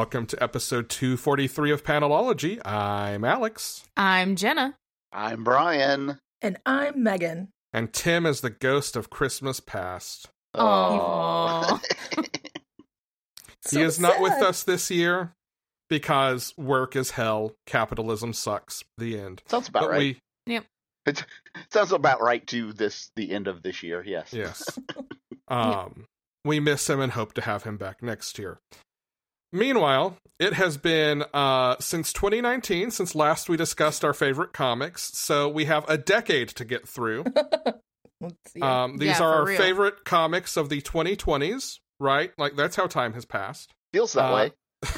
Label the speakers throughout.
Speaker 1: Welcome to episode 243 of Panelology. I'm Alex.
Speaker 2: I'm Jenna.
Speaker 3: I'm Brian.
Speaker 4: And I'm Megan.
Speaker 1: And Tim is the ghost of Christmas past.
Speaker 2: Oh.
Speaker 4: So
Speaker 1: he is not with us this year because work is hell, capitalism sucks. The end.
Speaker 3: Sounds about
Speaker 1: but
Speaker 3: right.
Speaker 1: we
Speaker 3: Sounds about right to this the end of this year. Yes.
Speaker 1: yes. um we miss him and hope to have him back next year. Meanwhile, it has been uh, since 2019, since last we discussed our favorite comics, so we have a decade to get through.
Speaker 4: Let's see.
Speaker 1: Um, these
Speaker 2: Yeah,
Speaker 1: are our
Speaker 2: real.
Speaker 1: favorite comics of the 2020s, right? Like that's how time has passed.
Speaker 3: Feels that
Speaker 1: Uh,
Speaker 3: way.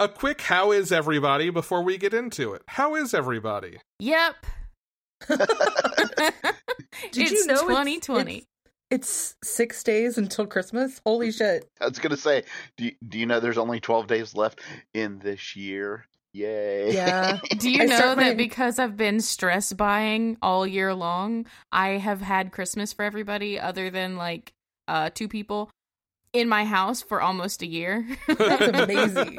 Speaker 1: A quick how is everybody before we get into it. How is everybody?
Speaker 2: Yep.
Speaker 4: Did
Speaker 2: it's
Speaker 4: you know it's-
Speaker 2: 2020.
Speaker 4: It's six days until Christmas. Holy shit!
Speaker 3: I was gonna say, do you, do you know there's only 12 days left in this year? Yay!
Speaker 4: Yeah.
Speaker 2: Do you
Speaker 4: I
Speaker 2: know that
Speaker 4: my-
Speaker 2: because I've been stress buying all year long, I have had Christmas for everybody other than like uh two people in my house for almost a year.
Speaker 4: That's amazing.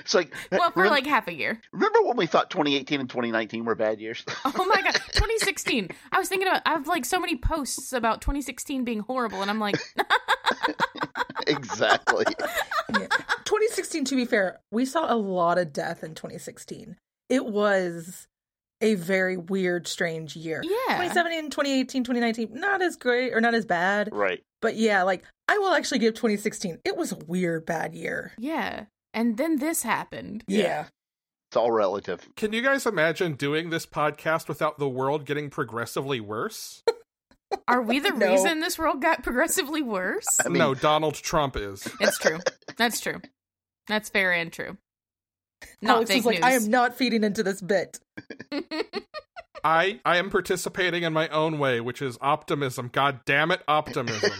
Speaker 3: It's like
Speaker 2: well, for
Speaker 3: rem-
Speaker 2: like half a year.
Speaker 3: remember when we thought 2018 and 2019 were bad years?
Speaker 2: Oh my god, 2016. I was thinking about I have like so many posts about 2016 being horrible and I'm like
Speaker 3: exactly.
Speaker 4: Yeah. 2016. To be fair, we saw a lot of death in 2016. It was a very weird, strange year.
Speaker 2: yeah.
Speaker 4: 2017, 2018, 2019, not as great or not as bad.
Speaker 3: Right.
Speaker 4: But yeah, like I will actually give 2016. It was a weird, bad year.
Speaker 2: Yeah. And then this happened.
Speaker 4: Yeah.
Speaker 3: It's all relative.
Speaker 1: Can you guys imagine doing this podcast without the world getting progressively worse?
Speaker 2: Are we the
Speaker 4: No.
Speaker 2: reason this world got progressively worse?
Speaker 3: I mean,
Speaker 1: no, Donald Trump is.
Speaker 2: It's true. That's true. That's fair and true. Not
Speaker 4: Alex
Speaker 2: fake
Speaker 4: is like,
Speaker 2: news.
Speaker 4: I am not feeding into this bit.
Speaker 1: I I am participating in my own way, which is optimism. God damn it, optimism.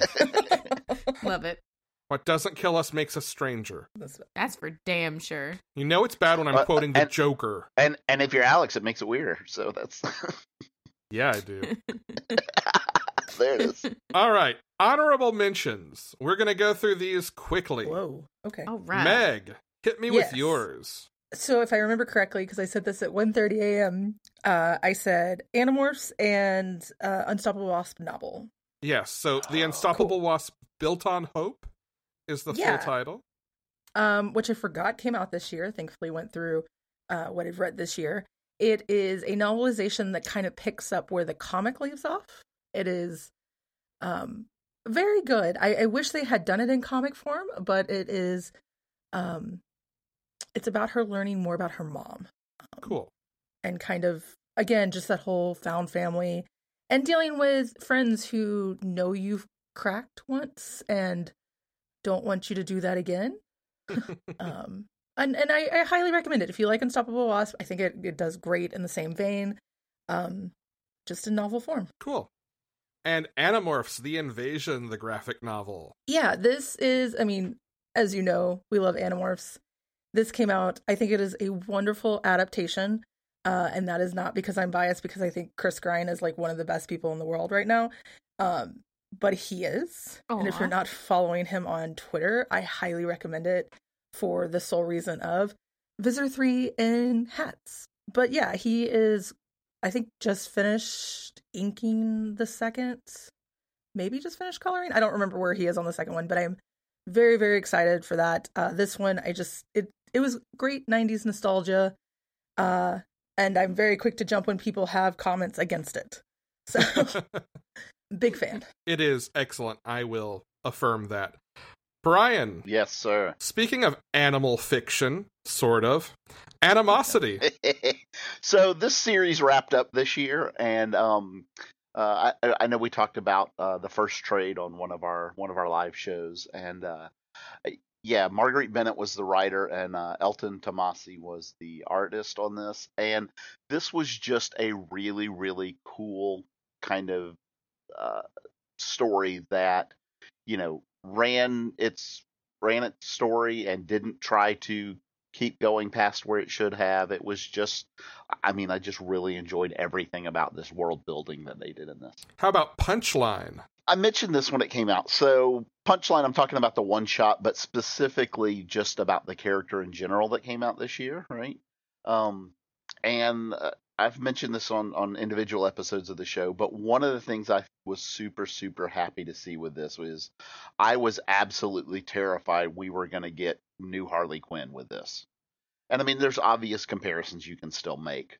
Speaker 2: Love it.
Speaker 1: what doesn't kill us makes us stranger.
Speaker 4: This-
Speaker 2: That's for damn sure.
Speaker 1: You know it's bad when I'm
Speaker 3: Uh,
Speaker 1: quoting the Joker.
Speaker 3: and and if you're Alex, it makes it weirder. So that's
Speaker 1: Yeah, I do.
Speaker 3: there it is.
Speaker 1: All right, honorable mentions. We're gonna go through these quickly.
Speaker 4: Whoa. Okay.
Speaker 2: All right.
Speaker 1: Meg, hit me
Speaker 4: Yes.
Speaker 1: with yours.
Speaker 4: So if I remember correctly, because I said this at 1.30 a.m., uh, I said Animorphs and uh, Unstoppable Wasp novel.
Speaker 1: Yes. So the
Speaker 3: Oh,
Speaker 1: Unstoppable Wasp built on hope is the
Speaker 4: Yeah.
Speaker 1: full title.
Speaker 4: um, which I forgot came out this year. Thankfully, went through uh, what I've read this year. It is a novelization that kind of picks up where the comic leaves off. It is um, very good. I, I wish they had done it in comic form, but it is. Um, it's about her learning more about her mom. Um,
Speaker 1: Cool.
Speaker 4: and kind of again just that whole found family and dealing with friends who know you've cracked once and don't want you to do that again. Um and and I, I highly recommend it. If you like unstoppable wasp i think it, it does great in the same vein. Um just in novel form.
Speaker 1: Cool. And Animorphs: The Invasion, the graphic novel.
Speaker 4: yeah this is i mean as you know we love animorphs. This came out i think it is a wonderful adaptation uh, and that is not because i'm biased because i think chris grine is like one of the best people in the world right now. Um, but he is. And if you're not following him on twitter i highly recommend it for the sole reason of visitor 3 in hats. But yeah he is i think just finished inking the second maybe just finished coloring? I don't remember where he is on the second one but i'm very very excited for that. Uh this one i just it it was great 90s nostalgia uh and i'm very quick to jump when people have comments against it. So big fan
Speaker 1: it is excellent. I will affirm that. Brian,
Speaker 3: Yes, sir.
Speaker 1: speaking of animal fiction, sort of, animosity.
Speaker 3: so this series wrapped up this year, and um, uh, I, I know we talked about uh, the first trade on one of our one of our live shows, and uh, yeah, Marguerite Bennett was the writer, and uh, Elton Thomasi was the artist on this, and this was just a really really cool kind of uh, story that you know ran its ran its story and didn't try to keep going past where it should have. It was just, I mean, I just really enjoyed everything about this world building that they did in this.
Speaker 1: How about Punchline?
Speaker 3: I mentioned this when it came out. So, Punchline, I'm talking about the one shot, but specifically just about the character in general that came out this year, right? Um, and uh, I've mentioned this on, on individual episodes of the show, but one of the things I was super, super happy to see with this was I was absolutely terrified we were going to get new Harley Quinn with this. And I mean, there's obvious comparisons you can still make,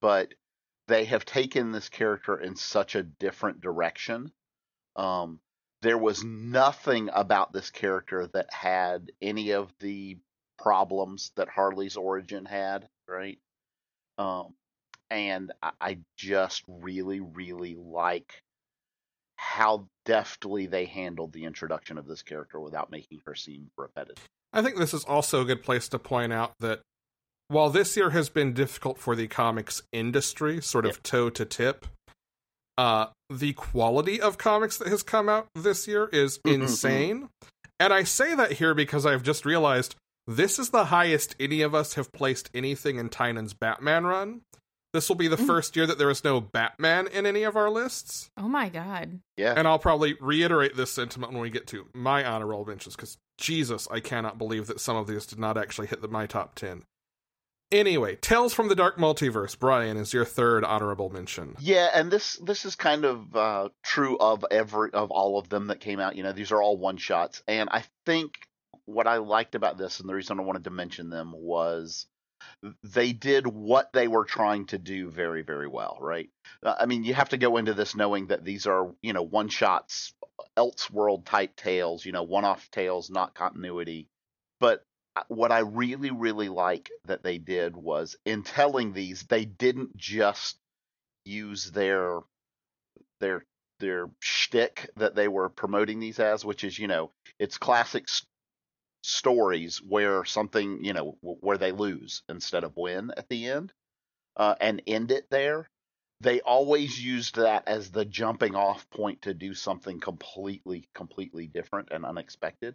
Speaker 3: but they have taken this character in such a different direction. Um, there was nothing about this character that had any of the problems that Harley's origin had, right? Um, and I, I just really, really like how deftly they handled the introduction of this character without making her seem repetitive.
Speaker 1: I think this is also a good place to point out that while this year has been difficult for the comics industry, sort of
Speaker 3: Yep.
Speaker 1: toe to tip, uh, the quality of comics that has come out this year is
Speaker 3: Mhm.
Speaker 1: insane. And I say that here because I've just realized this is the highest any of us have placed anything in Tynion's Batman run. This will be the
Speaker 2: Mm.
Speaker 1: first year that there is no Batman in any of our lists.
Speaker 2: Oh my god.
Speaker 3: Yeah.
Speaker 1: And I'll probably reiterate this sentiment when we get to my honorable mentions, because Jesus, I cannot believe that some of these did not actually hit the, my top 10. Anyway, Tales from the Dark Multiverse, Brian, is your third honorable mention.
Speaker 3: Yeah, and this this is kind of uh, true of every of all of them that came out. You know, these are all one shots, and I think what I liked about this, and the reason I wanted to mention them was they did what they were trying to do very very well. Right? Uh, I mean, you have to go into this knowing that these are you know one shots, Elseworld type tales. You know, one off tales, not continuity. But uh, what I really really like that they did was in telling these, they didn't just use their their their shtick that they were promoting these as, which is you know it's classic stories where something you know where they lose instead of win at the end, uh, and end it there. They always used that as the jumping off point to do something completely completely different and unexpected,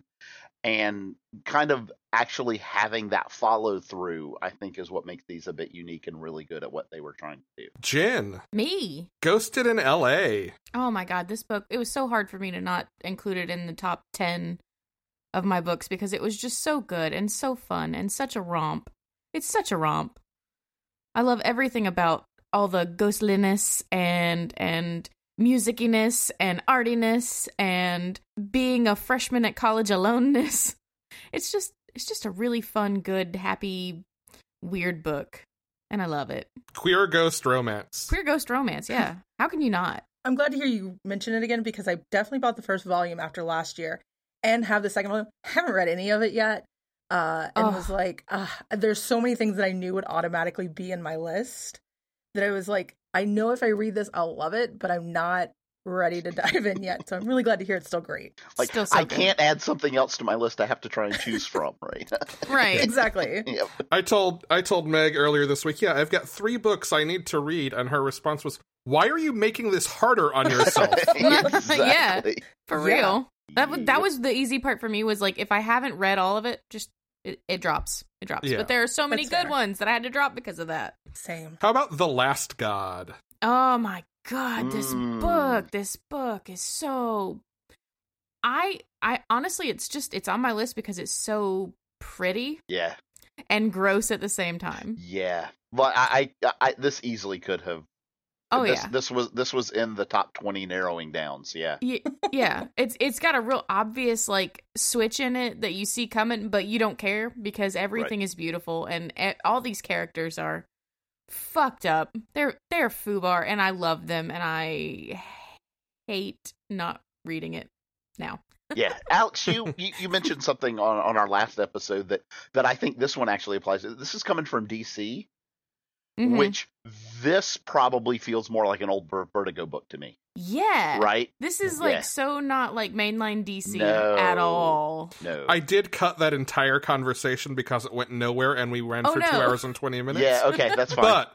Speaker 3: and kind of actually having that follow through. I think is what makes these a bit unique and really good at what they were trying to do.
Speaker 1: Jen,
Speaker 2: Me.
Speaker 1: Ghosted in LA.
Speaker 2: Oh my god, this book, it was so hard for me to not include it in the top 10 of my books because it was just so good and so fun and such a romp. It's such a romp. I love everything about all the ghostliness and and musiciness and artiness and being a freshman at college aloneness. It's just it's just a really fun, good, happy, weird book. And I love it.
Speaker 1: Queer ghost romance.
Speaker 2: Queer ghost romance, yeah. How can you not?
Speaker 4: I'm glad to hear you mention it again because I definitely bought the first volume after last year and have the second one. Haven't read any of it yet. Uh, and
Speaker 2: Ugh.
Speaker 4: was like, uh, there's so many things that I knew would automatically be in my list that I was like, I know if I read this, I'll love it, but I'm not ready to dive in yet. So I'm really glad to hear it's still great.
Speaker 3: Like
Speaker 2: Still so
Speaker 3: I
Speaker 2: good.
Speaker 3: can't add something else to my list. I have to try and choose from, right?
Speaker 2: Right.
Speaker 4: Exactly.
Speaker 3: yep.
Speaker 1: I told I told Meg earlier this week, yeah, I've got three books I need to read, and her response was, Why are you making this harder on yourself?
Speaker 3: exactly.
Speaker 2: For
Speaker 4: Yeah.
Speaker 2: real. That was that was the easy part for me was like if I haven't read all of it, just it, it drops. It drops.
Speaker 1: Yeah.
Speaker 2: But there are so many
Speaker 4: That's
Speaker 2: good
Speaker 4: fair.
Speaker 2: ones that I had to drop because of that.
Speaker 4: Same.
Speaker 1: How about The Last God?
Speaker 2: Oh my god, this
Speaker 3: Mm.
Speaker 2: book, this book is so I I honestly it's just it's on my list because it's so pretty
Speaker 3: Yeah,
Speaker 2: and gross at the same time.
Speaker 3: yeah. Well, I, I, I, this easily could have.
Speaker 2: Oh
Speaker 3: this,
Speaker 2: yeah.
Speaker 3: This was this was in the top twenty narrowing downs. Yeah.
Speaker 2: yeah, yeah, it's it's got a real obvious like switch in it that you see coming, but you don't care because everything is beautiful and e- all these characters are fucked up. They're they're foobar, and I love them, and I hate not reading it now.
Speaker 3: yeah, Alex, you, you you mentioned something on on our last episode that that I think this one actually applies. This is coming from DC,
Speaker 2: Mhm.
Speaker 3: which this probably feels more like an old Vertigo book to me,
Speaker 2: yeah.
Speaker 3: right?
Speaker 2: This is like
Speaker 3: Yeah.
Speaker 2: so not like mainline DC
Speaker 3: No.
Speaker 2: at all.
Speaker 3: No,
Speaker 1: I did cut that entire conversation because it went nowhere and we ran
Speaker 2: Oh,
Speaker 1: for two hours and 20 minutes.
Speaker 3: yeah, okay, that's fine.
Speaker 1: But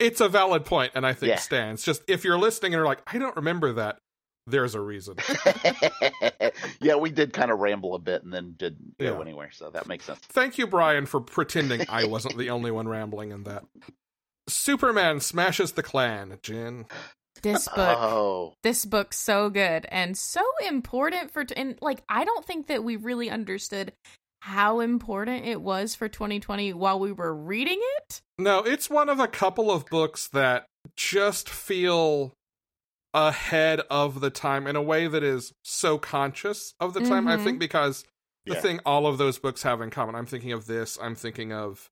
Speaker 1: it's a valid point and I think
Speaker 3: Yeah.
Speaker 1: stands. Just if you're listening and you're like, I don't remember that, there's a reason.
Speaker 3: yeah, we did kind of ramble a bit and then didn't go
Speaker 1: Yeah.
Speaker 3: anywhere, so that makes sense.
Speaker 1: Thank you, Brian, for pretending I wasn't the only one rambling in that. Superman smashes the Klan, Jin.
Speaker 2: This book,
Speaker 3: Oh,
Speaker 2: this book's so good and so important for. And like, I don't think that we really understood how important it was for 2020 while we were reading it.
Speaker 1: No, it's one of a couple of books that just feel ahead of the time in a way that is so conscious of the time. I
Speaker 2: Mhm.
Speaker 1: think because the
Speaker 3: Yeah.
Speaker 1: thing all of those books have in common. I'm thinking of this. I'm thinking of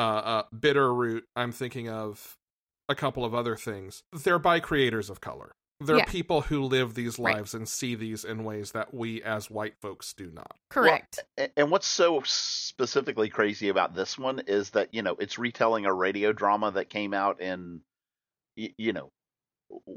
Speaker 1: uh, uh, Bitter Root. I'm thinking of a couple of other things. They're by creators of color. They're
Speaker 2: Yeah.
Speaker 1: people who live these
Speaker 2: Right.
Speaker 1: lives and see these in ways that we as white folks do not.
Speaker 2: Correct.
Speaker 3: A- And what's so specifically crazy about this one is that you know it's retelling a radio drama that came out in, you know,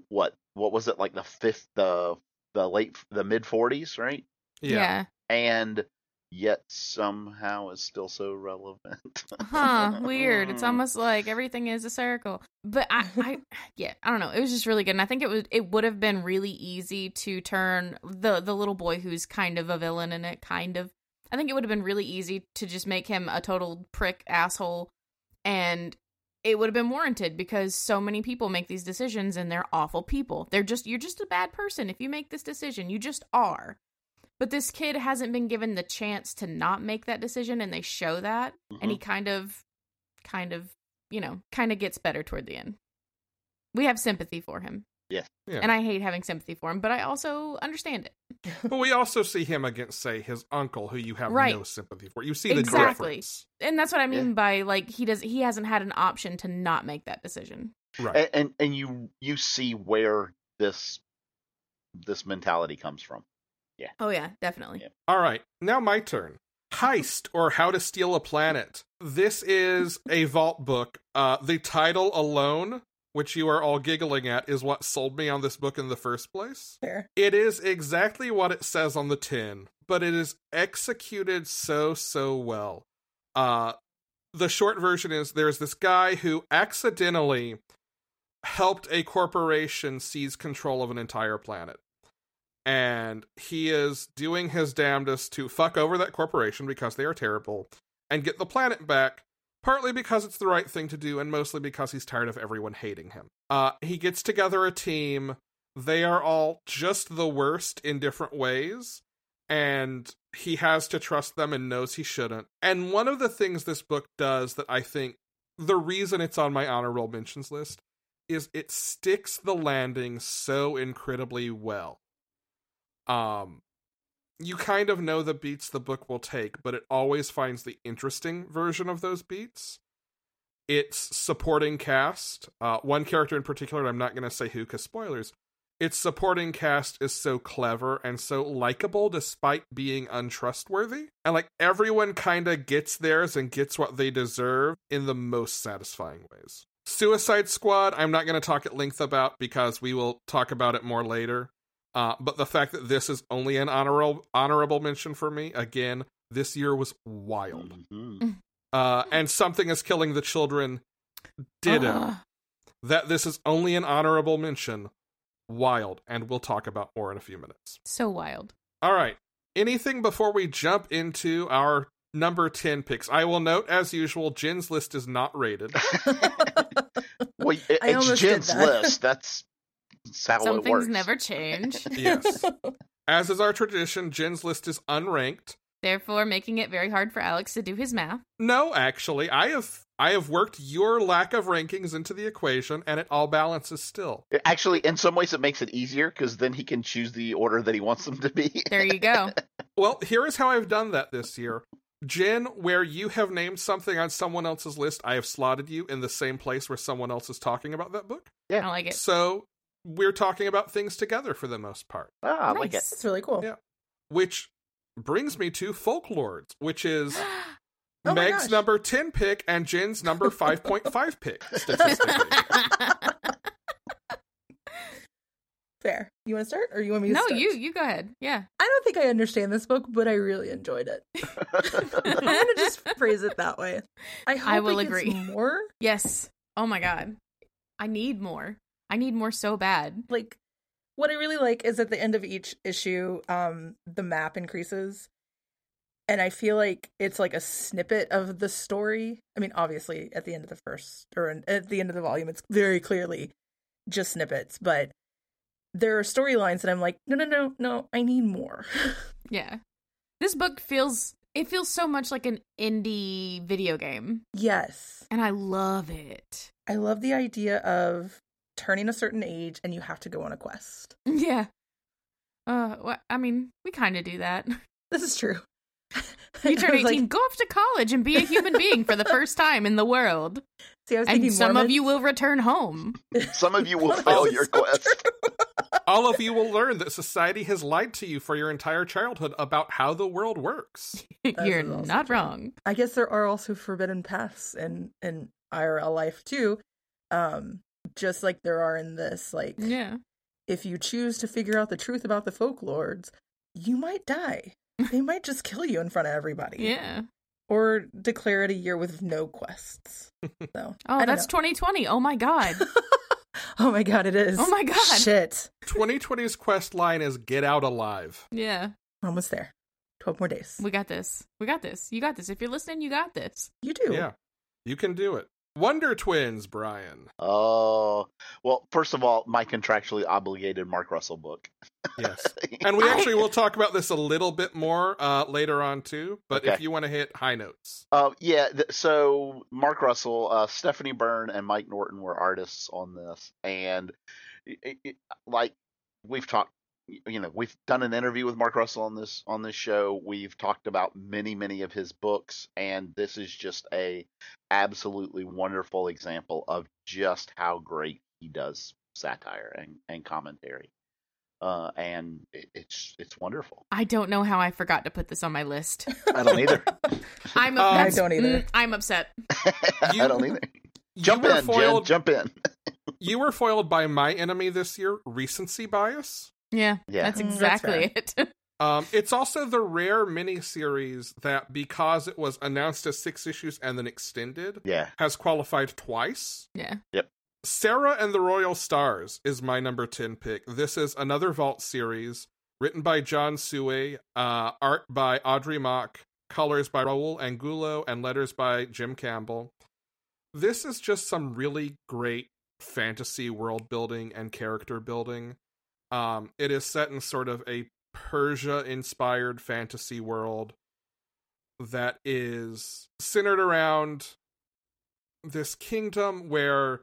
Speaker 3: what what was it like the fifth the the late the mid forties, right?
Speaker 2: yeah.
Speaker 3: And yet somehow is still so relevant.
Speaker 2: Huh, weird. It's almost like everything is a circle. But I, I yeah, I don't know. It was just really good. And I think it was it would have been really easy to turn the the little boy who's kind of a villain in it, kind of. I think it would have been really easy to just make him a total prick asshole and it would have been warranted because so many people make these decisions and they're awful people. They're just you're just a bad person if you make this decision. You just are. But this kid hasn't been given the chance to not make that decision and they show that and he mm-hmm. kind of kind of you know kind of gets better toward the end we have sympathy for him
Speaker 3: Yes.
Speaker 1: Yeah.
Speaker 2: and i hate having sympathy for him but i also understand it
Speaker 1: But we also see him against, say, his uncle, who you have
Speaker 2: Right.
Speaker 1: no sympathy for. You see the
Speaker 2: Exactly.
Speaker 1: difference.
Speaker 2: and that's what i mean
Speaker 3: Yeah.
Speaker 2: by like he does he hasn't had an option to not make that decision
Speaker 1: Right.
Speaker 3: and, and and you you see where this this mentality comes from.
Speaker 2: Oh yeah definitely
Speaker 3: Yeah.
Speaker 1: All right, now my turn. Heist or How to Steal a Planet. This is a vault book. Uh, the title alone, which you are all giggling at, is what sold me on this book in the first place.
Speaker 4: Fair.
Speaker 1: It is exactly what it says on the tin, but it is executed so, so well. Uh, the short version is there's this guy who accidentally helped a corporation seize control of an entire planet. And he is doing his damnedest to fuck over that corporation because they are terrible and get the planet back, partly because it's the right thing to do and mostly because he's tired of everyone hating him. Uh, he gets together a team. They are all just the worst in different ways, and he has to trust them and knows he shouldn't. And one of the things this book does that I think the reason it's on my honorable mentions list is it sticks the landing so incredibly well. Um you kind of know the beats the book will take, but it always finds the interesting version of those beats. Its supporting cast, uh, one character in particular, I'm not going to say who because spoilers. Its supporting cast is so clever and so likable despite being untrustworthy. And like everyone kind of gets theirs and gets what they deserve in the most satisfying ways. Suicide Squad, I'm not going to talk at length about because we will talk about it more later. Uh, but the fact that this is only an honorable honorable mention for me, again, this year was wild.
Speaker 3: Mhm.
Speaker 1: Uh, and something is killing the children. Ditto.
Speaker 2: Ugh.
Speaker 1: That this is only an honorable mention. Wild, and we'll talk about more in a few minutes.
Speaker 2: so wild
Speaker 1: All right. Anything before we jump into our number 10 picks? I will note, as usual, Jin's list is not rated.
Speaker 3: Well, it- it's
Speaker 4: almost did
Speaker 3: Jen's
Speaker 4: that.
Speaker 3: list. That's, that's how
Speaker 2: some
Speaker 3: it
Speaker 2: things
Speaker 3: works.
Speaker 2: never change
Speaker 1: Yes. As is our tradition, Jin's list is unranked.
Speaker 2: therefore making it very hard for alex to do his math
Speaker 1: No, actually, I have I have worked your lack of rankings into the equation, and it all balances still.
Speaker 3: Actually, in some ways, it makes it easier because then he can choose the order that he wants them to be.
Speaker 2: there you go
Speaker 1: Well, here is how I've done that this year. Jin, where you have named something on someone else's list, I have slotted you in the same place where someone else is talking about that book. Yeah.
Speaker 2: I like it
Speaker 1: So we're talking about things together for the most part.
Speaker 3: ah, I like it.
Speaker 2: Nice.
Speaker 4: It's really cool.
Speaker 1: Yeah. which brings me to Folklords, which is
Speaker 4: Oh
Speaker 1: Meg's
Speaker 4: gosh.
Speaker 1: number 10 pick and Jen's number 5.5 pick, statistically.
Speaker 4: Fair. You want to start, or you want me to?
Speaker 2: no,
Speaker 4: start?
Speaker 2: you you go ahead. Yeah.
Speaker 4: I don't think I understand this book, but I really enjoyed it. I'm gonna just phrase it that way. I hope
Speaker 2: I will
Speaker 4: it gets
Speaker 2: agree.
Speaker 4: more.
Speaker 2: Yes. Oh my god. I need more. I need more so bad.
Speaker 4: Like, what I really like is at the end of each issue, um, the map increases, and I feel like it's like a snippet of the story. I mean, obviously, at the end of the first or at the end of the volume, it's very clearly just snippets, but there are storylines that I'm like, no, no, no, no, I need more.
Speaker 2: Yeah. This book feels it feels so much like an indie video game,
Speaker 4: yes.
Speaker 2: and I love it.
Speaker 4: I love the idea of turning a certain age and you have to go on a quest.
Speaker 2: Yeah. Uh, wha- I mean, we kind of do that.
Speaker 4: This is true.
Speaker 2: You turn 18,
Speaker 4: like-
Speaker 2: go off to college and be a human being for the first time in the world.
Speaker 4: see, I was thinking
Speaker 2: And some of you will return home.
Speaker 3: Some of you will fail your
Speaker 4: so
Speaker 3: quest.
Speaker 1: All of you will learn that society has lied to you for your entire childhood about how the world works.
Speaker 2: You're not
Speaker 4: true.
Speaker 2: wrong.
Speaker 4: I guess there are also forbidden paths in in IRL life too. Um, just like there are in this. Like,
Speaker 2: Yeah.
Speaker 4: if you choose to figure out the truth about the folklords, you might die. they might just kill you in front of everybody.
Speaker 2: Yeah.
Speaker 4: Or declare it a year with no quests. So,
Speaker 2: Oh, that's
Speaker 4: know.
Speaker 2: 2020. Oh my god.
Speaker 4: oh my god, it is.
Speaker 2: Oh my God.
Speaker 4: Shit.
Speaker 1: 2020's quest line is get out alive.
Speaker 2: Yeah.
Speaker 4: Almost there. 12 more days.
Speaker 2: We got this. We got this. You got this. If you're listening, you got this.
Speaker 4: You do.
Speaker 1: Yeah, you can do it. Wonder Twins, Brian.
Speaker 3: Oh, well, first of all, my contractually obligated Mark Russell book.
Speaker 1: Yes. And we actually will talk about this a little bit more uh, later on too. But if you want to hit high notes,
Speaker 3: Uh, yeah, th- so Mark Russell, uh, Stephen Byrne, and Mike Norton were artists on this, and it, it, like we've talked, you know, we've done an interview with Mark Russell on this on this show. We've talked about many, many of his books, and this is just a absolutely wonderful example of just how great he does satire and, and commentary. Uh, and it, it's it's wonderful.
Speaker 2: I don't know how I forgot to put this on my list.
Speaker 3: I don't either.
Speaker 2: I'm
Speaker 1: Um,
Speaker 4: I don't either.
Speaker 2: mm, I'm upset.
Speaker 3: I don't either. Jump
Speaker 1: were
Speaker 3: in, Jen. Jump in.
Speaker 1: You were foiled by my enemy this year, recency bias.
Speaker 2: Yeah,
Speaker 3: Yeah.
Speaker 2: that's
Speaker 4: Mm, that's
Speaker 2: exactly it.
Speaker 1: Um, it's also the rare miniseries that, because it was announced as six issues and then extended,
Speaker 3: Yeah.
Speaker 1: has qualified twice.
Speaker 2: yeah.
Speaker 1: Yep. Sera and the Royal Stars is my number 10 pick. This is another Vault series written by Jon Tsuei, uh, art by Audrey Mok, colors by Raul Angulo, and letters by Jim Campbell. This is just some really great fantasy world building and character building. Um, it is set in sort of a Persia inspired fantasy world that is centered around this kingdom where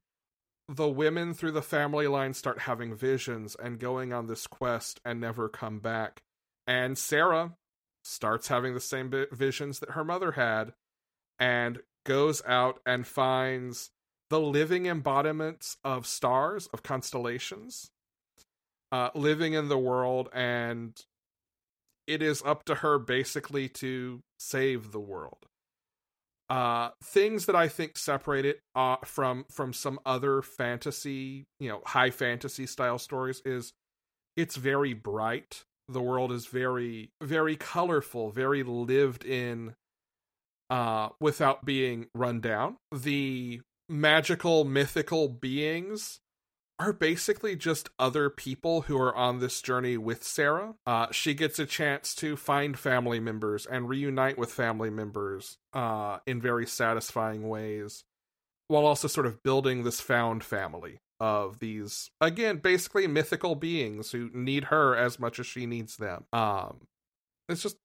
Speaker 1: the women through the family line start having visions and going on this quest and never come back. And Sera starts having the same visions that her mother had and goes out and finds the living embodiments of stars, of constellations, uh, living in the world. And it is up to her basically to save the world uh things that i think separate it uh from from some other fantasy you know high fantasy style stories is it's very bright the world is very very colorful very lived in uh without being run down the magical mythical beings are basically just other people who are on this journey with Sera. Uh, she gets a chance to find family members and reunite with family members uh, in very satisfying ways, while also sort of building this found family of these, again, basically mythical beings who need her as much as she needs them. Um, it's just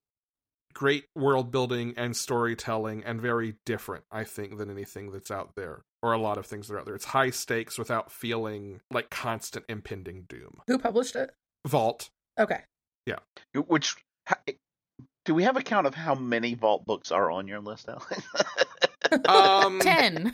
Speaker 1: great world building and storytelling and very different i think than anything that's out there or a lot of things that are out there it's high stakes without feeling like constant impending doom
Speaker 4: Who published it?
Speaker 1: vault
Speaker 4: Okay.
Speaker 3: Yeah. Which do we have a count of how many vault books are on your list, Alex?
Speaker 1: um
Speaker 2: 10.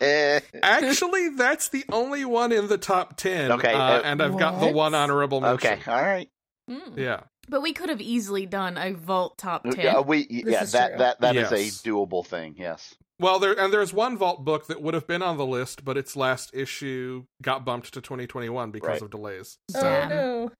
Speaker 1: actually that's the only one in the top 10
Speaker 3: Okay,
Speaker 1: uh,
Speaker 3: uh,
Speaker 1: and i've got the one honorable mention
Speaker 3: okay, all right.
Speaker 2: Mm.
Speaker 1: yeah
Speaker 2: But we could have easily done a vault top uh, ten.
Speaker 3: Yeah, we
Speaker 4: This
Speaker 3: yeah
Speaker 4: is
Speaker 3: that
Speaker 4: true.
Speaker 3: that that is
Speaker 1: Yes.
Speaker 3: a doable thing. Yes.
Speaker 1: Well, there and there's one vault book that would have been on the list, but its last issue got bumped to 2021 because
Speaker 3: Right.
Speaker 1: of delays.
Speaker 4: Oh no.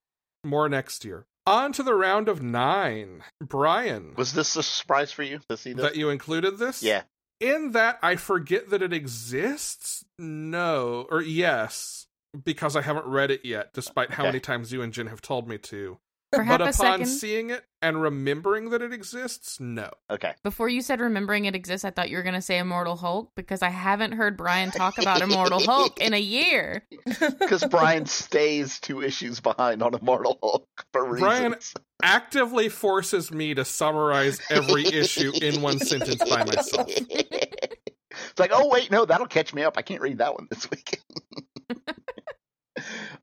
Speaker 1: More next year. On to the round of nine. Brian,
Speaker 3: Was this a surprise for you to see this?
Speaker 1: that you included this?
Speaker 3: yeah.
Speaker 1: In that I forget that it exists? No. Or yes, because I haven't read it yet, despite how
Speaker 3: Okay.
Speaker 1: many times you and Jen have told me to.
Speaker 2: For half
Speaker 1: but
Speaker 2: a
Speaker 1: upon
Speaker 2: second,
Speaker 1: seeing it and remembering that it exists, no.
Speaker 3: Okay.
Speaker 2: before you said remembering it exists, I thought you were going to say Immortal Hulk because I haven't heard Brian talk about Immortal Hulk in a year.
Speaker 3: Because Brian stays two issues behind on Immortal Hulk for reasons.
Speaker 1: Brian- Actively forces me to summarize every issue in one sentence by myself.
Speaker 3: it's like, oh wait, no, that'll catch me up. I can't read that one this week.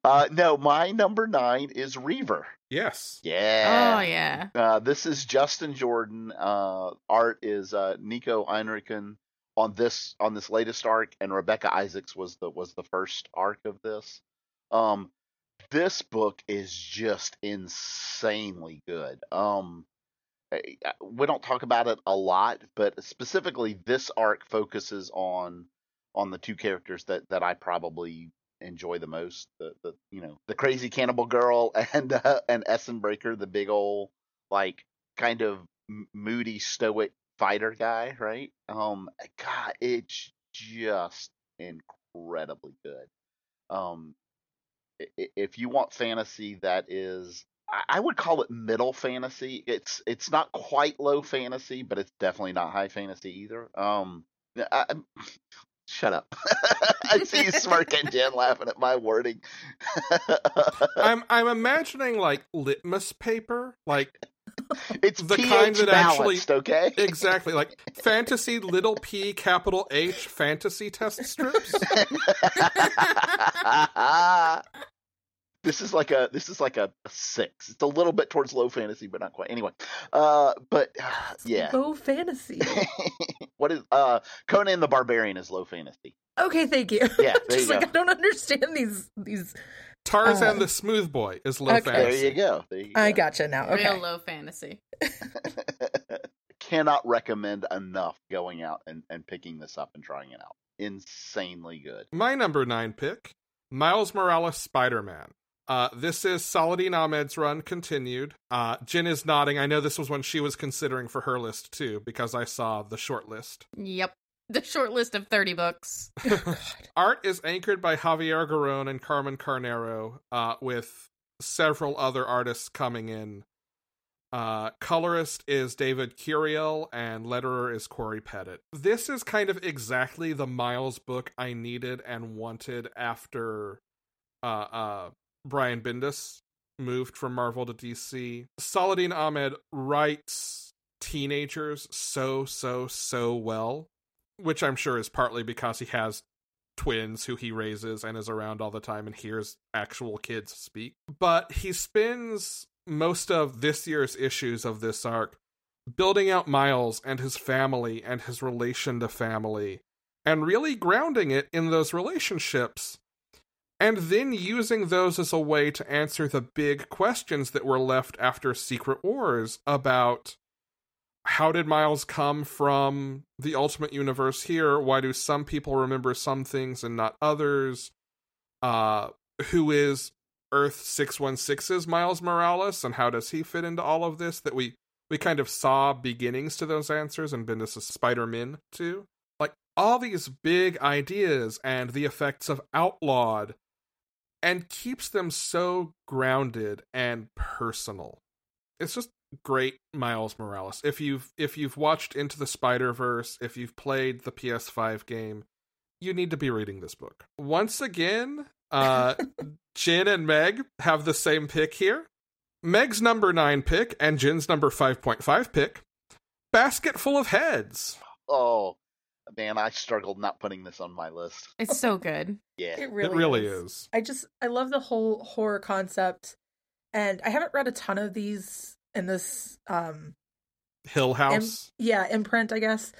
Speaker 3: uh, no, my number nine is Reaver.
Speaker 1: Yes.
Speaker 3: Yeah.
Speaker 2: Oh yeah.
Speaker 3: Uh, this is Justin Jordan. Uh, art is uh, Niko Henrichon on this on this latest arc, and Rebekah Isaacs was the was the first arc of this. Um, this book is just insanely good. Um, I- I- we don't talk about it a lot, but specifically this arc focuses on on the two characters that that I probably enjoy the most. The the you know the crazy cannibal girl and uh, and Essen Breaker, the big old like kind of moody stoic fighter guy, right? Um, God, it's just incredibly good. Um, if you want fantasy that is I- would call it middle fantasy. It's it's not quite low fantasy, but it's definitely not high fantasy either. Um, I, shut up. I see you smirking, Jen, laughing at my wording.
Speaker 1: I'm I'm imagining like litmus paper, like
Speaker 3: it's
Speaker 1: the
Speaker 3: pH
Speaker 1: kind that actually-
Speaker 3: okay?
Speaker 1: exactly like fantasy little p capital H fantasy test strips.
Speaker 3: This is like a this is like a, a six. It's a little bit towards low fantasy, but not quite. Anyway, uh, but yeah,
Speaker 4: Low fantasy.
Speaker 3: what is uh Conan the Barbarian is low fantasy.
Speaker 4: Okay, thank you.
Speaker 3: Yeah, there
Speaker 4: Just
Speaker 3: you
Speaker 4: like
Speaker 3: go.
Speaker 4: I don't understand these these.
Speaker 1: Tarzan
Speaker 4: Uh,
Speaker 1: the Smooth Boy is low
Speaker 4: okay.
Speaker 3: There you go. There you go.
Speaker 4: I gotcha now. Okay.
Speaker 2: Real low fantasy.
Speaker 3: Cannot recommend enough going out and, and picking this up and trying it out. Insanely good.
Speaker 1: My number nine pick, Miles Morales Spider Man. Uh, this is Saladin Ahmed's run continued. Uh, Jin is nodding. I know this was one she was considering for her list too, because I saw the short list.
Speaker 2: Yep. The short list of 30 books.
Speaker 1: Art is anchored by Javier Garron and Carmen Carnero, uh, with several other artists coming in. Uh, colorist is David Curiel, and letterer is Cory Petit. This is kind of exactly the Miles book I needed and wanted after uh, uh, Brian Bendis moved from Marvel to DC. Saladin Ahmed writes teenagers so, so, so well which I'm sure is partly because he has twins who he raises and is around all the time and hears actual kids speak. But he spends most of this year's issues of this arc building out Miles and his family and his relation to family and really grounding it in those relationships. And then using those as a way to answer the big questions that were left after Secret Wars about how did Miles come from the Ultimate Universe here? Why do some people remember some things and not others? Uh, who is Earth 616's Miles Morales and how does he fit into all of this? That we we kind of saw beginnings to those answers and Bendis' Spider-Man too. Like all these big ideas and the effects of Outlawed and keeps them so grounded and personal. It's just great Miles Morales. If you've if you've watched Into the Spider-Verse, if you've played the PS5 game, you need to be reading this book. Once again, uh Jin and Meg have the same pick here. Meg's number 9 pick and Jin's number 5.5 pick. Basket full of heads.
Speaker 3: Oh man, I struggled not putting this on my list.
Speaker 2: It's so good.
Speaker 3: Yeah.
Speaker 4: It really,
Speaker 1: it really
Speaker 4: is.
Speaker 1: is.
Speaker 4: I just I love the whole horror concept, and I haven't read a ton of these in this um
Speaker 1: Hill House.
Speaker 4: yeah imprint I guess.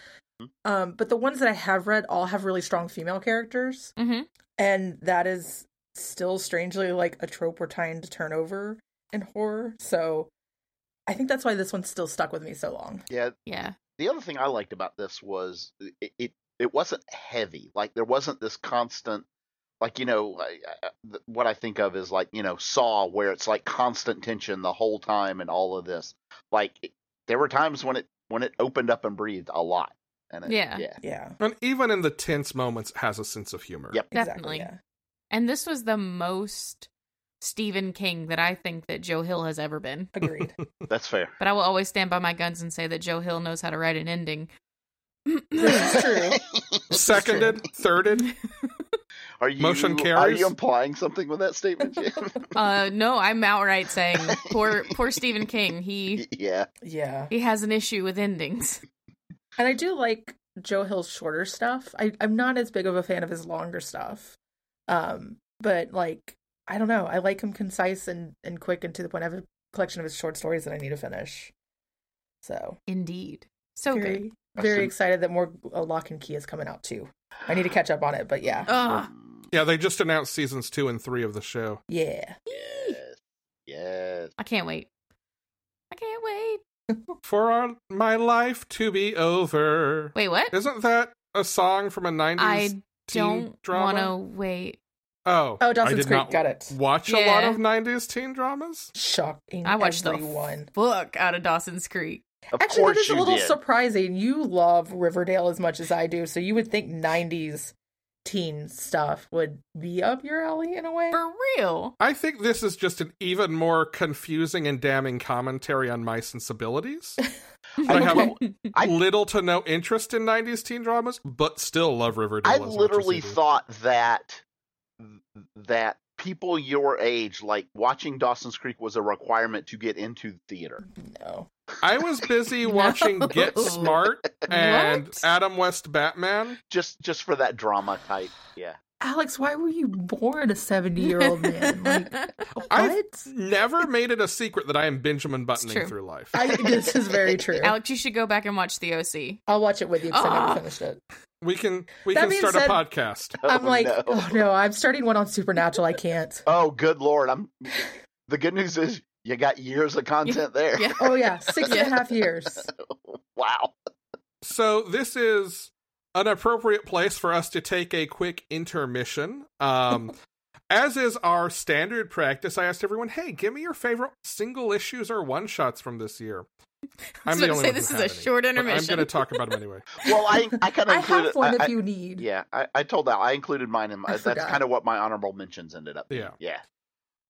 Speaker 4: Um, but the ones that I have read all have really strong female characters,
Speaker 2: hmm
Speaker 4: and that is still strangely like a trope we're trying to turn over in horror. So I think that's why this one still stuck with me so long.
Speaker 3: Yeah,
Speaker 2: yeah.
Speaker 3: The other thing I liked about this was it it, it wasn't heavy. Like there wasn't this constant like you know I, I, what I think of is like you know Saw where it's like constant tension the whole time and all of this. Like it, there were times when it when it opened up and breathed a lot. And it,
Speaker 2: Yeah.
Speaker 3: yeah.
Speaker 4: Yeah.
Speaker 1: And even in the tense moments, it has a sense of humor.
Speaker 3: Yep.
Speaker 2: Definitely.
Speaker 4: Exactly.
Speaker 2: And this was the most Stephen King that I think that Joe Hill has ever been.
Speaker 4: Agreed.
Speaker 3: That's fair.
Speaker 2: But I will always stand by my guns and say that Joe Hill knows how to write an ending.
Speaker 4: this true.
Speaker 1: Seconded, thirded.
Speaker 3: Are you
Speaker 1: Motion carries?
Speaker 3: Are you implying something with that statement, Jim?
Speaker 2: uh no, I'm outright saying poor poor Stephen King. He
Speaker 3: yeah.
Speaker 4: Yeah.
Speaker 2: he has an issue with endings.
Speaker 4: And I do like Joe Hill's shorter stuff. I, I'm not as big of a fan of his longer stuff. Um, but like I don't know. I like him concise and, and quick and to the point. I have a collection of his short stories that I need to finish. So
Speaker 2: Indeed. So
Speaker 4: very
Speaker 2: good.
Speaker 4: very
Speaker 3: Awesome.
Speaker 4: excited that more uh, Locke and Key is coming out too. I need to catch up on it, but yeah.
Speaker 2: Ugh.
Speaker 3: Um,
Speaker 1: Yeah, they just announced seasons two and three of the show.
Speaker 4: Yeah.
Speaker 3: yes. Yes.
Speaker 2: I can't wait. I can't wait.
Speaker 1: For our, my life to be over.
Speaker 2: Wait, what?
Speaker 1: Isn't that a song from a 90s
Speaker 2: I
Speaker 1: teen
Speaker 2: don't
Speaker 1: drama?
Speaker 2: want to wait.
Speaker 1: Oh,
Speaker 4: Oh,
Speaker 1: I
Speaker 4: Dawson's
Speaker 1: did
Speaker 4: Creek,
Speaker 1: not
Speaker 4: got it.
Speaker 1: watch a lot of 90s teen dramas.
Speaker 4: Shocking.
Speaker 2: I watched
Speaker 4: everyone.
Speaker 2: the book out of Dawson's Creek.
Speaker 3: Of
Speaker 4: Actually,
Speaker 3: course
Speaker 4: that is a little
Speaker 3: did.
Speaker 4: surprising. You love Riverdale as much as I do, so you would think '90s teen stuff would be up your alley in a way.
Speaker 2: For real.
Speaker 1: I think this is just an even more confusing and damning commentary on my sensibilities. I have
Speaker 4: Okay.
Speaker 3: I-
Speaker 1: little to no interest in 90s teen dramas, but still love Riverdale.
Speaker 3: I
Speaker 1: as much as
Speaker 3: literally
Speaker 1: do.
Speaker 3: thought that that people your age, like watching Dawson's Creek, was a requirement to get into theater.
Speaker 4: No.
Speaker 1: I was busy watching Get Smart and
Speaker 2: What?
Speaker 1: Adam West Batman.
Speaker 3: Just just for that drama type. Yeah.
Speaker 4: Alex, why were you born a 70 year old man? Like,
Speaker 1: I've
Speaker 4: what?
Speaker 1: never made it a secret that I am Benjamin buttoning
Speaker 2: true.
Speaker 1: through life.
Speaker 4: I, this is very true.
Speaker 2: Alex, you should go back and watch the OC.
Speaker 4: I'll watch it with you because I
Speaker 2: Ah.
Speaker 4: never finished it.
Speaker 1: We can we
Speaker 4: That
Speaker 1: can
Speaker 4: being
Speaker 1: start
Speaker 4: said-
Speaker 1: a podcast.
Speaker 4: I'm
Speaker 3: Oh,
Speaker 4: like,
Speaker 3: no.
Speaker 4: oh no, I'm starting one on Supernatural. I can't.
Speaker 3: Oh, good lord! I'm. The good news is you got years of content there.
Speaker 2: Yeah.
Speaker 4: Oh yeah, six and a half years.
Speaker 3: wow.
Speaker 1: So this is an appropriate place for us to take a quick intermission. Um, as is our standard practice, I asked everyone, "Hey, give me your favorite single issues or one shots from this year."
Speaker 2: I was
Speaker 1: the
Speaker 2: about to say this is a
Speaker 1: any,
Speaker 2: short
Speaker 1: intermission. I'm going to talk about them anyway.
Speaker 3: Well, I I kind of
Speaker 4: I
Speaker 3: included.
Speaker 4: have one
Speaker 3: I-
Speaker 4: if you need.
Speaker 3: yeah, I, I told that I included mine in my. That's kind of what my honorable mentions ended up. being.
Speaker 1: Yeah.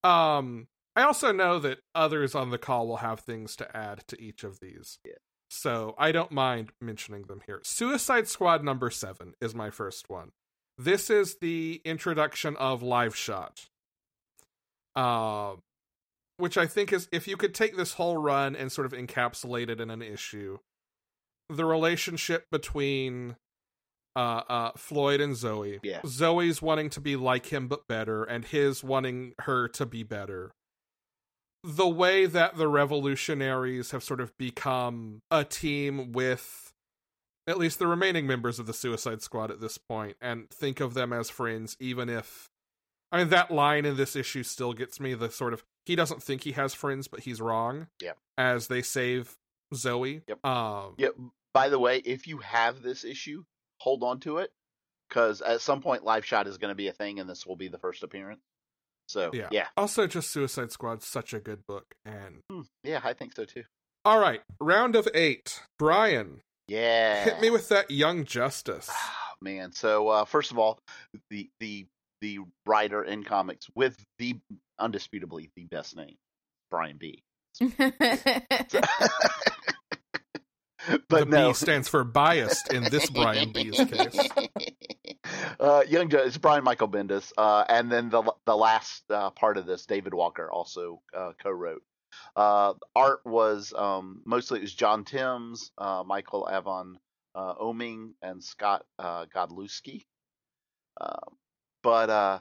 Speaker 3: Yeah.
Speaker 1: Um, I also know that others on the call will have things to add to each of these.
Speaker 3: Yeah.
Speaker 1: So I don't mind mentioning them here. Suicide Squad number seven is my first one. This is the introduction of Live Shot. Um, which I think is if you could take this whole run and sort of encapsulate it in an issue, the relationship between uh, uh, Floyd and Zoe.
Speaker 3: Yeah.
Speaker 1: Zoe's wanting to be like him but better, and his wanting her to be better. The way that the revolutionaries have sort of become a team with at least the remaining members of the Suicide Squad at this point, and think of them as friends, even if. I mean, that line in this issue still gets me the sort of. He doesn't think he has friends, but he's wrong.
Speaker 3: Yep.
Speaker 1: As they save Zoe.
Speaker 3: Yep.
Speaker 1: Um,
Speaker 3: Yeah. By the way, if you have this issue, hold on to it because at some point, Live Shot is going to be a thing, and this will be the first appearance. So
Speaker 1: Yeah.
Speaker 3: yeah,
Speaker 1: Also, just Suicide Squad, such a good book. And
Speaker 3: Hmm, yeah, I think so too.
Speaker 1: all right, round of eight. Brian,
Speaker 3: Yeah,
Speaker 1: hit me with that Young Justice.
Speaker 3: Ah, man. So uh, first of all, the the the writer in comics with the undisputably the best name, Brian B. but
Speaker 1: the
Speaker 3: no,
Speaker 1: B stands for biased in this Brian B's case.
Speaker 3: uh, Young Justice, it's Brian Michael Bendis, uh, and then the the last uh, part of this, David Walker also uh, co-wrote. Uh, art was um, mostly it was John Timms, uh, Michael Avon uh, Oeming, and Scott uh, Godlewski. Uh, but uh,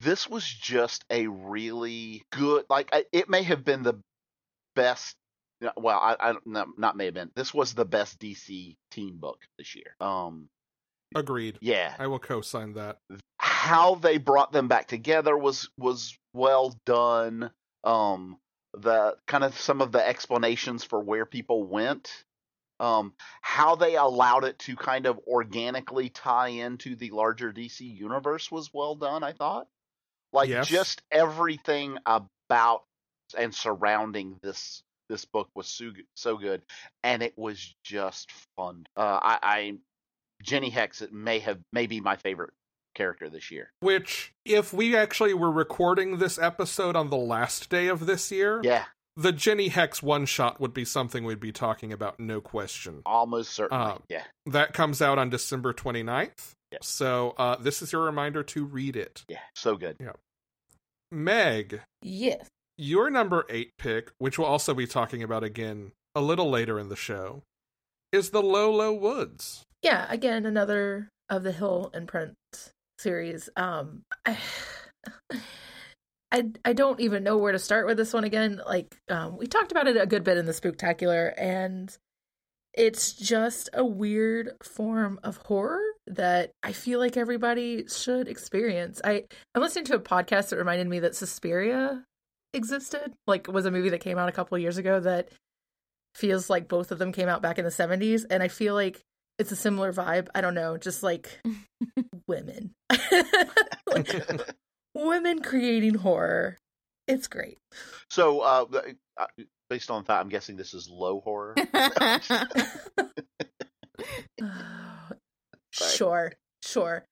Speaker 3: this was just a really good, like it may have been the best. Well, I, I not, not may have been. This was the best DC teen book this year. Um,
Speaker 1: Agreed.
Speaker 3: yeah,
Speaker 1: I will co-sign that.
Speaker 3: how they brought them back together was was well done. Um, the kind of some of the explanations for where people went, um, how they allowed it to kind of organically tie into the larger DC universe was well done. I thought, like
Speaker 1: Yes.
Speaker 3: just everything about and surrounding this this book was so so good, and it was just fun. Uh, I, I Jenny Hex it may have may be my favorite character this year.
Speaker 1: Which, if we actually were recording this episode on the last day of this year,
Speaker 3: Yeah,
Speaker 1: the Jenny Hex one shot would be something we'd be talking about, no question.
Speaker 3: almost certainly.
Speaker 1: Um,
Speaker 3: yeah,
Speaker 1: That comes out on December 29th.
Speaker 3: Yeah.
Speaker 1: So uh, this is your reminder to read it.
Speaker 3: yeah, so good. Yeah.
Speaker 1: Meg,
Speaker 4: Yes.
Speaker 1: your number eight pick, which we'll also be talking about again a little later in the show, is the Low Low Woods.
Speaker 4: Yeah, again, another of the Hill and Print series. Um I I, I don't even know where to start with this one again. Like um, we talked about it a good bit in the Spooktacular, and it's just a weird form of horror that I feel like everybody should experience. I I'm listening to a podcast that reminded me that Suspiria existed. Like was a movie that came out a couple of years ago that feels like both of them came out back in the 70s and I feel like it's a similar vibe. I don't know, just like women. Like, women creating horror. It's great.
Speaker 3: So, uh, uh, based on that, I'm guessing this is low horror.
Speaker 4: sure, sure.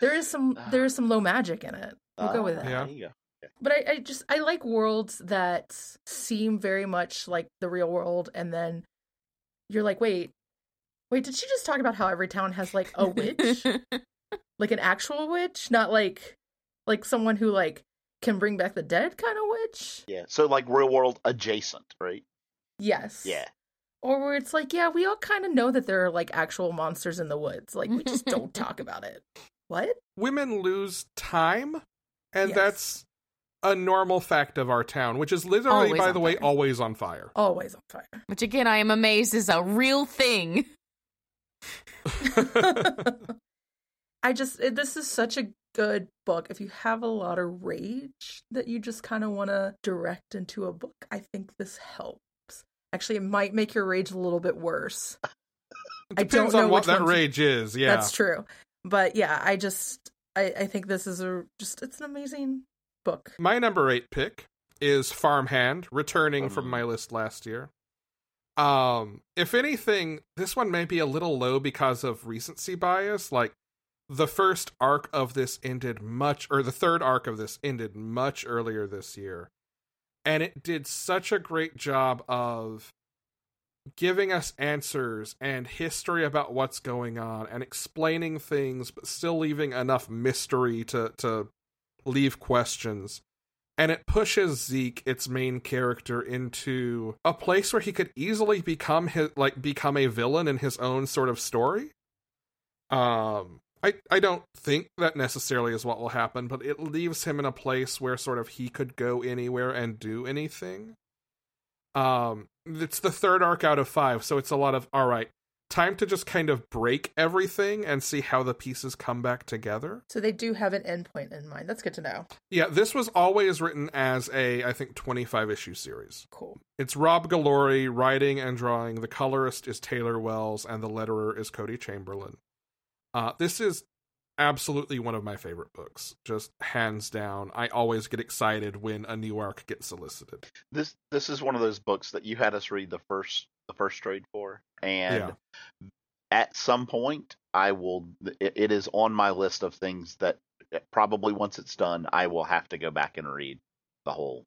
Speaker 4: There is some there is some low magic in it. We'll go with
Speaker 3: Ah,
Speaker 4: that.
Speaker 1: Yeah.
Speaker 3: there you go.
Speaker 4: But I, I just I like worlds that seem very much like the real world, and then you're like, wait, wait, did she just talk about how every town has like a witch, like an actual witch, not like like someone who like can bring back the dead kind of witch?
Speaker 3: Yeah. So, like real world adjacent, right?
Speaker 4: Yes.
Speaker 3: Yeah.
Speaker 4: Or where it's like, yeah, we all kind of know that there are like actual monsters in the woods, like we just don't talk about it. What?
Speaker 1: Women lose time, and
Speaker 4: Yes.
Speaker 1: that's a normal fact of our town, which is literally,
Speaker 2: Always
Speaker 1: by
Speaker 2: on
Speaker 1: the way,
Speaker 2: fire.
Speaker 1: always on fire.
Speaker 4: Always on fire.
Speaker 2: Which again, I am amazed is a real thing.
Speaker 4: I just it, this is such a good book. If you have a lot of rage that you just kind of want to direct into a book, I think this helps. Actually, it might make your rage a little bit worse. I don't
Speaker 1: Depends
Speaker 4: know
Speaker 1: on what that rage is. Yeah.
Speaker 4: That's true. But yeah, I just I, I think this is a just it's an amazing book.
Speaker 1: My number eight pick is Farmhand, returning from
Speaker 3: Mm.
Speaker 1: my list last year. Um, if anything, this one may be a little low because of recency bias. Like the first arc of this ended much, or the third arc of this ended much earlier this year, and it did such a great job of giving us answers and history about what's going on and explaining things, but still leaving enough mystery to to leave questions. And it pushes Zeke, its main character, into a place where he could easily become his like become a villain in his own sort of story. Um I, I don't think that necessarily is what will happen, but it leaves him in a place where sort of he could go anywhere and do anything. Um, it's the third arc out of five, so it's a lot of all right. Time to just kind of break everything and see how the pieces come back together.
Speaker 4: So they do have an endpoint in mind. That's good to know.
Speaker 1: Yeah, this was always written as a, I think, 25 issue series.
Speaker 4: Cool.
Speaker 1: It's Rob Guillory writing and drawing. The colorist is Taylor Wells, and the letterer is Kody Chamberlain. Uh, this is absolutely one of my favorite books, just hands down. I always get excited when a new arc gets solicited.
Speaker 3: This this is one of those books that you had us read the first the first trade for, and at some point I will. It, it is on my list of things that eh, probably once it's done, I will have to go back and read the whole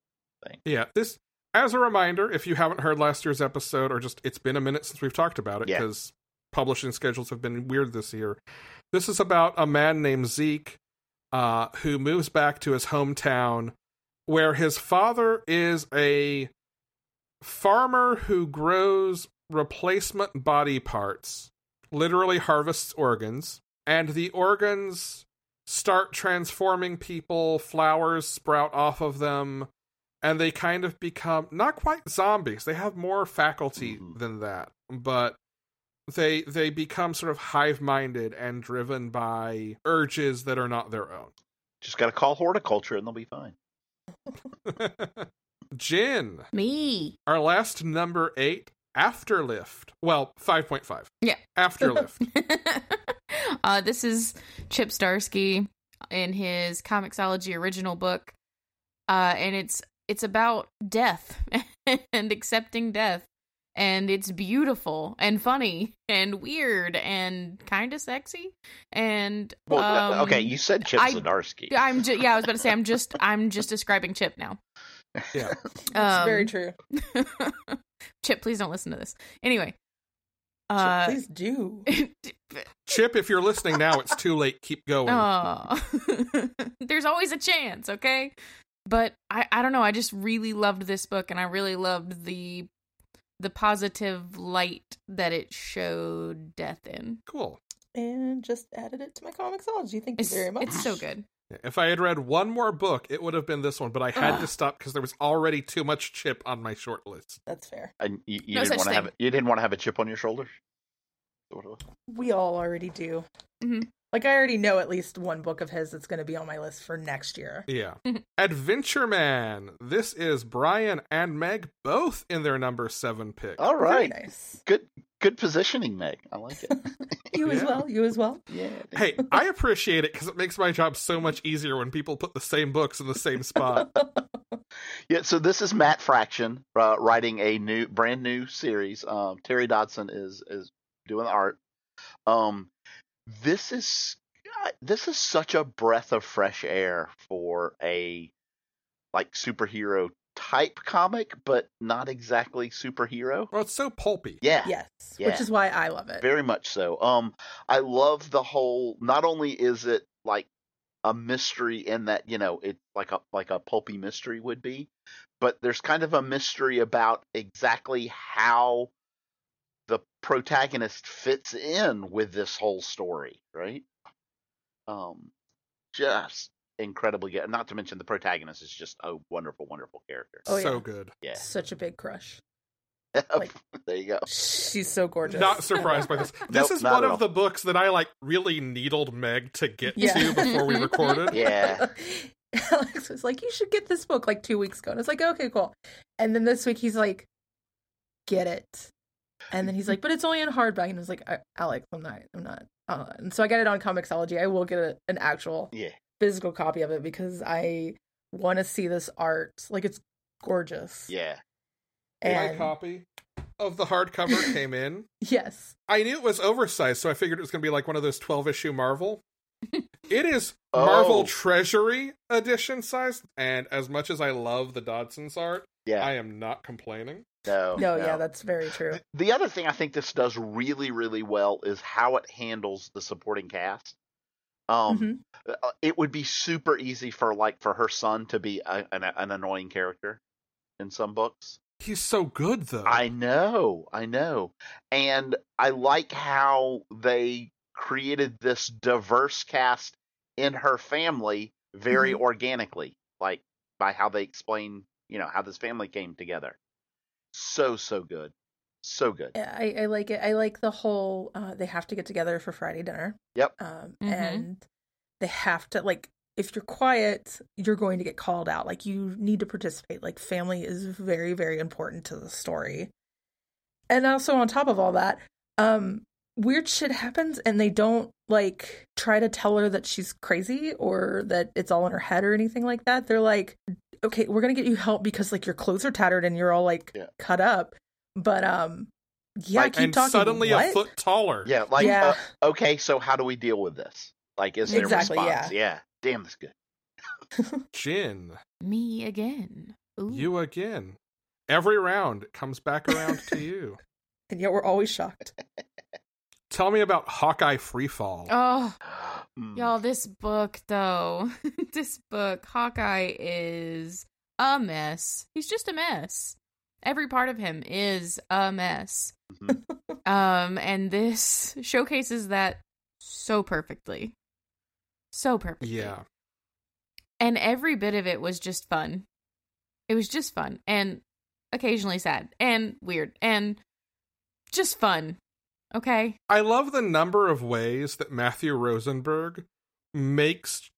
Speaker 3: thing.
Speaker 1: Yeah, this as a reminder, if you haven't heard last year's episode, or just it's been a minute since we've talked about it
Speaker 3: Yeah.
Speaker 1: because publishing schedules have been weird this year. This is about a man named Zeke uh, who moves back to his hometown, where his father is a farmer who grows replacement body parts, literally harvests organs, and the organs start transforming people, flowers sprout off of them, and they kind of become not quite zombies. They have more faculty
Speaker 3: Mhm.
Speaker 1: than that, but they they become sort of hive-minded and driven by urges that are not their own.
Speaker 3: Just got to call horticulture and they'll be fine.
Speaker 1: Jin,
Speaker 2: Me.
Speaker 1: our last number eight, Afterlift. Well, 5.5.
Speaker 2: Yeah.
Speaker 1: Afterlift.
Speaker 2: uh, this is Chip Zdarsky in his Comixology original book, uh, and it's it's about death and accepting death, and it's beautiful and funny and weird and kind of sexy. And
Speaker 3: Well, uh,
Speaker 2: um,
Speaker 3: okay, you said Chip
Speaker 2: I-
Speaker 3: Zdarsky.
Speaker 2: I'm ju- yeah, I was about to say I'm just I'm just describing Chip now.
Speaker 1: yeah.
Speaker 4: It's
Speaker 2: Um,
Speaker 4: very true.
Speaker 2: Chip, please don't listen to this. Anyway,
Speaker 4: Chip,
Speaker 2: uh,
Speaker 4: please do.
Speaker 1: Chip, if you're listening now, it's too late. Keep going.
Speaker 2: Oh, there's always a chance, okay? But I, I don't know. I just really loved this book, and I really loved the the positive light that it showed death in.
Speaker 1: Cool.
Speaker 4: and just added it to my Comixology. Thank you
Speaker 2: It's
Speaker 4: very much.
Speaker 2: it's so good.
Speaker 1: If I had read one more book, it would have been this one, but I had
Speaker 2: Ugh.
Speaker 1: to stop because there was already too much Chip on my short list.
Speaker 4: That's fair.
Speaker 3: And you, you
Speaker 2: No
Speaker 3: didn't
Speaker 2: such
Speaker 3: want to have
Speaker 2: thing.
Speaker 3: you didn't want to have a chip on your shoulder.
Speaker 4: We all already do.
Speaker 2: Mhm.
Speaker 4: Like I already know at least one book of his that's going to be on my list for next year.
Speaker 1: Yeah. Adventure Man. This is Brian and Meg both in their number seven pick.
Speaker 3: All right.
Speaker 4: Very nice.
Speaker 3: good good positioning, Meg. I like it.
Speaker 4: You as well. You as well.
Speaker 3: yeah.
Speaker 1: Hey, I appreciate it because it makes my job so much easier when people put the same books in the same spot.
Speaker 3: Yeah, so this is Matt Fraction uh, writing a new, brand new series. Um, Terry Dodson is is doing the art. Um, this is this is such a breath of fresh air for a like superhero type comic, but not exactly superhero.
Speaker 1: Well, it's so pulpy.
Speaker 3: Yeah,
Speaker 4: yes,
Speaker 3: Yeah.
Speaker 4: which is why I love it.
Speaker 3: very much so. Um, I love the whole. Not only is it like a mystery in that you know it's like a like a pulpy mystery would be, but there's kind of a mystery about exactly how the protagonist fits in with this whole story, right? Um, just incredibly good. Not to mention the protagonist is just a wonderful, wonderful character.
Speaker 4: Oh, yeah.
Speaker 1: so good.
Speaker 3: Yeah,
Speaker 4: Such a big crush. like-
Speaker 3: there you go.
Speaker 4: She's so gorgeous.
Speaker 1: Not surprised by this. This
Speaker 3: Nope,
Speaker 1: is one of
Speaker 3: all.
Speaker 1: the books that I like really needled Meg to get
Speaker 4: Yeah.
Speaker 1: to before we recorded.
Speaker 3: Yeah.
Speaker 4: Alex was like, "You should get this book." Like two weeks ago, and it's like, "Okay, cool." And then this week, he's like, "Get it," and then he's like, "But it's only in hardback." And I was like, "Alex, I'm not, I'm not." Uh, and so I got it on Comixology. I will get a, an actual
Speaker 3: Yeah.
Speaker 4: physical copy of it because I want to see this art. Like it's gorgeous.
Speaker 3: Yeah.
Speaker 1: My copy of the hardcover came in.
Speaker 4: yes,
Speaker 1: I knew it was oversized, so I figured it was going to be like one of those 12 issue Marvel. it is
Speaker 3: Oh.
Speaker 1: Marvel Treasury edition size, and as much as I love the Dodson's art,
Speaker 3: Yeah.
Speaker 1: I am not complaining.
Speaker 3: No.
Speaker 4: no, yeah, that's very true.
Speaker 3: The other thing I think this does really, really well is how it handles the supporting cast. Um,
Speaker 4: Mhm.
Speaker 3: uh, it would be super easy for like for her son to be a, an, an annoying character in some books.
Speaker 1: He's so good, though.
Speaker 3: I know, I know, and I like how they created this diverse cast in her family very organically, like by how they explain, you know, how this family came together. So so good, so good.
Speaker 4: Yeah, I, I like it. I like the whole uh, they have to get together for Friday dinner.
Speaker 3: Yep.
Speaker 4: Um,
Speaker 2: Mhm.
Speaker 4: and they have to like if you're quiet, you're going to get called out. Like you need to participate. Like family is very very important to the story. And also on top of all that, um weird shit happens and they don't like try to tell her that she's crazy or that it's all in her head or anything like that. They're like, "Okay, we're going to get you help because like your clothes are tattered and you're all like
Speaker 3: Yeah.
Speaker 4: cut up." But um yeah,
Speaker 3: Like,
Speaker 4: keep
Speaker 1: and
Speaker 4: talking.
Speaker 1: suddenly
Speaker 4: What?
Speaker 1: a foot taller.
Speaker 3: Yeah, like
Speaker 4: Yeah.
Speaker 3: uh, okay, so how do we deal with this? Like, is there
Speaker 4: Exactly,
Speaker 3: response? Yeah, damn, that's good.
Speaker 1: Jin,
Speaker 2: Me again. Ooh.
Speaker 1: you again. Every round comes back around to you.
Speaker 4: and yet we're always shocked.
Speaker 1: Tell me about Hawkeye Freefall.
Speaker 2: Oh,
Speaker 3: Mm.
Speaker 2: y'all, this book though, this book, Hawkeye is a mess. He's just a mess. Every part of him is a mess.
Speaker 3: Mhm.
Speaker 2: Um, and this showcases that so perfectly. So perfectly.
Speaker 1: yeah.
Speaker 2: And every bit of it was just fun. It was just fun and occasionally sad and weird and just fun. Okay?
Speaker 1: I love the number of ways that Matthew Rosenberg makes.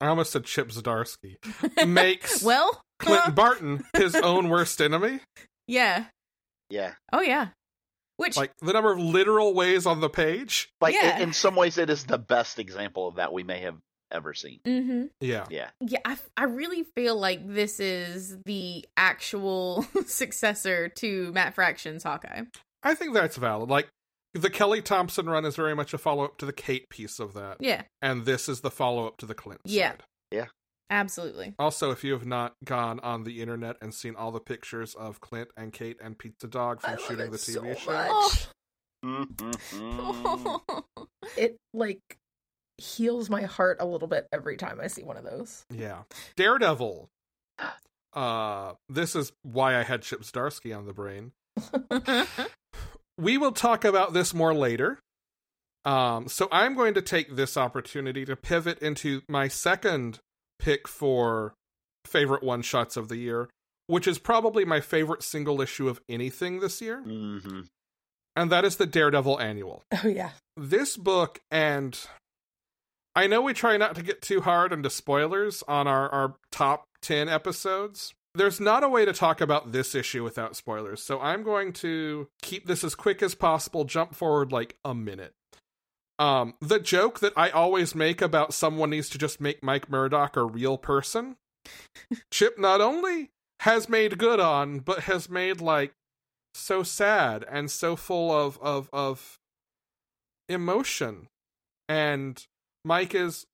Speaker 1: I almost said Chip Zdarsky. Makes
Speaker 2: well,
Speaker 1: Clinton Barton, his own worst enemy.
Speaker 2: Yeah.
Speaker 3: Yeah.
Speaker 2: Oh yeah. Which
Speaker 1: Like the number of literal ways on the page.
Speaker 3: Like in-
Speaker 2: Yeah.
Speaker 3: in, some ways, it is the best example of that we may have ever seen.
Speaker 2: Mm-hmm.
Speaker 1: Yeah.
Speaker 3: Yeah.
Speaker 2: Yeah, I really feel like this is the actual successor to Matt Fraction's Hawkeye.
Speaker 1: I think that's valid. Like the Kelly Thompson run is very much a follow up to the Kate piece of that.
Speaker 2: Yeah,
Speaker 1: And this is the follow up to the Clint.
Speaker 2: Yeah.
Speaker 1: side.
Speaker 2: absolutely.
Speaker 1: Also, if you have not gone on the internet and seen all the pictures of Clint and Kate and Pizza Dog
Speaker 4: I
Speaker 1: from
Speaker 4: love
Speaker 1: shooting
Speaker 4: it
Speaker 1: the
Speaker 4: so
Speaker 1: TV show.
Speaker 4: much.
Speaker 3: Mm-mm-mm.
Speaker 4: It like heals my heart a little bit every time I see one of those.
Speaker 1: Yeah. Daredevil. Uh this is why I had Chip Zdarsky on the brain. We will talk about this more later. Um so I'm going to take this opportunity to pivot into my second pick for favorite one shots of the year, which is probably my favorite single issue of anything this year,
Speaker 3: Mhm.
Speaker 1: and that is the Daredevil annual.
Speaker 4: Oh yeah.
Speaker 1: this book and I know we try not to get too hard into spoilers on our, our top 10 episodes. There's not a way to talk about this issue without spoilers, so I'm going to keep this as quick as possible, jump forward like a minute. Um, the joke that I always make about someone needs to just make Mike Murdock a real person, Chip not only has made good on, but has made like so sad and so full of of of emotion. And Mike is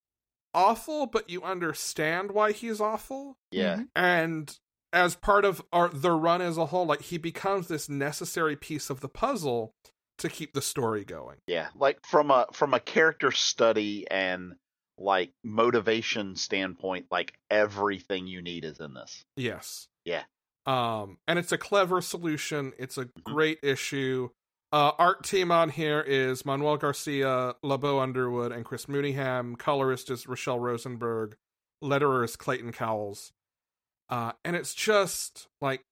Speaker 1: awful, but you understand why he's awful.
Speaker 3: Yeah.
Speaker 1: And as part of our the run as a whole, like he becomes this necessary piece of the puzzle to keep the story going.
Speaker 3: Yeah. Like from a from a character study and like motivation standpoint, like everything you need is in this.
Speaker 1: Yes.
Speaker 3: Yeah.
Speaker 1: Um, and it's a clever solution. It's a great issue. Uh, art team on here is Manuel Garcia, LeBeau Underwood, and Chris Mooneyham. Colorist is Rachelle Rosenberg. Letterer is Clayton Cowles. Uh, and it's just like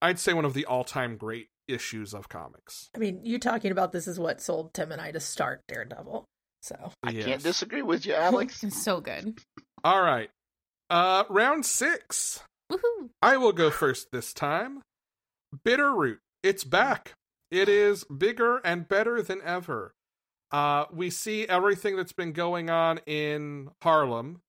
Speaker 1: I'd say one of the all-time great issues of comics.
Speaker 4: I mean, you talking about this is what sold Tim and I to start Daredevil. So
Speaker 3: I
Speaker 1: Yes.
Speaker 3: can't disagree with you, Alex.
Speaker 2: It's so good.
Speaker 1: All right. Uh, round six.
Speaker 2: Woohoo!
Speaker 1: I will go first this time. Bitter Root. It's back. It is bigger and better than ever. Uh, we see everything that's been going on in Harlem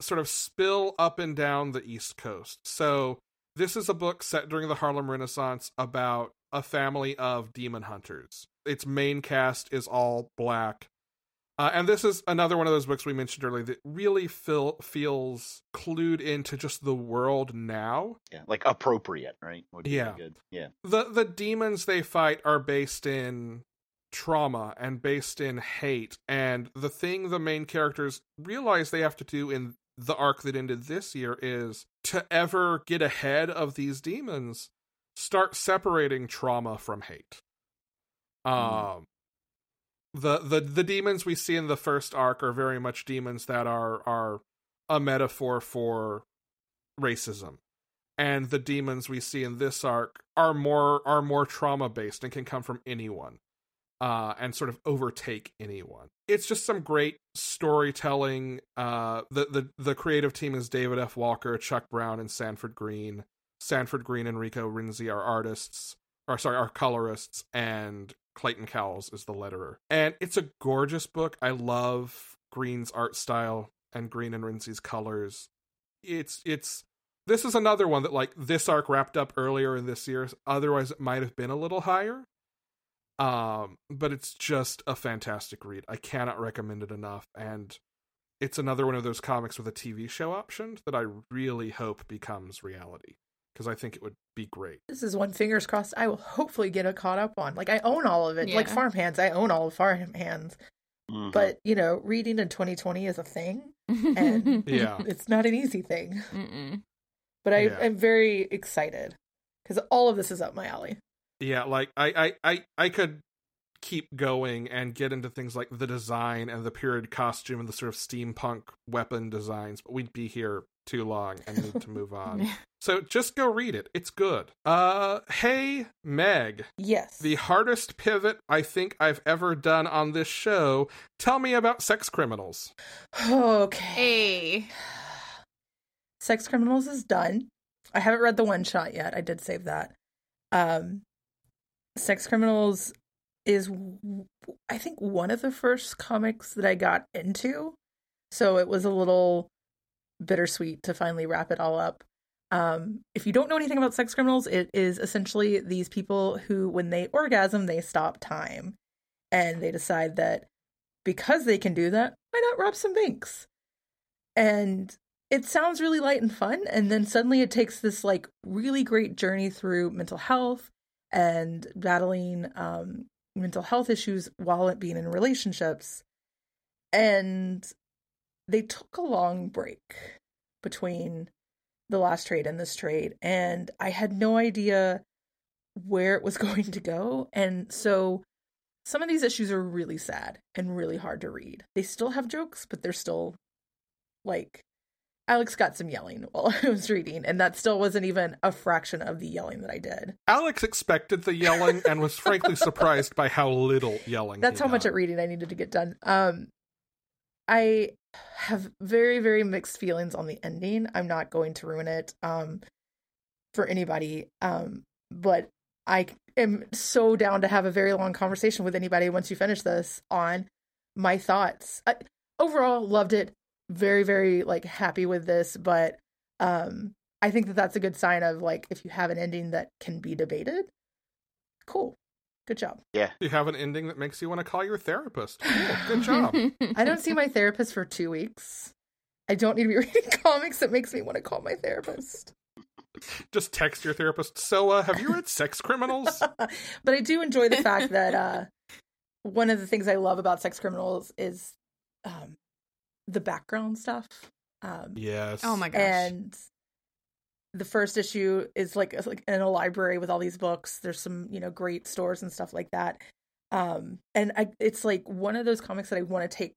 Speaker 1: sort of spill up and down the East Coast. So, this is a book set during the Harlem Renaissance about a family of demon hunters. Its main cast is all black. Uh, and this is another one of those books we mentioned earlier that really feel, feels clued into just the world now.
Speaker 3: Yeah. Like appropriate, right? Would be
Speaker 1: Yeah.
Speaker 3: Good. Yeah.
Speaker 1: the the demons they fight are based in trauma and based in hate and the thing the main characters realize they have to do in the arc that ended this year is to ever get ahead of these demons start separating trauma from hate. Um the the the demons we see in the first arc are very much demons that are are a metaphor for racism. And the demons we see in this arc are more are more trauma based and can come from anyone uh and sort of overtake anyone. It's just some great storytelling. Uh the the the creative team is david f. Walker chuck brown and sanford greene. Sanford greene and rico renzi are artists or sorry are colorists and clayton cowles is the letterer. And it's a gorgeous book. I love greene's art style and greene and renzi's colors. It's it's this is another one that like this arc wrapped up earlier in this year. Otherwise it might have been a little higher um but it's just a fantastic read i cannot recommend it enough and it's another one of those comics with a tv show option that i really hope becomes reality because i think it would be great
Speaker 4: this is one fingers crossed I will hopefully get a caught up on. Like I own all of it. Like
Speaker 2: Yeah.
Speaker 4: Farm Hands, I own all of Farm Hands.
Speaker 3: Mhm.
Speaker 4: But you know, reading in 2020 is a thing, and
Speaker 1: yeah
Speaker 4: it's not an easy thing.
Speaker 2: Mm-mm.
Speaker 4: But I,
Speaker 1: Yeah.
Speaker 4: I'm very excited because all of this is up my alley.
Speaker 1: Yeah like I, I i i could keep going and get into things like the design and the period costume and the sort of steampunk weapon designs but we'd be here too long and need to move on so just go read it it's good uh hey meg
Speaker 4: Yes.
Speaker 1: the hardest pivot i think i've ever done on this show tell me about sex criminals
Speaker 4: Okay.
Speaker 2: Hey.
Speaker 4: Sex Criminals is done. I haven't read the one shot yet. I did save that. Um, Sex Criminals is, I think, one of the first comics that I got into. So it was a little bittersweet to finally wrap it all up. Um, if you don't know anything about sex criminals, it is essentially these people who, when they orgasm, they stop time. And they decide that because they can do that, why not rob some banks? And it sounds really light and fun. And then suddenly it takes this like really great journey through mental health and battling um, mental health issues while being in relationships. And they took a long break between the last trade and this trade, and I had no idea where it was going to go. And so some of these issues are really sad and really hard to read. They still have jokes, but they're still like Alex got some yelling while I was reading, and that still wasn't even a fraction of the yelling that I did.
Speaker 1: Alex expected the yelling and was frankly surprised by how little yelling.
Speaker 4: That's how much at reading I needed to get done. Um, I have very very mixed feelings on the ending. I'm not going to ruin it um for anybody. Um, but I am so down to have a very long conversation with anybody once you finish this on my thoughts. I, overall, loved it. Very very like happy with this, but um, I think that that's a good sign of like if you have an ending that can be debated. Cool, good job. Yeah.
Speaker 1: You have an ending that makes you want to call your therapist. Cool. Good job.
Speaker 4: I don't see my therapist for two weeks. I don't need to be reading comics that makes me want to call my therapist.
Speaker 1: Just text your therapist. So, uh, have you read Sex Criminals?
Speaker 4: but I do enjoy the fact that uh, one of the things I love about sex criminals is um, the background stuff. Um,
Speaker 1: yes.
Speaker 2: oh my gosh.
Speaker 4: and the first issue is like it's like in a library with all these books. There's some you know great stores and stuff like that. Um, and I, it's like one of those comics that I want to take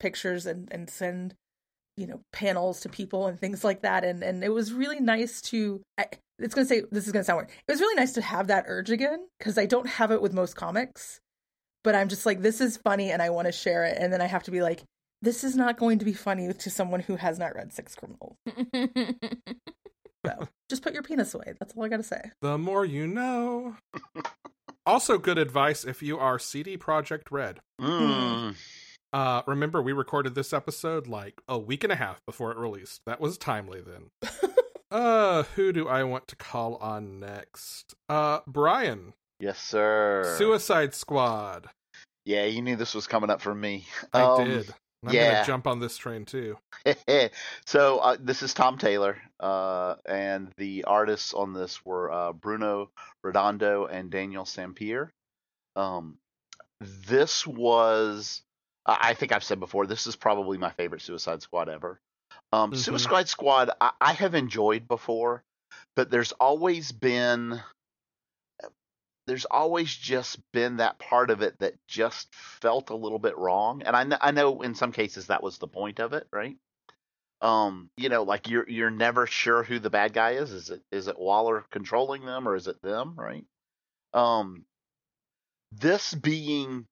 Speaker 4: pictures and and send you know panels to people and things like that. And and it was really nice to. I, it's gonna say this is gonna sound weird. It was really nice to have that urge again because I don't have it with most comics. But I'm just like this is funny and I want to share it, and then I have to be like this is not going to be funny to someone who has not read Sex Criminals. So just put your penis away. That's all I gotta say.
Speaker 1: The more you know. also, good advice if you are CD Projekt Red.
Speaker 3: Mm.
Speaker 1: Uh, remember, we recorded this episode like a week and a half before it released. That was timely then. uh, who do I want to call on next? Uh, Brian,
Speaker 3: Yes, sir.
Speaker 1: Suicide Squad.
Speaker 3: yeah, you knew this was coming up for me.
Speaker 1: I
Speaker 3: Um,
Speaker 1: did. I'm
Speaker 3: yeah.
Speaker 1: gonna jump on this train too.
Speaker 3: so uh, this is Tom Taylor, uh, and the artists on this were uh, Bruno Redondo and Daniel Sampere. Um, this was, I think I've said before, this is probably my favorite Suicide Squad ever. Um,
Speaker 1: Mhm.
Speaker 3: Suicide Squad, I, I have enjoyed before, but there's always been, there's always just been that part of it that just felt a little bit wrong, and I kn- I know in some cases that was the point of it, right? Um, you know, like you're you're never sure who the bad guy is. Is it is it Waller controlling them or is it them, right? Um, this being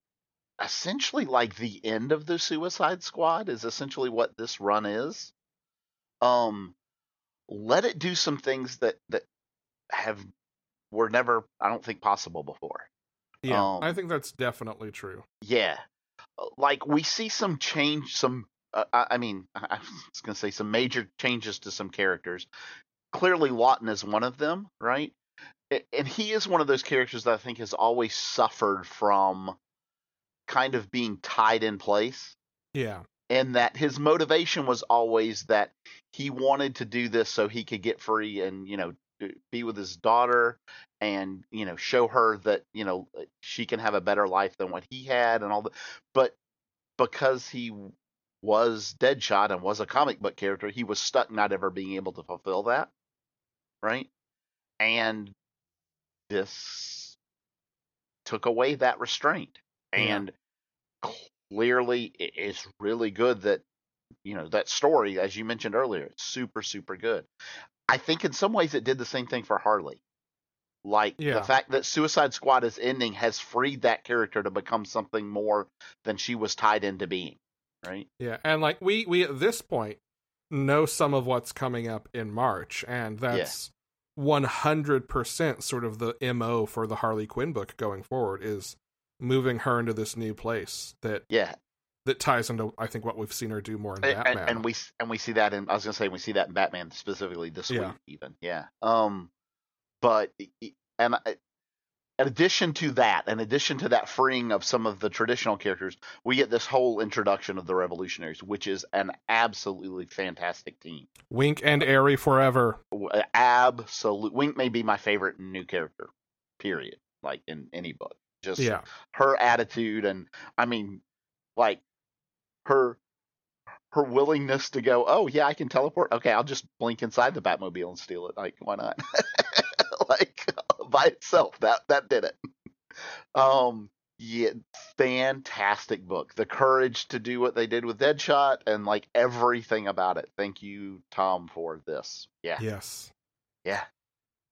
Speaker 3: essentially like the end of the Suicide Squad is essentially what this run is. Um, let it do some things that that have were never I don't think possible before.
Speaker 1: Yeah,
Speaker 3: Um,
Speaker 1: I think that's definitely true.
Speaker 3: Yeah, Uh, like we see some change, some. Uh, I I mean, I was gonna say some major changes to some characters. Clearly, Lawton is one of them, right? And he is one of those characters that I think has always suffered from kind of being tied in place,
Speaker 1: Yeah,
Speaker 3: and that his motivation was always that he wanted to do this so he could get free and you know be with his daughter and you know show her that you know uh, she can have a better life than what he had and all that but because he was deadshot and was a comic book character he was stuck not ever being able to fulfill that right and this took away that restraint
Speaker 1: Yeah.
Speaker 3: and clearly it is really good that you know that story as you mentioned earlier it's super super good i think in some ways it did the same thing for harley. Like
Speaker 1: Yeah.
Speaker 3: the fact that suicide squad is ending has freed that character to become something more than she was tied into being right?
Speaker 1: Yeah, and like we we at this point know some of what's coming up in March, and that's 100% sort of the MO for the Harley Quinn book going forward is moving her into this new place that
Speaker 3: Yeah,
Speaker 1: that ties into I think what we've seen her do more in
Speaker 3: and,
Speaker 1: Batman.
Speaker 3: and, and we and we see that in I was gonna say we see that in Batman specifically this
Speaker 1: Yeah.
Speaker 3: week even yeah um but and I, in addition to that in addition to that freeing of some of the traditional characters we get this whole introduction of the revolutionaries which is an absolutely fantastic team
Speaker 1: Wink and Aerie forever.
Speaker 3: Absolute Wink may be my favorite new character period like in any book just
Speaker 1: Yeah.
Speaker 3: her attitude and I mean like her her willingness to go, oh yeah, I can teleport. Okay, I'll just blink inside the Batmobile and steal it. Like, why not? like by itself, that that did it. Um, yeah, fantastic book. The courage to do what they did with Deadshot and like everything about it. Thank you, Tom, for this. Yeah,
Speaker 1: Yes.
Speaker 3: yeah.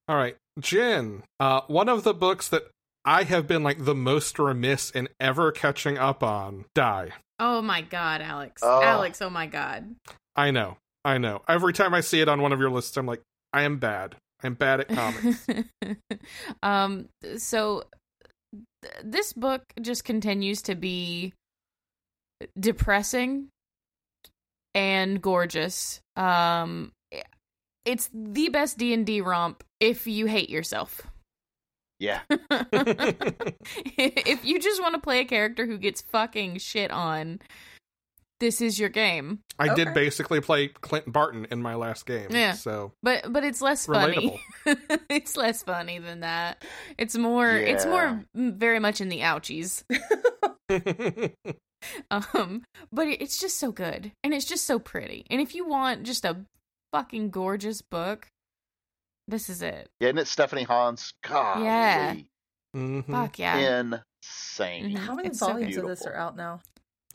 Speaker 1: All right, Jen. Uh, one of the books that I have been like the most remiss in ever catching up on. Die.
Speaker 2: Oh my god, Alex.
Speaker 3: Oh.
Speaker 2: Alex, oh my god.
Speaker 1: I know. I know. Every time I see it on one of your lists, I'm like, I am bad. I'm bad at comics.
Speaker 2: um so th- this book just continues to be depressing and gorgeous. Um it's the best D&D romp if you hate yourself.
Speaker 3: Yeah.
Speaker 2: if you just want to play a character who gets fucking shit on, this is your game.
Speaker 1: I did basically play Clint Barton in my last game.
Speaker 2: Yeah.
Speaker 1: So
Speaker 2: But but it's less funny. it's less funny than that. It's more it's more very much in the ouchies. Um but it's just so good and it's just so pretty. And if you want just a fucking gorgeous book, this is it.
Speaker 3: Yeah, and it's Stephanie Hans. God,
Speaker 2: Yeah.
Speaker 1: Mhm.
Speaker 2: Fuck yeah.
Speaker 3: insane.
Speaker 2: Mhm.
Speaker 4: How many
Speaker 2: It's so
Speaker 4: volumes of this are out now?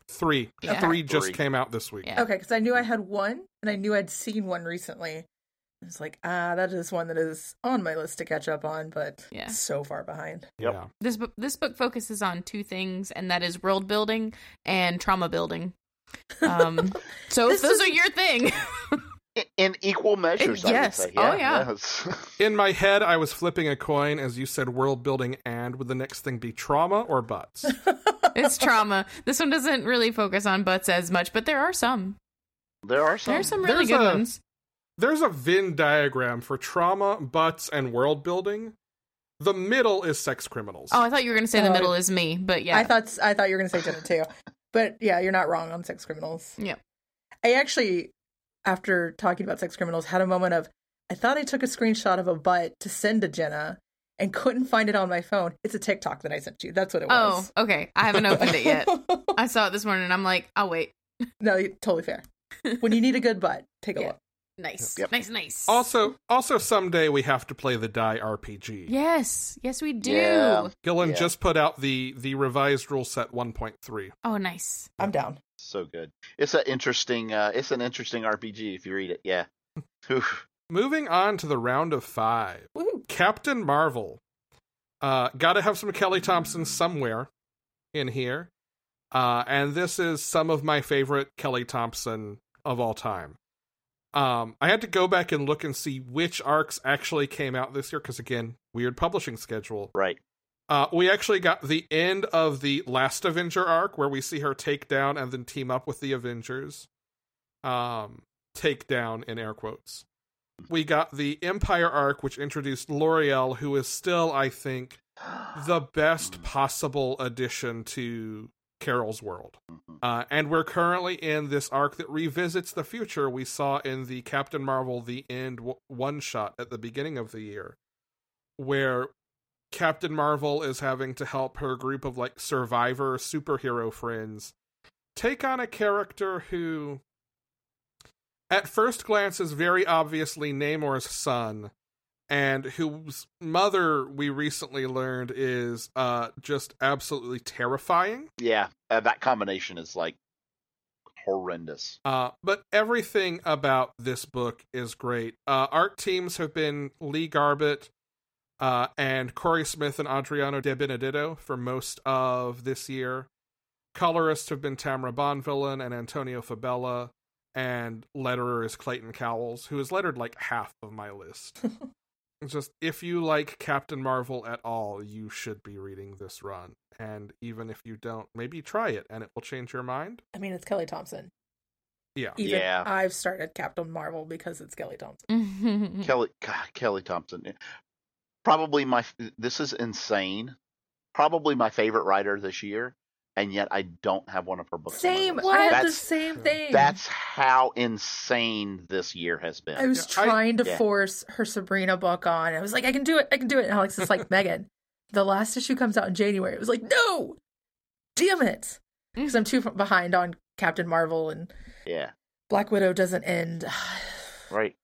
Speaker 1: Three.
Speaker 2: Yeah.
Speaker 1: Three just
Speaker 3: Three.
Speaker 1: came out this week.
Speaker 2: Yeah.
Speaker 4: Okay, because I knew I had one, and I knew I'd seen one recently. I was like, ah, that is one that is on my list to catch up on, but
Speaker 2: Yeah.
Speaker 4: so far behind.
Speaker 3: Yep.
Speaker 1: Yeah.
Speaker 2: This book this book focuses on two things and that is world building and trauma building. Um so if those
Speaker 4: is-
Speaker 2: are your thing.
Speaker 3: In, in equal measures,
Speaker 2: yes.
Speaker 3: I would say.
Speaker 2: Oh, yeah.
Speaker 3: yes.
Speaker 1: In my head, I was flipping a coin as you said world building and would the next thing be trauma or butts?
Speaker 2: it's trauma. This one doesn't really focus on butts as much, but there are some.
Speaker 3: there are some.
Speaker 2: There are some really
Speaker 1: There's
Speaker 2: good
Speaker 1: a-
Speaker 2: ones.
Speaker 1: There's a Venn diagram for trauma, butts, and world building. The middle is sex criminals.
Speaker 2: Oh, I thought you were going to say the
Speaker 4: Oh,
Speaker 2: middle is me, but yeah.
Speaker 4: I thought I thought you were going to say Jenna too, but yeah, you're not wrong on sex criminals.
Speaker 2: Yep.
Speaker 4: I actually, after talking about sex criminals, had a moment of I thought I took a screenshot of a butt to send to Jenna and couldn't find it on my phone. It's a TikTok that I sent you. That's what it
Speaker 2: oh,
Speaker 4: was.
Speaker 2: Oh, okay. I haven't opened it yet. I saw it this morning and I'm like, I'll wait.
Speaker 4: no, totally fair. When you need a good butt, take a
Speaker 2: Yeah.
Speaker 4: look.
Speaker 2: Nice.
Speaker 3: Yep.
Speaker 2: Nice, nice.
Speaker 1: Also, also someday we have to play the Die RPG.
Speaker 2: Yes. Yes, we do.
Speaker 3: Yeah.
Speaker 1: Gillen
Speaker 3: Yeah.
Speaker 1: just put out the the revised rule set 1.3.
Speaker 2: Oh, nice.
Speaker 4: I'm down.
Speaker 3: So good. It's an interesting. Uh, it's an interesting RPG if you read it. Yeah.
Speaker 1: Moving on to the round of five.
Speaker 4: Woo.
Speaker 1: Captain Marvel. Uh, Got to have some Kelly Thompson somewhere in here. Uh, and this is some of my favorite Kelly Thompson of all time. Um, I had to go back and look and see which arcs actually came out this year because, again, weird publishing schedule.
Speaker 3: Right.
Speaker 1: Uh, we actually got the end of the last Avenger arc where we see her take down and then team up with the Avengers. Um, take down in air quotes. We got the Empire arc, which introduced Lauri-Ell, who is still, I think, the best possible addition to Carol's world.
Speaker 3: Mhm.
Speaker 1: Uh, and we're currently in this arc that revisits the future we saw in the Captain Marvel The End w- one shot at the beginning of the year, where Captain Marvel is having to help her group of like survivor superhero friends take on a character who, at first glance, is very obviously Namor's son, and whose mother we recently learned is uh, just absolutely terrifying.
Speaker 3: Yeah. Uh, that combination is like horrendous.
Speaker 1: Uh, but everything about this book is great. Uh, art teams have been Lee Garbett uh, and Cory Smith and Adriano De Benedetto for most of this year. Colorists have been Tamra Bonvillain and Antonio Fabela, and letterer is Clayton Cowles, who has lettered like half of my list. just if you like Captain Marvel at all, you should be reading this run. And even if you don't, maybe try it and it will change your mind.
Speaker 4: I mean, it's Kelly Thompson.
Speaker 1: Yeah.
Speaker 4: Even
Speaker 3: Yeah.
Speaker 4: I've started Captain Marvel because it's Kelly Thompson.
Speaker 3: Kelly God, Kelly Thompson. Probably my this is insane. Probably my favorite writer this year, and yet I don't have one of her books.
Speaker 4: Same.
Speaker 3: list.
Speaker 4: I had the
Speaker 3: That's-
Speaker 4: same thing.
Speaker 3: That's how insane this year has been.
Speaker 4: I was
Speaker 1: Yeah, I-
Speaker 4: trying to
Speaker 3: Yeah.
Speaker 4: force her Sabrina book on. I was like, I can do it. I can do it. And Alex is like, Megan, the last issue comes out in January. It was like, no, damn it. Mm. Because I'm too behind on Captain Marvel and
Speaker 3: yeah,
Speaker 4: Black Widow doesn't end.
Speaker 3: right.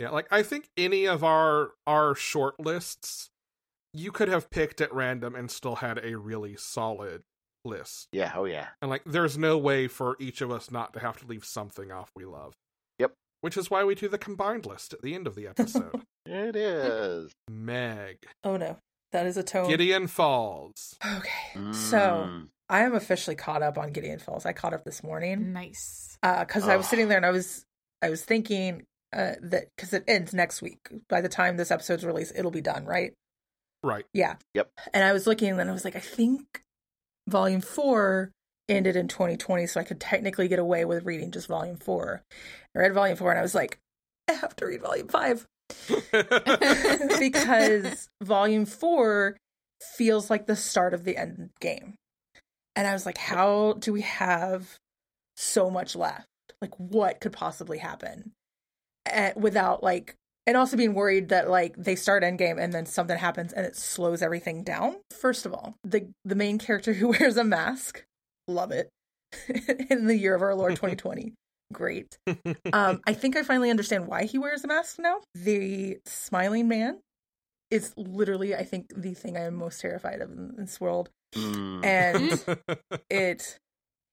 Speaker 1: Yeah, like I think any of our our short lists you could have picked at random and still had a really solid list.
Speaker 3: Yeah, oh yeah.
Speaker 1: And like there's no way for each of us not to have to leave something off we love.
Speaker 3: Yep.
Speaker 1: Which is why we do the combined list at the end of the episode.
Speaker 3: It is.
Speaker 1: Meg.
Speaker 4: Oh no, that is a tone.
Speaker 1: Gideon Falls.
Speaker 4: Okay, so
Speaker 3: Mm.
Speaker 4: I am officially caught up on Gideon Falls. I caught up this morning
Speaker 2: nice.
Speaker 4: because I was sitting there and I was I was thinking uh, that because it ends next week. By the time this episode's released, it'll be done, right?
Speaker 1: Right.
Speaker 4: Yeah.
Speaker 3: Yep.
Speaker 4: And I was looking and I was like, I think volume four ended in 2020, so I could technically get away with reading just volume four. I read volume four and I was like, I have to read volume five because volume four feels like the start of the end game. And I was like, how do we have so much left? Like, what could possibly happen? And without like, and also being worried that like they start endgame and then something happens and it slows everything down. First of all, the the main character who wears a mask, love it. In the year of our Lord 2020, great. Um, I think I finally understand why he wears a mask now. The smiling man is literally, I think, the thing I am most terrified of in this world.
Speaker 3: Mm.
Speaker 4: And it,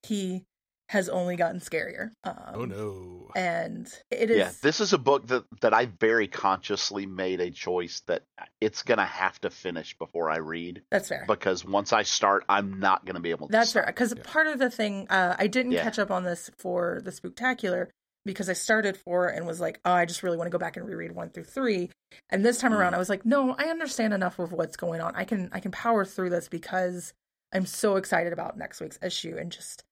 Speaker 4: he has only gotten scarier. Um,
Speaker 1: oh no.
Speaker 4: And it is.
Speaker 3: yeah, this is a book that that I very consciously made a choice that it's gonna have to finish before I read
Speaker 4: that's fair.
Speaker 3: because once I start, I'm not gonna be able to.
Speaker 4: That's
Speaker 3: stop.
Speaker 4: fair. Because
Speaker 1: Yeah.
Speaker 4: part of the thing, uh, I didn't
Speaker 3: Yeah.
Speaker 4: catch up on this for the Spooktacular because I started four and was like, oh, I just really want to go back and reread one through three. And this time around,
Speaker 3: Mm.
Speaker 4: I was like, no, I understand enough of what's going on. I can I can power through this because I'm so excited about next week's issue and just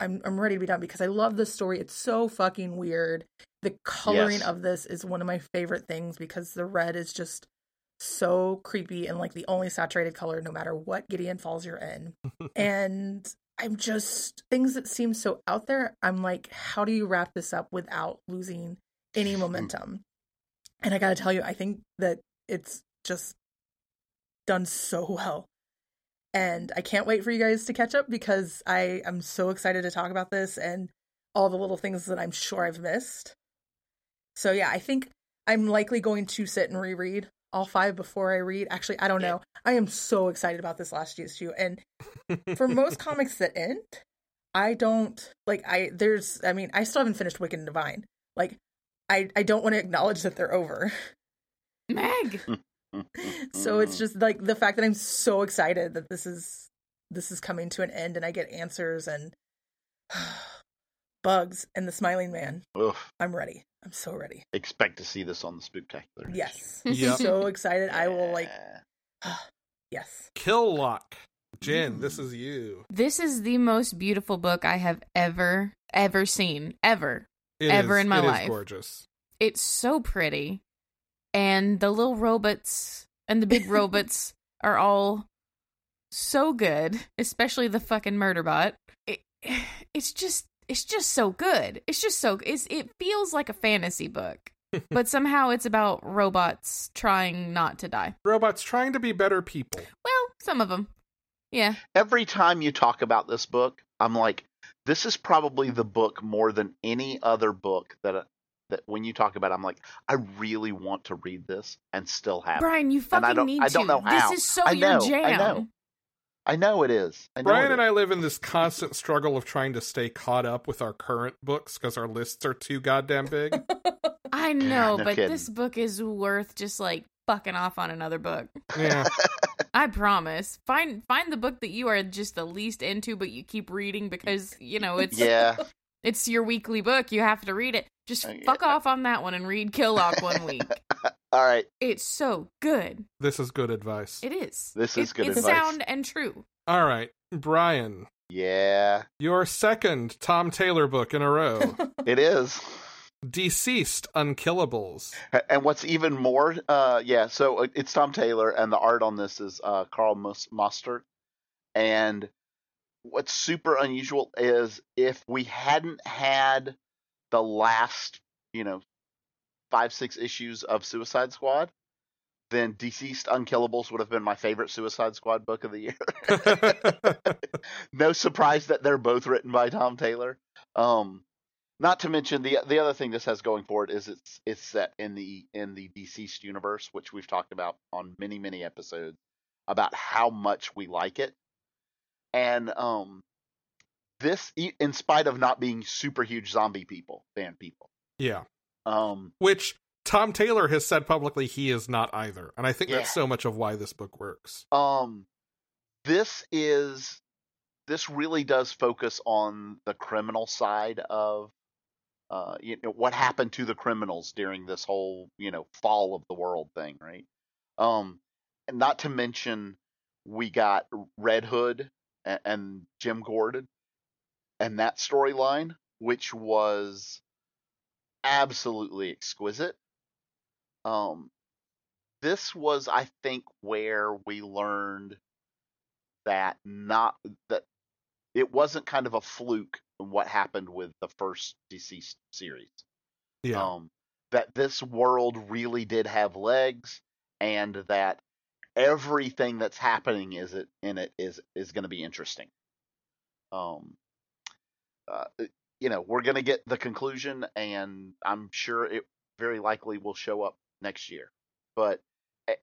Speaker 4: I'm I'm ready to be done because I love this story. It's so fucking weird. The coloring
Speaker 3: Yes.
Speaker 4: of this is one of my favorite things because the red is just so creepy and like the only saturated color no matter what Gideon Falls you're in. and I'm just things that seem so out there. I'm like, how do you wrap this up without losing any momentum? And I gotta tell you, I think that it's just done so well. And I can't wait for you guys to catch up because I am so excited to talk about this and all the little things that I'm sure I've missed. So yeah, I think I'm likely going to sit and reread all five before I read. Actually, I don't know. I am so excited about this last issue. And for most comics that end, I don't like I there's I mean, I still haven't finished Wicked and Divine. Like I I don't want to acknowledge that they're over.
Speaker 2: Meg.
Speaker 4: so it's just like the fact that I'm so excited that this is this is coming to an end and I get answers and bugs and the smiling man.
Speaker 3: Ugh,
Speaker 4: I'm ready. I'm so ready.
Speaker 3: expect to see this on the Spooktacular.
Speaker 4: Yes.
Speaker 1: Yep.
Speaker 4: So excited.
Speaker 3: year.
Speaker 4: I will like
Speaker 3: Yeah.
Speaker 4: yes.
Speaker 1: Kill Lock. Jen,
Speaker 3: Mm.
Speaker 1: this is you.
Speaker 2: This is the most beautiful book I have ever, ever seen. Ever.
Speaker 1: It
Speaker 2: Ever
Speaker 1: is-
Speaker 2: in my
Speaker 1: it is
Speaker 2: life.
Speaker 1: gorgeous.
Speaker 2: It's so pretty. And the little robots and the big robots are all so good, especially the fucking murderbot. It, it's just it's just so good. It's just so it's it feels like a fantasy book. but somehow it's about robots trying not to die.
Speaker 1: Robots trying to be better people.
Speaker 2: Well, some of them. Yeah.
Speaker 3: Every time you talk about this book, I'm like, this is probably the book more than any other book that that when you talk about, it, I'm like, I really want to read this and still have.
Speaker 2: Brian, you
Speaker 3: And I
Speaker 2: fucking
Speaker 3: don't-
Speaker 2: need
Speaker 3: I don't
Speaker 2: to.
Speaker 3: know how.
Speaker 2: This is so
Speaker 3: I
Speaker 2: your jam.
Speaker 3: I know. I know it is. I know
Speaker 1: Brian
Speaker 3: it
Speaker 1: and
Speaker 3: is.
Speaker 1: I live in this constant struggle of trying to stay caught up with our current books because our lists are too goddamn big.
Speaker 2: I know,
Speaker 3: no
Speaker 2: but
Speaker 3: kidding.
Speaker 2: this book is worth just like fucking off on another book.
Speaker 1: yeah.
Speaker 2: I promise. Find find the book that you are just the least into, but you keep reading because you know it's
Speaker 3: yeah,
Speaker 2: it's your weekly book. You have to read it. Just
Speaker 3: Uh,
Speaker 2: fuck
Speaker 3: yeah.
Speaker 2: off on that one and read Kill Lock one week.
Speaker 3: All right.
Speaker 2: It's so good.
Speaker 1: This is good advice.
Speaker 2: It is.
Speaker 3: This is
Speaker 2: It-
Speaker 3: good
Speaker 2: it's
Speaker 3: advice.
Speaker 2: sound and true.
Speaker 1: All right, Brian,
Speaker 3: Yeah,
Speaker 1: your second Tom Taylor book in a row.
Speaker 3: it is.
Speaker 1: DCeased Unkillables.
Speaker 3: And what's even more, uh, yeah. So it's Tom Taylor, and the art on this is uh, Karl Mos- Mostert. And what's super unusual is if we hadn't had the last, you know, five six issues of Suicide Squad, then DCeased Unkillables would have been my favorite Suicide Squad book of the year. no surprise that they're both written by Tom Taylor. Um, not to mention the the other thing this has going for it is it's it's set in the in the DCeased universe, which we've talked about on many many episodes about how much we like it, and um, this in spite of not being super huge zombie people fan people,
Speaker 1: yeah.
Speaker 3: um,
Speaker 1: Which Tom Taylor has said publicly he is not either. And I think
Speaker 3: Yeah.
Speaker 1: that's so much of why this book works.
Speaker 3: um, this is this really does focus on the criminal side of uh, you know what happened to the criminals during this whole you know fall of the world thing, right? Um, and not to mention we got Red Hood and, and Jim Gordon and that storyline, which was absolutely exquisite. Um, this was, I think, where we learned that not that it wasn't kind of a fluke what happened with the first DCeased series
Speaker 1: Yeah.
Speaker 3: um, that this world really did have legs and that everything that's happening is it in it is is going to be interesting um uh, you know we're going to get the conclusion and i'm sure it very likely will show up next year but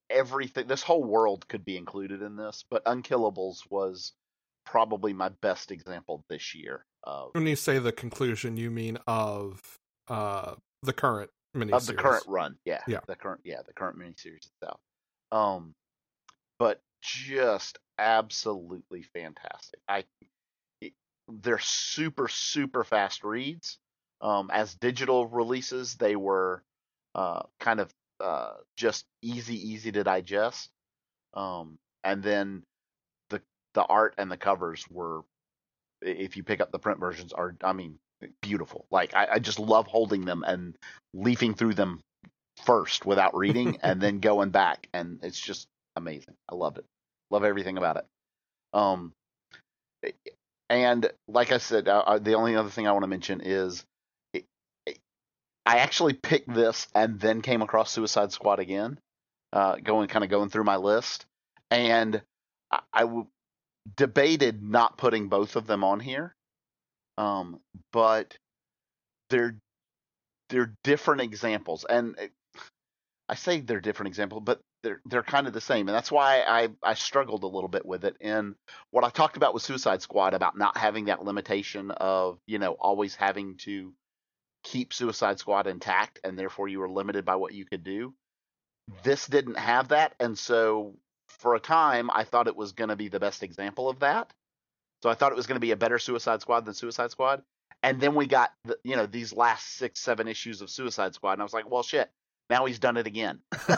Speaker 3: everything this whole world could be included in this but unkillables was probably my best example this year of
Speaker 1: when you say the conclusion, you mean of uh the current miniseries.
Speaker 3: of the current run. Yeah,
Speaker 1: Yeah.
Speaker 3: the current yeah the current miniseries itself. Um, but just absolutely fantastic. I they're super super fast reads. Um, as digital releases, they were uh, kind of uh, just easy easy to digest. Um, and then the the art and the covers were if you pick up the print versions are I mean beautiful. Like I, I just love holding them and leafing through them first without reading and then going back and it's just amazing. I love it. Love everything about it. Um and like I said, the only other thing I want to mention is it, it, I actually picked this and then came across Suicide Squad again, uh, going kind of going through my list, and I, I w- debated not putting both of them on here, um, but they're they're different examples, and it- I say they're different examples, but they're they're kind of the same, and that's why I I struggled a little bit with it. And what I talked about with Suicide Squad about not having that limitation of you know always having to keep Suicide Squad intact, and therefore you were limited by what you could do. This didn't have that, and so for a time I thought it was going to be the best example of that. So I thought it was going to be a better Suicide Squad than Suicide Squad. And then we got the, you know these last six seven issues of Suicide Squad, and I was like, well, shit, now he's done it again.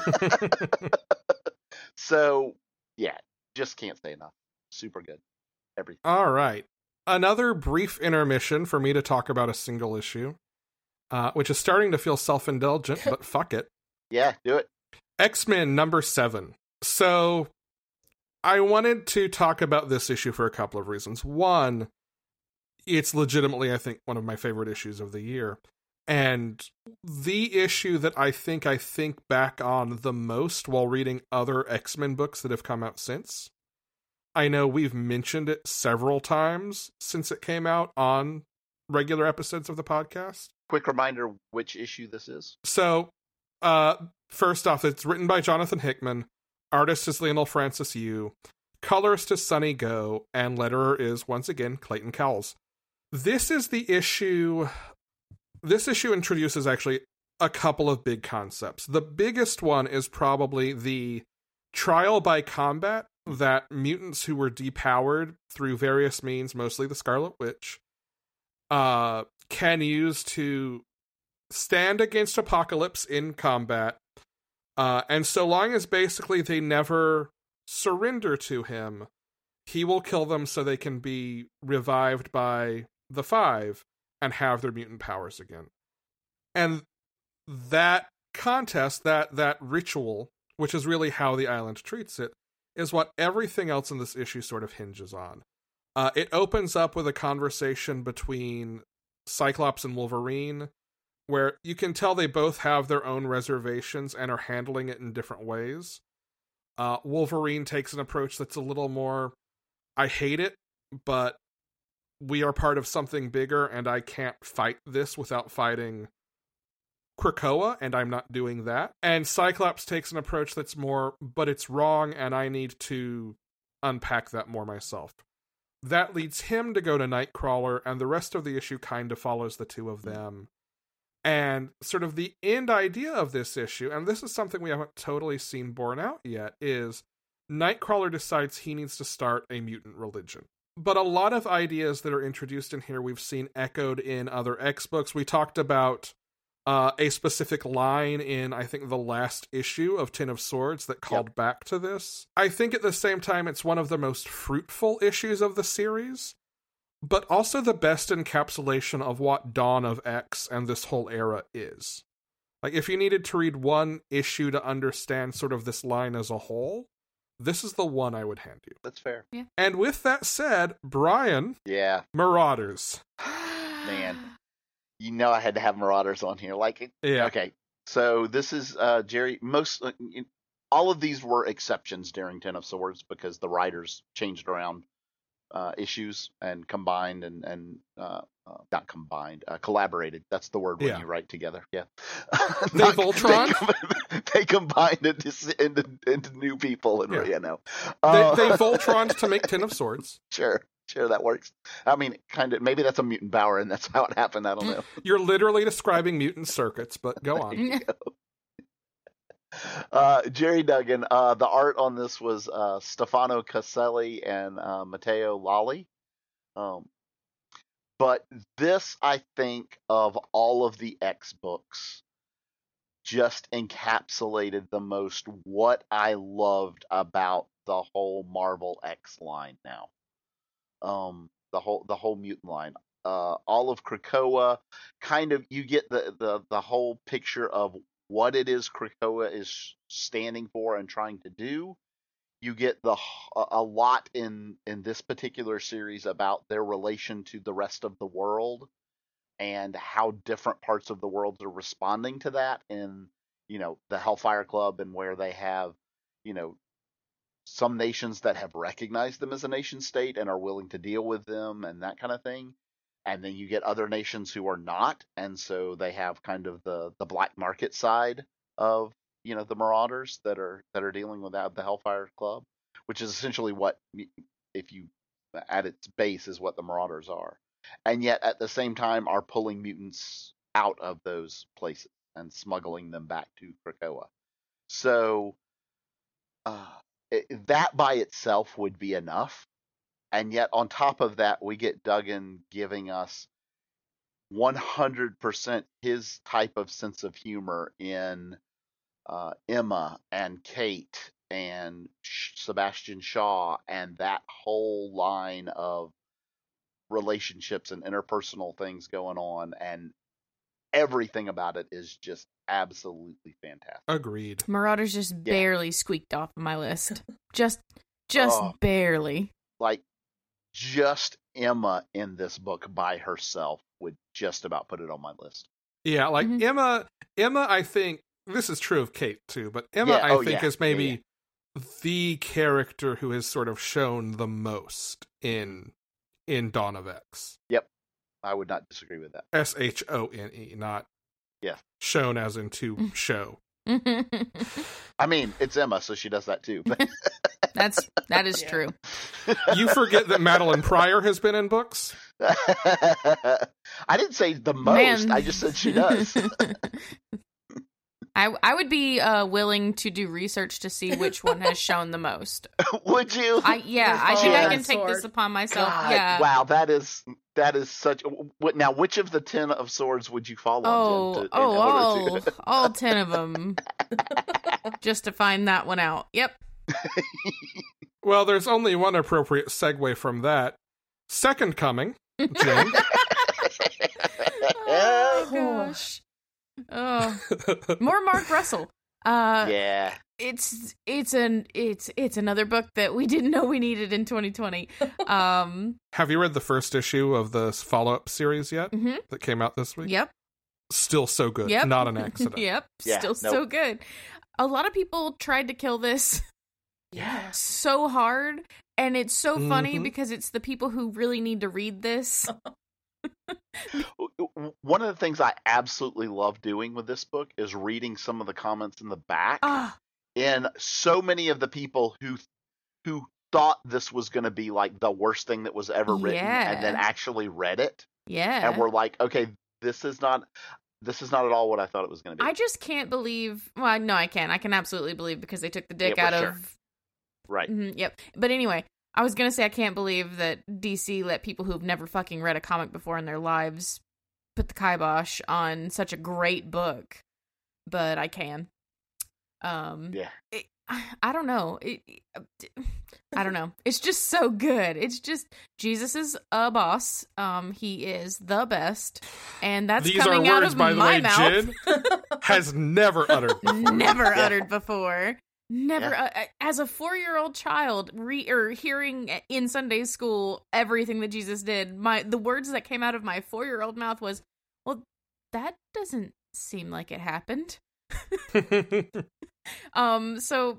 Speaker 3: so yeah, just can't say enough. Super good, everything.
Speaker 1: All right. Another brief intermission for me to talk about a single issue, uh, which is starting to feel self indulgent, but fuck it.
Speaker 3: Yeah, do it.
Speaker 1: X Men number seven. So I wanted to talk about this issue for a couple of reasons. One, it's legitimately, I think, one of my favorite issues of the year. And the issue that I think I think back on the most while reading other X Men books that have come out since. I know we've mentioned it several times since it came out on regular episodes of the podcast.
Speaker 3: Quick reminder which issue this is.
Speaker 1: So, uh, first off, it's written by Jonathan Hickman. Artist is Leinil Francis Yu. Colorist is Sunny Gho. And letterer is, once again, Clayton Cowles. This is the issue. This issue introduces actually a couple of big concepts. The biggest one is probably the trial by combat that mutants who were depowered through various means, mostly the Scarlet Witch, uh, can use to stand against apocalypse in combat Uh, and so long as basically they never surrender to him, he will kill them so they can be revived by the five and have their mutant powers again. And that contest, that that ritual, which is really how the island treats it, is what everything else in this issue sort of hinges on. Uh, it opens up with a conversation between Cyclops and Wolverine, where you can tell they both have their own reservations and are handling it in different ways. Uh, Wolverine takes an approach that's a little more, I hate it, but we are part of something bigger, and I can't fight this without fighting Krakoa, and I'm not doing that. And Cyclops takes an approach that's more, but it's wrong, and I need to unpack that more myself. That leads him to go to Nightcrawler, and the rest of the issue kind of follows the two of hmm. them. And sort of the end idea of this issue, and this is something we haven't totally seen borne out yet, is Nightcrawler decides he needs to start a mutant religion. But a lot of ideas that are introduced in here we've seen echoed in other X books. We talked about uh, a specific line in I think the last issue of Ten of Swords that called yep. back to this. I think at the same time it's one of the most fruitful issues of the series, but also the best encapsulation of what Dawn of X and this whole era is. Like if you needed to read one issue to understand sort of this line as a whole, this is the one I would hand you.
Speaker 3: That's fair.
Speaker 2: Yeah.
Speaker 1: And with that said, Brian,
Speaker 3: yeah,
Speaker 1: Marauders.
Speaker 3: Man, you know I had to have Marauders on here. Like,
Speaker 1: yeah.
Speaker 3: Okay, so this is uh Gerry. Most uh, all of these were exceptions during Ten of Swords because the writers changed around uh, issues and combined and and uh, uh, not combined, uh, collaborated. That's the word when
Speaker 1: Yeah.
Speaker 3: you write together. Yeah,
Speaker 1: They
Speaker 3: Not-
Speaker 1: Voltron?
Speaker 3: They, they combined into, into into new people, and
Speaker 1: Yeah.
Speaker 3: you know,
Speaker 1: They,
Speaker 3: Uh,
Speaker 1: they Voltroned to make Ten of Swords.
Speaker 3: sure, sure, that works. I mean, kind of. Maybe that's a mutant power, and that's how it happened. I don't know.
Speaker 1: You're literally describing mutant circuits, but go on.
Speaker 3: uh, Gerry Duggan. Uh, the art on this was uh, Stefano Caselli and uh, Matteo Lolli. Um, but this, I think, of all of the X books, just encapsulated the most what I loved about the whole Marvel X line now. Um, the whole the whole mutant line. Uh, all of Krakoa, kind of you get the, the the whole picture of what it is Krakoa is standing for and trying to do. You get the a lot in in this particular series about their relation to the rest of the world and how different parts of the world are responding to that in you know the Hellfire Club and where they have you know some nations that have recognized them as a nation state and are willing to deal with them and that kind of thing. And then you get other nations who are not. And so they have kind of the the black market side of you know the marauders that are that are dealing with the hellfire club which is essentially what if you at its base is what the marauders are and yet at the same time are pulling mutants out of those places and smuggling them back to krakoa. So uh, it, that by itself would be enough and yet on top of that we get duggan giving us 100% his type of sense of humor in uh, emma and kate and Sh- sebastian shaw and that whole line of relationships and interpersonal things going on and everything about it is just absolutely fantastic
Speaker 1: Agreed.
Speaker 2: Marauders just barely squeaked off of my list. Just, just
Speaker 3: Oh.
Speaker 2: barely.
Speaker 3: like just Emma in this book by herself would just about put it on my list.
Speaker 1: Yeah, like
Speaker 2: Mhm.
Speaker 1: Emma. Emma, I think this is true of Kate too, but Emma,
Speaker 3: Yeah,
Speaker 1: I
Speaker 3: oh,
Speaker 1: think,
Speaker 3: yeah,
Speaker 1: is
Speaker 3: yeah,
Speaker 1: maybe the character who has sort of shown the most in in Dawn of X.
Speaker 3: I would not disagree with that.
Speaker 1: S H O N E, not
Speaker 3: Yeah.
Speaker 1: shown as in to mm. show.
Speaker 3: I mean, it's Emma, so she does that too. But
Speaker 2: That's that is
Speaker 4: Yeah.
Speaker 2: true.
Speaker 1: You forget that Madelyne Pryor has been in books.
Speaker 3: I didn't say the most.
Speaker 2: Man.
Speaker 3: I just said she does.
Speaker 2: I I would be uh, willing to do research to see which one has shown the most.
Speaker 3: would you?
Speaker 2: I yeah,
Speaker 4: You're
Speaker 2: I think I can take this upon myself.
Speaker 3: God,
Speaker 2: yeah.
Speaker 3: Wow, that is that is such. What now? Which of the ten of swords would you follow?
Speaker 2: Oh,
Speaker 3: to, in
Speaker 2: oh,
Speaker 3: order
Speaker 2: all,
Speaker 3: to-
Speaker 2: all ten of them. just to find that one out. Yep.
Speaker 1: Well, there's only one appropriate segue from that. Second Coming, Jen.
Speaker 2: oh gosh. Oh, more Mark Russell. Uh,
Speaker 3: yeah.
Speaker 2: it's it's an it's it's another book that we didn't know we needed in 2020. Um,
Speaker 1: Have you read the first issue of the follow up series yet
Speaker 2: mhm.
Speaker 1: that came out this week?
Speaker 2: Yep.
Speaker 1: Still so good.
Speaker 2: Yep.
Speaker 1: Not an accident.
Speaker 2: yep.
Speaker 3: Yeah,
Speaker 2: Still so good. A lot of people tried to kill this
Speaker 3: Yeah.
Speaker 2: so hard, and it's so funny
Speaker 1: Mhm.
Speaker 2: because it's the people who really need to read this.
Speaker 3: One of the things I absolutely love doing with this book is reading some of the comments in the back.
Speaker 2: Ah,
Speaker 3: and so many of the people who who thought this was going to be like the worst thing that was ever written and then actually read it
Speaker 2: yeah.
Speaker 3: and were like okay this is not this is not at all what i thought it was going to be
Speaker 2: I just can't believe. Well, no, I can. I can absolutely believe because they took the dick
Speaker 3: Yeah,
Speaker 2: out
Speaker 3: for
Speaker 2: of
Speaker 3: sure. right
Speaker 2: Mhm, yep. But anyway, I was gonna say I can't believe that DC let people who've never fucking read a comic before in their lives put the kibosh on such a great book. But I can. Um,
Speaker 3: yeah
Speaker 2: it, I don't know. It, I don't know. It's just so good. It's just Jesus is a boss. Um, he is the best, and that's
Speaker 1: These are
Speaker 2: coming out of
Speaker 1: by the
Speaker 2: my
Speaker 1: way,
Speaker 2: mouth.
Speaker 1: Jen has never uttered. before.
Speaker 2: never
Speaker 3: Yeah.
Speaker 2: uttered before. Never, uh, uh, as a four-year-old child, re- or hearing in Sunday school everything that Jesus did, my the words that came out of my four-year-old mouth was, "Well, that doesn't seem like it happened." Um, so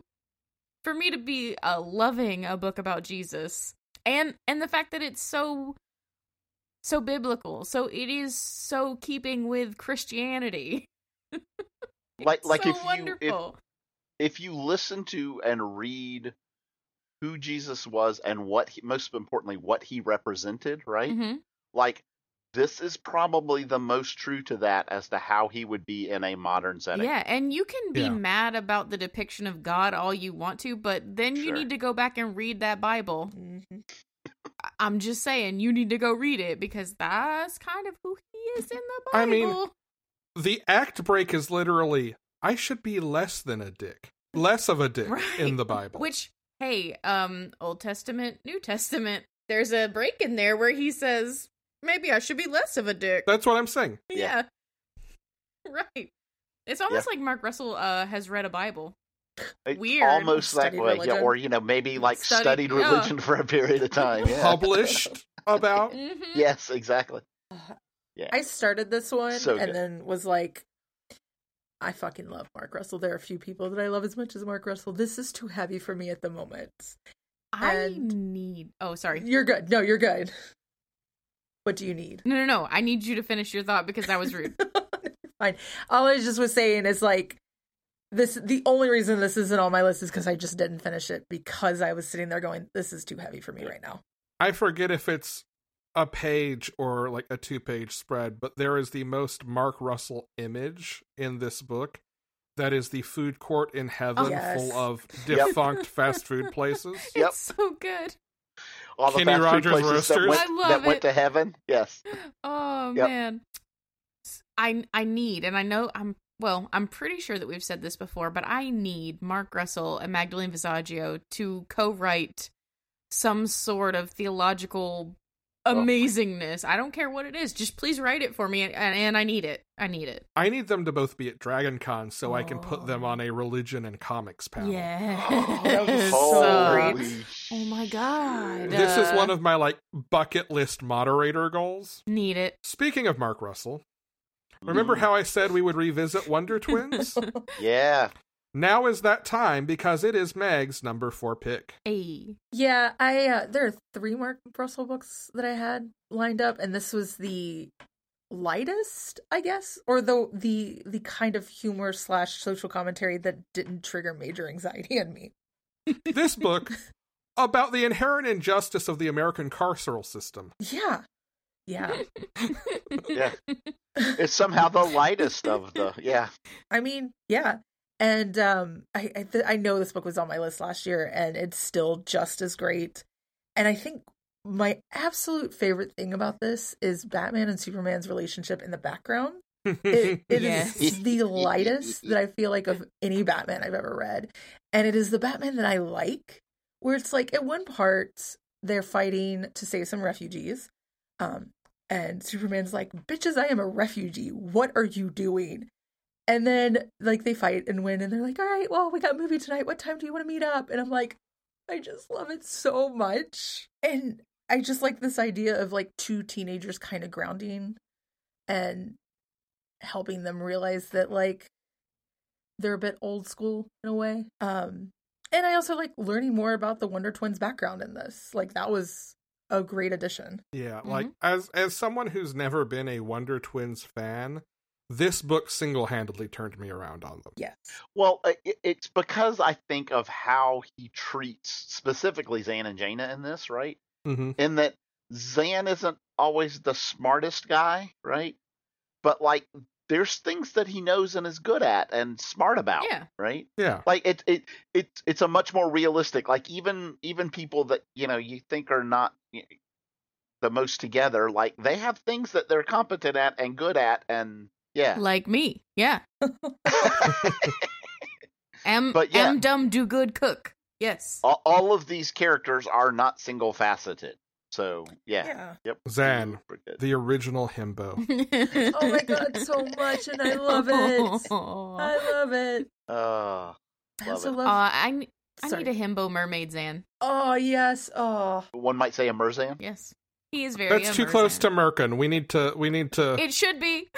Speaker 2: for me to be uh, loving a book about Jesus, and and the fact that it's so so biblical, so it is so keeping with Christianity.
Speaker 3: Like- like
Speaker 2: so
Speaker 3: if you- if- you listen to and read who jesus was and what he, most importantly what he represented right
Speaker 2: Mhm.
Speaker 3: like this is probably the most true to that as to how he would be in a modern setting
Speaker 2: Yeah, and you can be
Speaker 1: Yeah.
Speaker 2: mad about the depiction of God all you want to, but then you need to go back and read that Bible.
Speaker 4: Mhm.
Speaker 2: I- I'm just saying, you need to go read it because that's kind of who he is in the Bible.
Speaker 1: I mean, the act break is literally I should be less than a dick. Less of a dick
Speaker 2: Right.
Speaker 1: in the Bible.
Speaker 2: Which, hey, um, Old Testament, New Testament, there's a break in there where he says, maybe I should be less of a dick.
Speaker 1: That's what I'm saying.
Speaker 2: yeah. Right. It's almost like Mark Russell uh, has read a Bible.
Speaker 3: It's
Speaker 2: Weird.
Speaker 3: almost that
Speaker 4: Studied
Speaker 3: way yeah or you know maybe like
Speaker 2: Studied-
Speaker 3: studied,
Speaker 2: yeah.
Speaker 3: religion for a period of time yeah.
Speaker 1: Published about.
Speaker 2: Mm-hmm.
Speaker 3: yes exactly Yeah.
Speaker 4: I started this one
Speaker 3: So
Speaker 4: and
Speaker 3: good.
Speaker 4: then was like, I fucking love Mark Russell. There are a few people that I love as much as Mark Russell. This is too heavy for me at the moment.
Speaker 2: I
Speaker 4: And-
Speaker 2: need. Oh, sorry.
Speaker 4: You're good. No, you're good. What do you need?
Speaker 2: No, no, no. I need you to finish your thought because that was rude.
Speaker 4: Fine. All I just was saying is like this the only reason this isn't on my list is because I just didn't finish it because I was sitting there going, This is too heavy for me right now.
Speaker 1: I forget if it's a page or like a two page spread, but there is the most Mark Russell image in this book. That is the food court in heaven
Speaker 4: Oh, Yes.
Speaker 1: full of
Speaker 3: Yep.
Speaker 1: defunct fast food places.
Speaker 3: Yep.
Speaker 2: It's so good.
Speaker 3: all the
Speaker 1: Kenny
Speaker 3: fast food
Speaker 1: Rogers
Speaker 3: places
Speaker 1: Roasters.
Speaker 3: that went, that went to heaven yes
Speaker 2: Oh
Speaker 3: Yep.
Speaker 2: man. I I need and I know I'm well, I'm pretty sure that we've said this before, but I need Mark Russell and Magdalene Visaggio to co-write some sort of theological amazingness. I don't care what it is. Just please write it for me and, and I need it. I need it.
Speaker 1: I need them to both be at Dragon Con so I can put them
Speaker 4: Oh.
Speaker 1: on a religion and comics panel.
Speaker 2: Yes.
Speaker 4: That was so
Speaker 2: Oh my god.
Speaker 1: This is
Speaker 2: Uh,
Speaker 1: one of my like bucket list moderator goals.
Speaker 2: need it.
Speaker 1: Speaking of Mark Russell, remember
Speaker 3: Mm.
Speaker 1: how I said we would revisit Wonder Twins?
Speaker 3: yeah
Speaker 1: now is that time because it is Meg's number four pick.
Speaker 2: Hey.
Speaker 4: Yeah, I uh, there are three Mark Russell books that I had lined up, and this was the lightest, I guess, or the the the kind of humor slash social commentary that didn't trigger major anxiety in me.
Speaker 1: This book about the inherent injustice of the American carceral system.
Speaker 4: Yeah, yeah.
Speaker 3: yeah it's somehow the lightest of the yeah
Speaker 4: I mean, yeah. And um, I I, th- I know this book was on my list last year, and it's still just as great. And I think my absolute favorite thing about this is Batman and Superman's relationship in the background. It, it
Speaker 2: Yes.
Speaker 4: is the lightest that I feel like of any Batman I've ever read. And it is the Batman that I like, where it's like at one part they're fighting to save some refugees. Um, and Superman's like, Bitches, I am a refugee. What are you doing? And then like they fight and win and they're like, All right, well, we got a movie tonight. What time do you want to meet up? And I'm like, I just love it so much. And I just like this idea of like two teenagers kind of grounding and helping them realize that like they're a bit old school in a way. Um and I also like learning more about the Wonder Twins background in this. Like that was a great addition.
Speaker 1: Yeah, like as as someone who's never been a Wonder Twins fan, this book single handedly turned me around on them.
Speaker 4: Yes.
Speaker 3: Well, i- i- it's because I think of how he treats specifically Zan and Jayna in this, right?
Speaker 1: Mm-hmm.
Speaker 3: In that Zan isn't always the smartest guy, right? But like, there's things that he knows and is good at and smart about,
Speaker 2: Yeah.
Speaker 3: right?
Speaker 1: Yeah,
Speaker 3: Like it, it, it, it's a much more realistic. Like even even people that you know you think are not y- the most together, like they have things that they're competent at and good at, and yeah.
Speaker 2: Like me. Yeah. M
Speaker 3: But yeah.
Speaker 2: am dumb do good cook. Yes.
Speaker 3: all, all of these characters are not single faceted. So yeah,
Speaker 4: Yeah.
Speaker 3: yep.
Speaker 1: Zan, the original himbo.
Speaker 4: Oh my god, so much and I love it. I love it.
Speaker 3: Uh,
Speaker 4: I
Speaker 3: Love
Speaker 4: also
Speaker 3: it.
Speaker 2: Uh,
Speaker 4: love
Speaker 2: I n- I
Speaker 4: Sorry.
Speaker 2: need a himbo mermaid Zan.
Speaker 4: Oh yes. Oh.
Speaker 3: one might say a Merzan.
Speaker 2: Yes. He is very
Speaker 1: That's too
Speaker 2: a
Speaker 1: close to Merkin. We need to. We need to.
Speaker 2: It should be.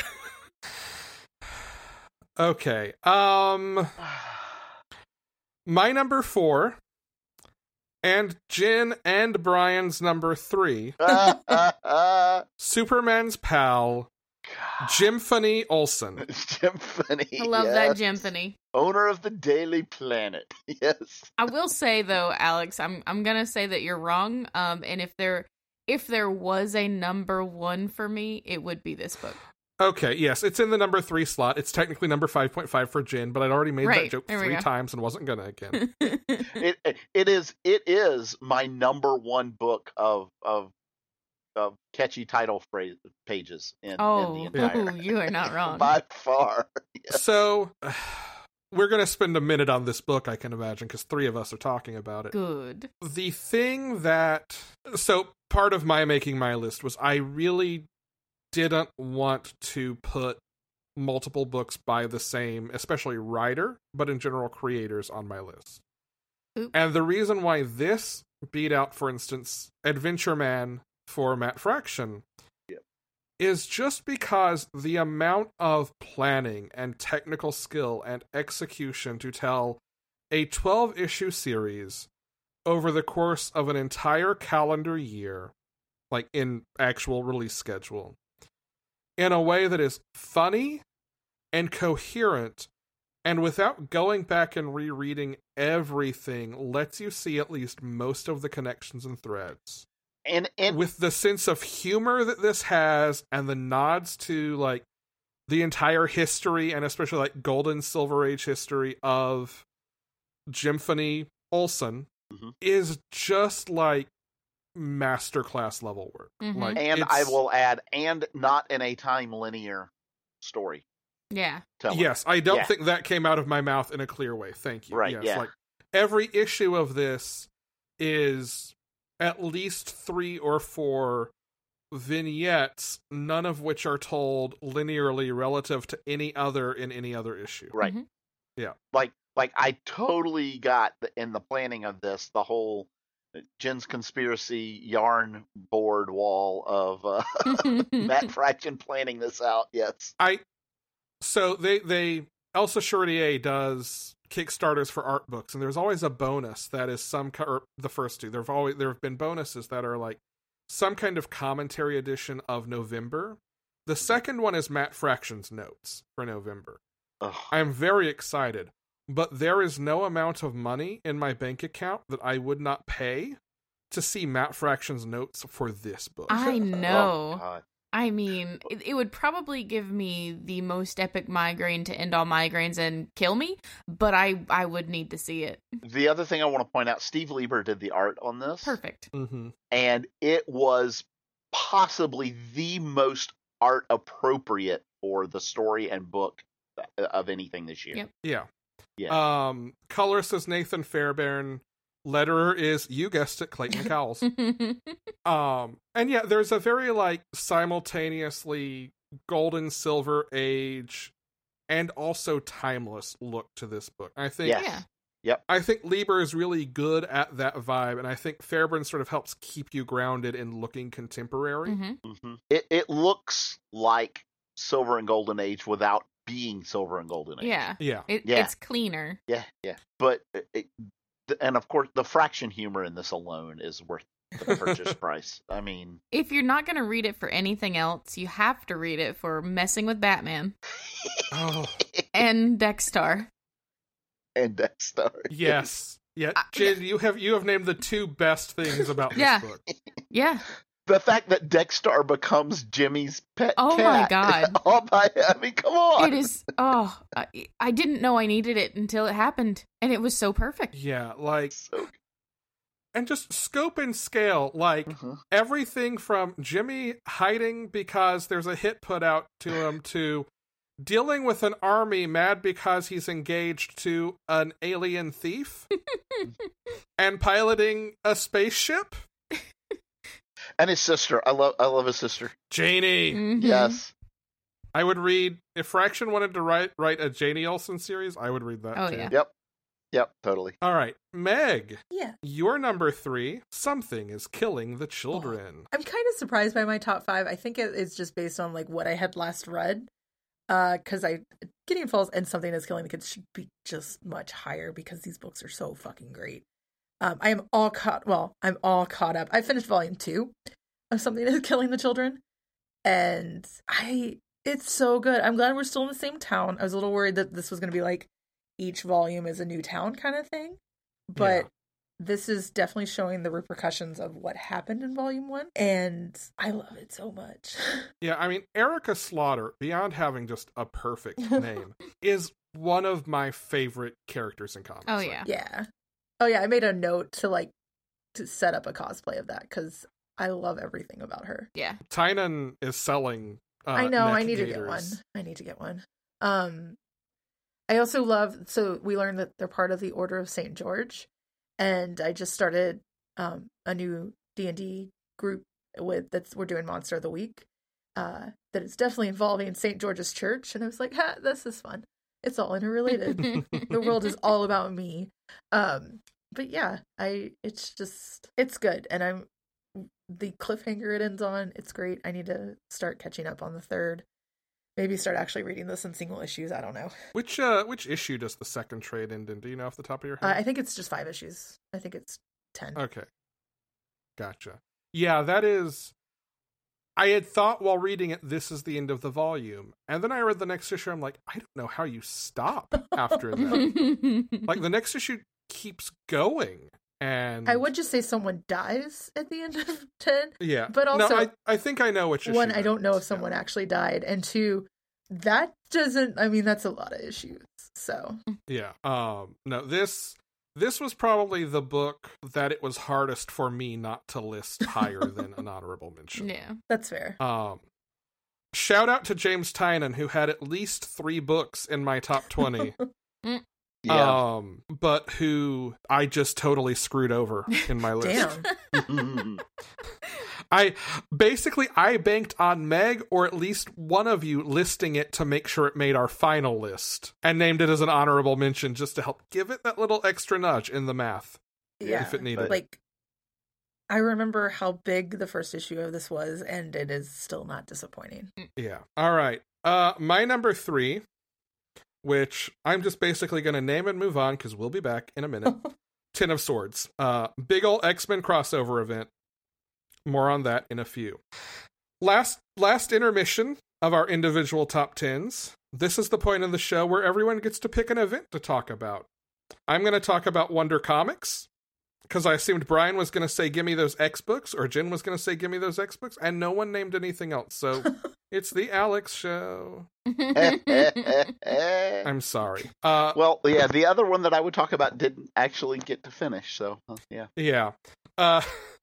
Speaker 1: Okay. Um, my number four, and Jin and Brian's number three.
Speaker 3: Ah, ah, ah.
Speaker 1: Superman's pal, Jimphony Olsen.
Speaker 3: Jimphony.
Speaker 2: I love that
Speaker 3: yes.
Speaker 2: Jimphony.
Speaker 3: Owner of the Daily Planet. Yes.
Speaker 2: I will say though, Alex, I'm I'm gonna say that you're wrong. Um, and if there if there was a number one for me, it would be this book.
Speaker 1: Okay, yes, it's in the number three slot. It's technically number five point five for Jin, but I'd already made that joke
Speaker 2: there
Speaker 1: three times and wasn't gonna again.
Speaker 3: It, it it is it is my number one book of of of catchy title phrase pages in,
Speaker 2: oh,
Speaker 3: in the oh, entire
Speaker 2: you are not wrong.
Speaker 3: by far.
Speaker 1: so we're gonna spend a minute on this book, I can imagine, because three of us are talking about it.
Speaker 2: Good.
Speaker 1: the thing that so part of my making my list was I really didn't want to put multiple books by the same, especially writer, but in general creators on my list.
Speaker 2: Oop.
Speaker 1: And the reason why this beat out, for instance, Adventure Man for Matt Fraction
Speaker 3: Yep.
Speaker 1: is just because the amount of planning and technical skill and execution to tell a 12 issue series over the course of an entire calendar year, like in actual release schedule, in a way that is funny and coherent and without going back and rereading everything lets you see at least most of the connections and threads
Speaker 3: And and
Speaker 1: with the sense of humor that this has and the nods to like the entire history and especially like golden silver age history of Jimphony Olsen
Speaker 3: Mhm.
Speaker 1: is just like masterclass level work.
Speaker 2: Mhm.
Speaker 1: Like
Speaker 3: and I will add and not in a time linear story.
Speaker 2: Yeah.
Speaker 3: telling.
Speaker 1: Yes, I don't
Speaker 3: Yeah.
Speaker 1: think that came out of my mouth in a clear way. Thank you.
Speaker 3: Right,
Speaker 1: Yes,
Speaker 3: yeah.
Speaker 1: like every issue of this is at least three or four vignettes, none of which are told linearly relative to any other in any other issue.
Speaker 3: Right.
Speaker 2: Mhm.
Speaker 1: Yeah.
Speaker 3: Like like I totally got the, in the planning of this the whole Jen's conspiracy yarn board wall of uh, Matt Fraction planning this out. Yes.
Speaker 1: I so they they Elsa Charretier does Kickstarters for art books, and there's always a bonus that is some or the first two. There've always there have been bonuses that are like some kind of commentary edition of November. The second one is Matt Fraction's notes for November.
Speaker 3: Ugh.
Speaker 1: I'm very excited, but there is no amount of money in my bank account that I would not pay to see Matt Fraction's notes for this book.
Speaker 2: I
Speaker 3: Oh,
Speaker 2: know.
Speaker 3: God.
Speaker 2: I mean, it, it would probably give me the most epic migraine to end all migraines and kill me, but I I would need to see it.
Speaker 3: The other thing I want to point out, Steve Lieber did the art on this.
Speaker 2: Perfect.
Speaker 1: Mm-hmm.
Speaker 3: and it was possibly the most art appropriate for the story and book of anything this year.
Speaker 2: Yep.
Speaker 1: Yeah.
Speaker 3: Yeah.
Speaker 1: Um, colorist is Nathan Fairbairn. Letterer is you guessed it, Clayton Cowles. um, and yeah, there's a very like simultaneously golden silver age and also timeless look to this book. I think
Speaker 3: Yes.
Speaker 2: Yeah.
Speaker 1: I think Lieber is really good at that vibe, and I think Fairbairn sort of helps keep you grounded in looking contemporary.
Speaker 2: hmm
Speaker 3: hmm It it looks like Silver and Golden Age without being Silver and Golden Age.
Speaker 2: Yeah.
Speaker 1: Yeah.
Speaker 2: It,
Speaker 3: Yeah.
Speaker 2: It's cleaner.
Speaker 3: Yeah, yeah. But it, it, and of course, the fraction humor in this alone is worth the purchase price. I mean,
Speaker 2: If you're not going to read it for anything else, you have to read it for messing with Batman
Speaker 1: Oh,
Speaker 2: and Dexter.
Speaker 3: and that story.
Speaker 1: yes. Yeah,
Speaker 2: Uh,
Speaker 1: Jade, you have you have named the two best things about this
Speaker 2: Yeah.
Speaker 1: book.
Speaker 2: Yeah.
Speaker 3: The fact that Dexter becomes Jimmy's pet
Speaker 2: Oh my
Speaker 3: cat.
Speaker 2: God.
Speaker 3: All by, I mean, come on.
Speaker 2: It is. Oh, I, I didn't know I needed it until it happened, and it was so perfect.
Speaker 1: Yeah, like
Speaker 3: So,
Speaker 1: and just scope and scale, like
Speaker 3: Mhm.
Speaker 1: everything from Jimmy hiding because there's a hit put out to him to dealing with an army mad because he's engaged to an alien thief and piloting a spaceship.
Speaker 3: And his sister. I love. I love his sister.
Speaker 1: Janie.
Speaker 2: Mhm.
Speaker 3: Yes.
Speaker 1: I would read if Fraction wanted to write write a Janie Olsen series, I would read that.
Speaker 2: Oh,
Speaker 1: too.
Speaker 2: yeah.
Speaker 3: Yep. Yep. Totally.
Speaker 1: All right, Meg,
Speaker 4: Yeah.
Speaker 1: your number three. Something is killing the children.
Speaker 4: I'm kind of surprised by my top five. I think it is just based on like what I had last read. Uh, because I Gideon Falls and something is killing the kids should be just much higher because these books are so fucking great. Um, I am all caught. Well, I'm all caught up. I finished volume two of something that's killing the children, and I it's so good. I'm glad we're still in the same town. I was a little worried that this was going to be like each volume is a new town kind of thing, but
Speaker 1: Yeah.
Speaker 4: this is definitely showing the repercussions of what happened in volume one and i love it so much
Speaker 1: Yeah, I mean, Erica Slaughter, beyond having just a perfect name, is one of my favorite characters in comics.
Speaker 2: Oh
Speaker 1: Like,
Speaker 2: yeah.
Speaker 4: Yeah oh yeah i made a note to like to set up a cosplay of that because i love everything about her
Speaker 2: Yeah.
Speaker 1: Tynion is selling. Uh,
Speaker 4: i know i
Speaker 1: neck
Speaker 4: need to get one i need to get one um i also love so we learned that they're part of the order of saint george and i just started um a new d&d group with that's we're doing monster of the week uh that is definitely involving st george's church and i was like ha this is fun it's all interrelated the world is all about me um but yeah i it's just it's good and i'm the cliffhanger it ends on it's great i need to start catching up on the third maybe start actually reading this in single issues i don't know
Speaker 1: Which uh, which issue does the second trade end in? Do you know off the top of your
Speaker 4: uh,
Speaker 1: head?
Speaker 4: i think it's just five issues i think it's 10
Speaker 1: Okay. Gotcha. Yeah, that is. I had thought while reading it, this is the end of the volume. And then I read the next issue. I'm like, I don't know how you stop after that. like, the next issue keeps going. And
Speaker 4: i would just say someone dies at the end of 10
Speaker 1: Yeah.
Speaker 4: but also-
Speaker 1: no, I, I think I know which
Speaker 4: one i don't know if someone
Speaker 1: yeah.
Speaker 4: actually died and two that doesn't i mean that's a lot of issues so
Speaker 1: Yeah. Um no, this this was probably the book that it was hardest for me not to list higher than an honorable mention.
Speaker 2: yeah.
Speaker 4: that's fair
Speaker 1: Um shout out to James Tynion who had at least 3 books in my top 20.
Speaker 3: Yeah.
Speaker 1: Um but who I just totally screwed over in my list.
Speaker 4: damn
Speaker 1: I basically I banked on Meg or at least one of you listing it to make sure it made our final list and named it as an honorable mention just to help give it that little extra nudge in the math.
Speaker 4: yeah
Speaker 1: if it needed.
Speaker 4: like I remember how big the first issue of this was, and it is still not disappointing.
Speaker 1: Yeah. All right. Uh my number 3 which I'm just basically going to name and move on cuz we'll be back in a minute. Ten of Swords. Uh big ol' X-Men crossover event. More on that in a few. Last last intermission of our individual top 10s. This is the point in the show where everyone gets to pick an event to talk about. I'm going to talk about Wonder Comics because I assumed Brian was going to say, Give me those X books, or Jen was going to say, Give me those X books, and no one named anything else. So it's the Alex show. I'm sorry. Uh,
Speaker 3: well, yeah, the other one that I would talk about didn't actually get to finish. So, uh, yeah.
Speaker 1: yeah. Uh,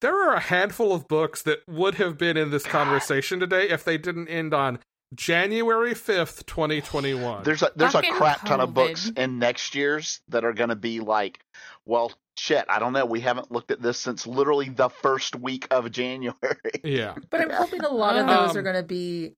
Speaker 1: there are a handful of books that would have been in this conversation today if they didn't end on January 5th, 2021.
Speaker 3: There's a there's
Speaker 2: Fucking
Speaker 3: a crap ton of books in next year's that are going to be like, well, shit, I don't know. We haven't looked at this since literally the first week of January.
Speaker 1: yeah.
Speaker 4: But I'm hoping a lot of those
Speaker 1: Um,
Speaker 4: are going to be,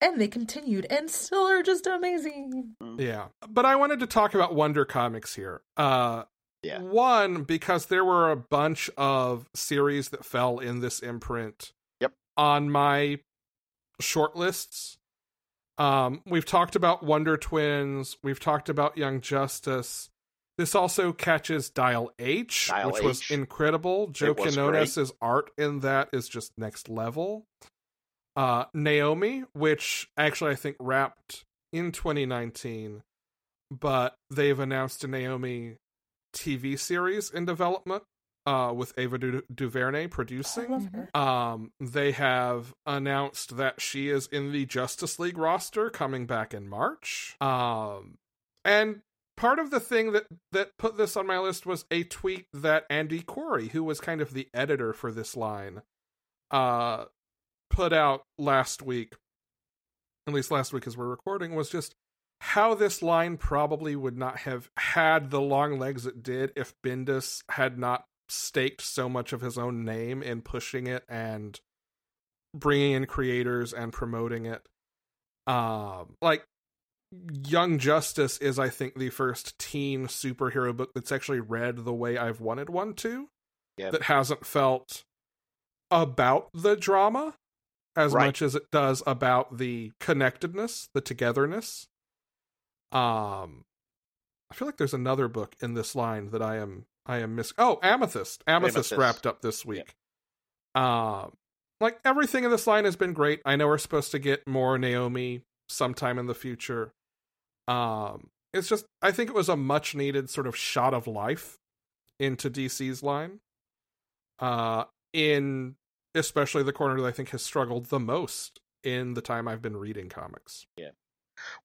Speaker 4: and they continued, and still are just amazing.
Speaker 1: Yeah. But I wanted to talk about Wonder Comics here. Uh
Speaker 3: Yeah.
Speaker 1: one because there were a bunch of series that fell in this imprint
Speaker 3: Yep.
Speaker 1: on my short lists. Um we've talked about Wonder Twins, we've talked about Young Justice. This also catches Dial H,
Speaker 3: Dial
Speaker 1: which was incredible. Joe Quinones's art in that is just next level. Uh Naomi, which actually I think wrapped in 2019, but they've announced a Naomi TV series in development uh, with Ava du- DuVernay producing. Um, they have announced that she is in the Justice League roster coming back in March. Um, and part of the thing that that put this on my list was a tweet that Andy Khouri, who was kind of the editor for this line, uh, put out last week. At least last week as we're recording was just how this line probably would not have had the long legs it did if Bendis had not staked so much of his own name in pushing it and bringing in creators and promoting it. Um, like Young Justice is, I think, the first teen superhero book that's actually read the way I've wanted one to.
Speaker 3: Yeah.
Speaker 1: That hasn't felt about the drama as
Speaker 3: Right.
Speaker 1: much as it does about the connectedness, the togetherness. Um, I feel like there's another book in this line that I am I am missing. Oh, Amethyst. Amethyst.
Speaker 3: Amethyst.
Speaker 1: wrapped up this week. Um, like everything in this line has been great. I know we're supposed to get more Naomi sometime in the future. Um, it's just I think it was a much needed sort of shot of life into DC's line. Uh, in especially the corner that I think has struggled the most in the time I've been reading comics.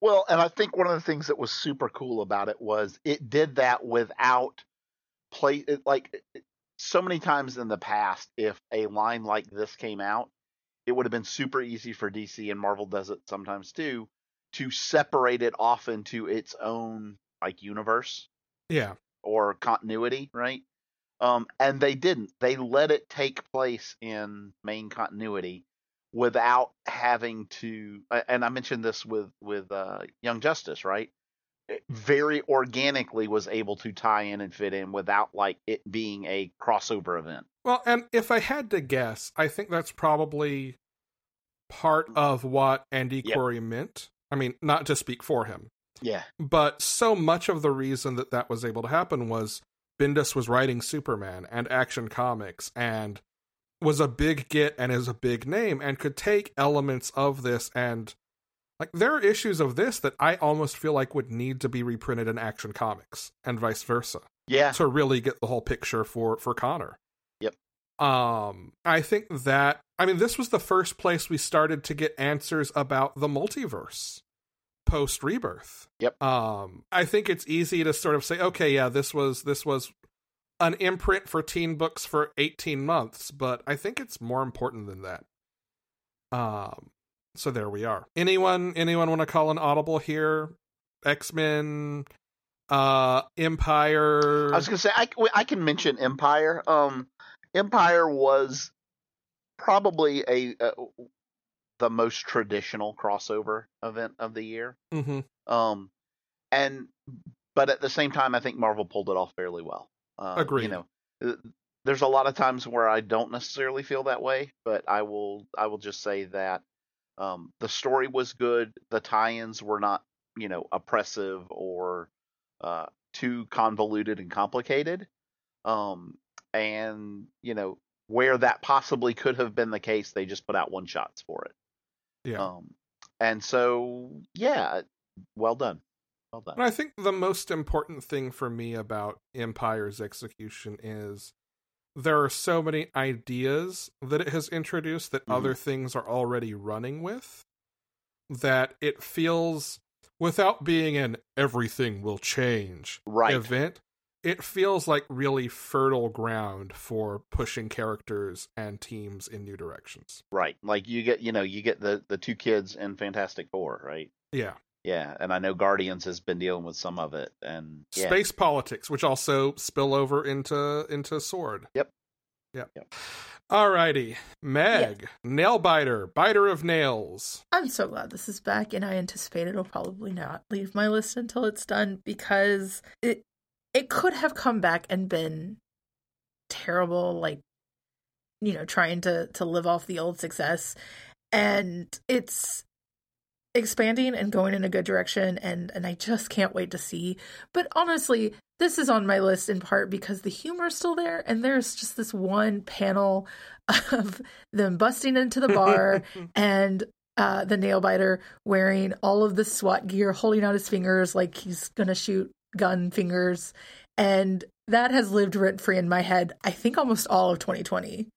Speaker 3: Well, and I think one of the things that was super cool about it was it did that without play it, like so many times in the past if a line like this came out, it would have been super easy for DC and Marvel does it sometimes too to separate it off into its own like universe
Speaker 1: Yeah,
Speaker 3: or continuity, right? Um, and they didn't. They let it take place in main continuity without having to. And I mentioned this with with uh, Young Justice, right? It very organically was able to tie in and fit in without like it being a crossover event.
Speaker 1: Well, and if I had to guess, I think that's probably part of what Andy
Speaker 3: Yep.
Speaker 1: Khouri meant. I mean, not to speak for him,
Speaker 3: Yeah,
Speaker 1: but so much of the reason that that was able to happen was Bendis was writing Superman and Action Comics and was a big get and is a big name and could take elements of this and like there are issues of this that I almost feel like would need to be reprinted in Action Comics and vice versa
Speaker 3: yeah,
Speaker 1: to really get the whole picture for for Conner.
Speaker 3: Yep.
Speaker 1: Um I think that I mean this was the first place we started to get answers about the multiverse post rebirth.
Speaker 3: Yep.
Speaker 1: Um I think it's easy to sort of say okay, yeah, this was this was an imprint for teen books for 18 months, but I think it's more important than that. Um so there we are. Anyone anyone want to call an audible here? X-Men uh Empire
Speaker 3: I was gonna say I, I can mention Empire. Um, Empire was probably a, uh the most traditional crossover event of the year.
Speaker 1: Mhm.
Speaker 3: Um, and but at the same time, I think Marvel pulled it off fairly well. Uh,
Speaker 1: Agreed.
Speaker 3: You know, there's a lot of times where I don't necessarily feel that way, but I will I will just say that um, the story was good. The tie-ins were not you know oppressive or uh, too convoluted and complicated. Um, and you know where that possibly could have been the case, they just put out one shots for it.
Speaker 1: Yeah.
Speaker 3: Um, and so yeah, well done, done.
Speaker 1: And I think the most important thing for me about Empire's execution is there are so many ideas that it has introduced that
Speaker 3: Mhm.
Speaker 1: other things are already running with that it feels without being an everything will change
Speaker 3: Right.
Speaker 1: event it feels like really fertile ground for pushing characters and teams in new directions.
Speaker 3: Right. Like you get, you know, you get the the two kids in Fantastic Four, right?
Speaker 1: Yeah.
Speaker 3: Yeah, and I know Guardians has been dealing with some of it, and yeah.
Speaker 1: Space politics, which also spill over into into Sword.
Speaker 3: Yep.
Speaker 1: Yep.
Speaker 3: Yep.
Speaker 1: Alrighty. Meg, nail biter, biter of nails.
Speaker 4: I'm so glad this is back, and I anticipate it'll probably not leave my list until it's done because it it could have come back and been terrible, like you know, trying to to live off the old success, and it's expanding and going in a good direction and and I just can't wait to see. But honestly, this is on my list in part because the humor's still there and there's just this one panel of them busting into the bar and uh, the nail biter wearing all of the SWAT gear, holding out his fingers like he's gonna shoot gun fingers, and that has lived rent free in my head. I think almost all of 2020,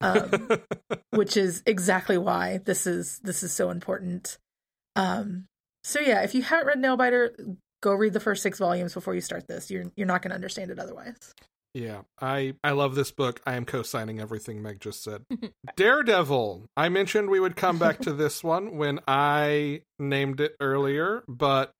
Speaker 4: um, which is exactly why this is this is so important. Um, so yeah, if you haven't read Nailbiter, go read the first six volumes before you start this. You're you're not going to understand it otherwise.
Speaker 1: Yeah, I I love this book. I am co-signing everything Meg just said. Daredevil. I mentioned we would come back to this one when I named it earlier, but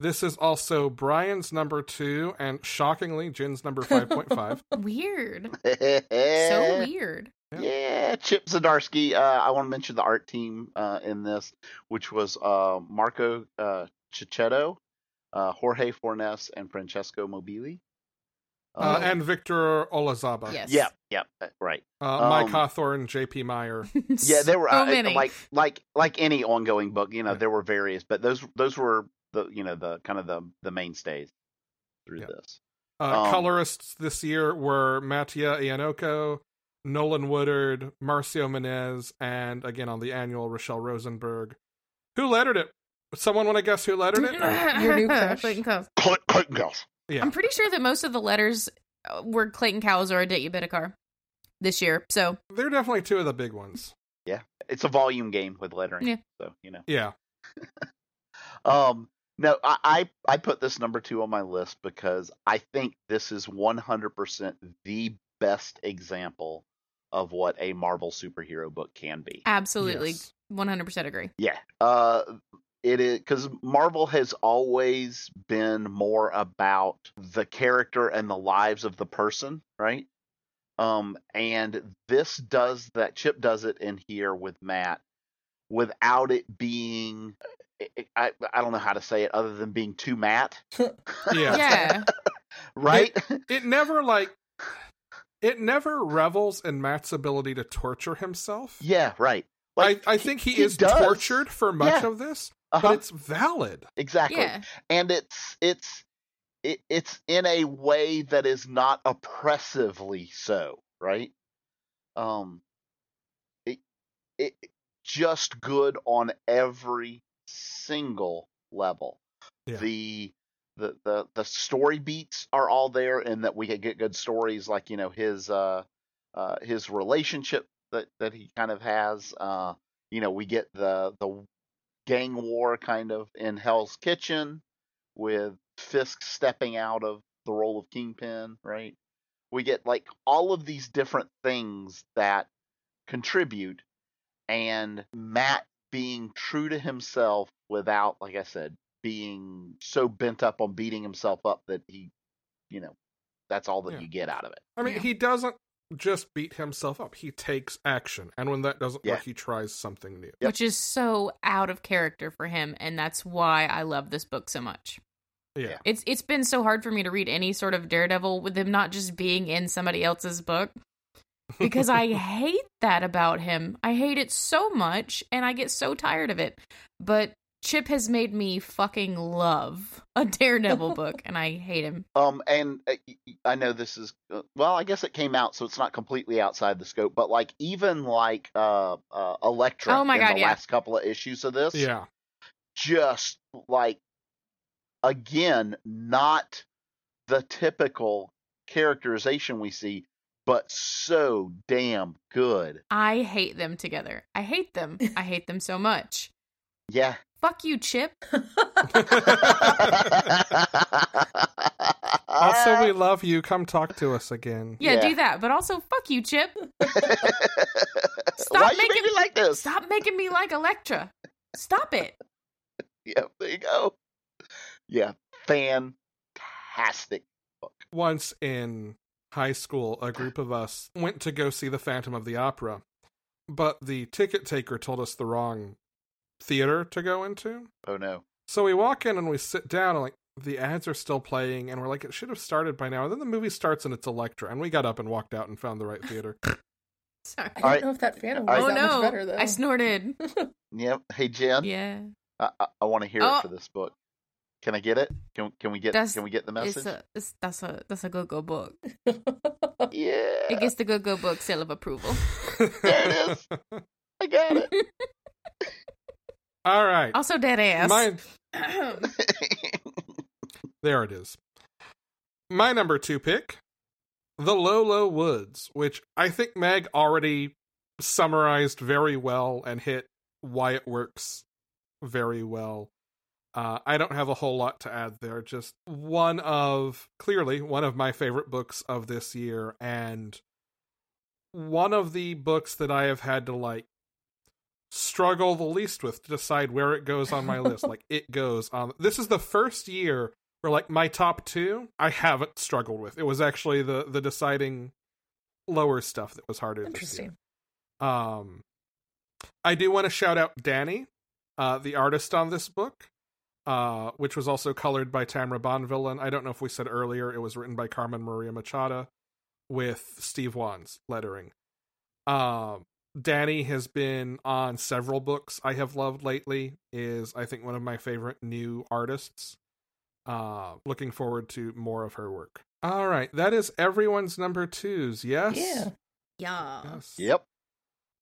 Speaker 1: this is also Brian's number 2 and shockingly Jin's number 5.5.
Speaker 2: Weird.
Speaker 3: so
Speaker 2: So weird.
Speaker 3: Yeah, Chip Zdarsky. Uh, I want to mention the art team uh, in this, which was uh, Marco uh, Checchetto, uh, Jorge Fornes, and Francesco Mobili.
Speaker 1: Uh,
Speaker 3: Um,
Speaker 1: and Victor Olazaba.
Speaker 2: Yes.
Speaker 3: yeah, yeah, uh, right.
Speaker 1: Uh, Mike
Speaker 3: Um,
Speaker 1: Hawthorne, JP Mayer.
Speaker 3: Yeah, there were
Speaker 2: so
Speaker 3: uh,
Speaker 2: many.
Speaker 3: like like like any ongoing book. You know,
Speaker 1: Yeah.
Speaker 3: there were various, but those those were the you know the kind of the the mainstays through
Speaker 1: Yeah.
Speaker 3: this.
Speaker 1: Uh,
Speaker 3: Um,
Speaker 1: colorists this year were Mattia Iacono, Nolan Woodard, Marcio Menyz, and again on the annual, Rachelle Rosenberg. Who lettered it? Someone want to guess who lettered it?
Speaker 4: Your new crush.
Speaker 2: Clayton Cowles.
Speaker 3: Cl- Clayton Gauss.
Speaker 1: Yeah.
Speaker 2: I'm pretty sure that most of the letters uh, were Clayton Cowles or Aditya Bidikar this year. So
Speaker 1: They're definitely two of the big ones.
Speaker 3: Yeah, it's a volume game with lettering.
Speaker 2: Yeah.
Speaker 3: So you know.
Speaker 1: Yeah.
Speaker 3: Um, no, I, I I put this number two on my list because I think this is 100% the best example of what a Marvel superhero book can be.
Speaker 2: absolutely,
Speaker 1: Yes.
Speaker 2: 100% agree.
Speaker 3: Yeah. Uh, it is because Marvel has always been more about the character and the lives of the person, right? Um, and this does that. Chip does it in here with Matt without it being. I, I, I don't know how to say it other than being too Matt.
Speaker 1: Yeah.
Speaker 2: Yeah.
Speaker 3: right?
Speaker 1: It never like it never revels in Matt's ability to torture himself.
Speaker 3: yeah, right.
Speaker 1: I, I think he, is
Speaker 3: does.
Speaker 1: tortured for much
Speaker 3: Yeah.
Speaker 1: of this,
Speaker 3: Uh-huh,
Speaker 1: but it's valid.
Speaker 3: exactly.
Speaker 2: Yeah.
Speaker 3: and it's it's it, it's in a way that is not oppressively so right um it, it just good on every single level
Speaker 1: Yeah.
Speaker 3: the the the the story beats are all there and that we can get good stories like you know his uh uh his relationship that that he kind of has uh you know we get the the gang war kind of in Hell's Kitchen with Fisk stepping out of the role of Kingpin, right? We get like all of these different things that contribute and Matt being true to himself without, like I said, being so bent up on beating himself up that he, you know, that's all that
Speaker 1: Yeah.
Speaker 3: you get out of it.
Speaker 1: I mean,
Speaker 2: Yeah.
Speaker 1: he doesn't just beat himself up. He takes action. And when that doesn't
Speaker 3: Yeah.
Speaker 1: work, he tries something new.
Speaker 3: Yep.
Speaker 2: Which is so out of character for him, and that's why I love this book so much.
Speaker 1: Yeah.
Speaker 2: It's it's been so hard for me to read any sort of Daredevil with him not just being in somebody else's book because I hate that about him. I hate it so much and I get so tired of it. But Chip has made me fucking love a Daredevil book and I hate him.
Speaker 3: Um, and uh, y- y- I know this is uh, well, I guess it came out, so it's not completely outside the scope. But like even like uh, uh Elektra
Speaker 2: Oh my
Speaker 3: in
Speaker 2: God,
Speaker 3: the
Speaker 2: yeah.
Speaker 3: last couple of issues of this,
Speaker 1: Yeah.
Speaker 3: just like again, not the typical characterization we see, but so damn good.
Speaker 2: I hate them together. I hate them. I hate them so much.
Speaker 3: Yeah.
Speaker 2: Fuck you, Chip.
Speaker 1: Also, we love you. Come talk to us again.
Speaker 2: Yeah,
Speaker 3: Yeah.
Speaker 2: do that. But also, fuck you, Chip.
Speaker 3: Why you
Speaker 2: making-
Speaker 3: make me like this?
Speaker 2: Stop making me like Elektra. Stop it.
Speaker 3: Yeah, there you go. Yeah, fantastic.
Speaker 1: Once in high school, a group of us went to go see The Phantom of the Opera, but the ticket taker told us the wrong theater to go into.
Speaker 3: Oh no.
Speaker 1: So we walk in and we sit down and like the ads are still playing and we're like it should have started by now. And then the movie starts and it's Elektra and we got up and walked out and found the right theater.
Speaker 2: Sorry.
Speaker 4: I don't
Speaker 3: Alright.
Speaker 4: know if that Phantom
Speaker 3: Alright.
Speaker 4: was
Speaker 2: oh
Speaker 4: that
Speaker 2: no.
Speaker 4: much better though.
Speaker 2: I snorted.
Speaker 3: Yep. Hey Jen,
Speaker 2: Yeah.
Speaker 3: I, I, I want to hear
Speaker 2: Oh.
Speaker 3: it for this book. Can I get it? Can Can we get
Speaker 2: That's-
Speaker 3: Can we get the
Speaker 2: It's
Speaker 3: message?
Speaker 2: a it's, that's a that's a go go book.
Speaker 3: yeah.
Speaker 2: It gets the go go book seal of approval.
Speaker 3: There it is. I got it.
Speaker 1: All right.
Speaker 2: Also dead ass.
Speaker 1: My there it is. My number two pick, The Low Low Woods, which I think Meg already summarized very well and hit why it works very well. Uh, I don't have a whole lot to add there. Just one of, clearly, one of my favorite books of this year, and one of the books that I have had to like struggle the least with to decide where it goes on my list. Like it goes on. This is the first year where like my top two I haven't struggled with. It was actually the the deciding lower stuff that was harder.
Speaker 4: Interesting.
Speaker 1: Um, I do want to shout out Dani, uh, the artist on this book, uh, which was also colored by Tamra Bonvillain. I don't know if we said earlier it was written by Carmen Maria Machado with Steve Wands lettering. Um, Dani has been on several books I have loved lately. Is I think one of my favorite new artists. Uh, looking forward to more of her work. All right, that is everyone's number twos. Yes.
Speaker 4: Yeah.
Speaker 2: yeah.
Speaker 1: Yes.
Speaker 3: yep.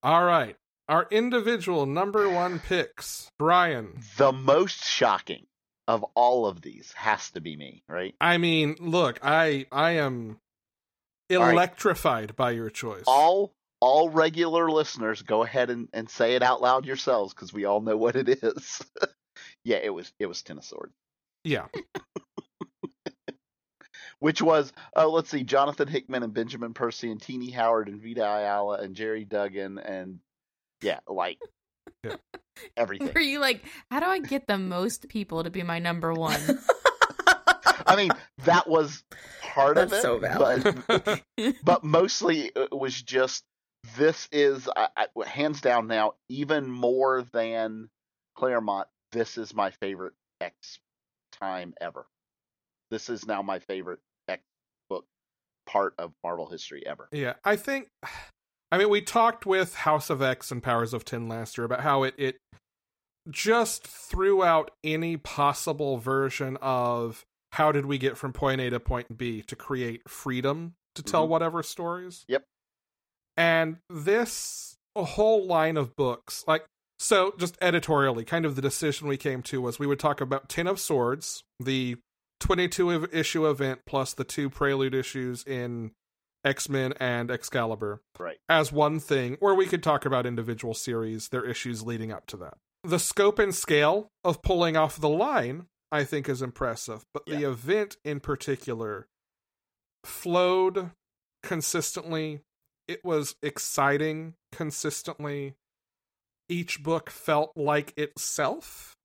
Speaker 1: All right. Our individual number one picks. Brian.
Speaker 3: The most shocking of all of these has to be me, right?
Speaker 1: I mean, look, I I am
Speaker 3: right.
Speaker 1: electrified by your choice.
Speaker 3: All all regular listeners, go ahead and, and say it out loud yourselves because we all know what it is. yeah, it was it was Ten of Swords.
Speaker 1: yeah.
Speaker 3: which was oh let's see, Jonathan Hickman and Benjamin Percy and Tini Howard and Vita Ayala and Gerry Duggan and yeah, like
Speaker 1: Yeah.
Speaker 3: everything.
Speaker 2: Were you like, how do I get the most people to be my number one?
Speaker 3: I mean, that was part of it,
Speaker 4: so valid.
Speaker 3: but but mostly it was just this is I, I, hands down now even more than Claremont. This is my favorite X time ever. This is now my favorite X book part of Marvel history ever.
Speaker 1: Yeah. I think I mean we talked with House of X and Powers of Ten last year about how it it just threw out any possible version of how did we get from point A to point B to create freedom to tell
Speaker 3: Mhm.
Speaker 1: whatever stories.
Speaker 3: Yep.
Speaker 1: And this a whole line of books, like so just editorially, kind of the decision we came to was we would talk about Ten of Swords, the 22 issue event plus the two prelude issues in X-Men and Excalibur
Speaker 3: Right.
Speaker 1: as one thing, or we could talk about individual series, their issues leading up to that. The scope and scale of pulling off the line, I think, is impressive, but the event in particular flowed consistently. It was exciting consistently. Each book felt like itself,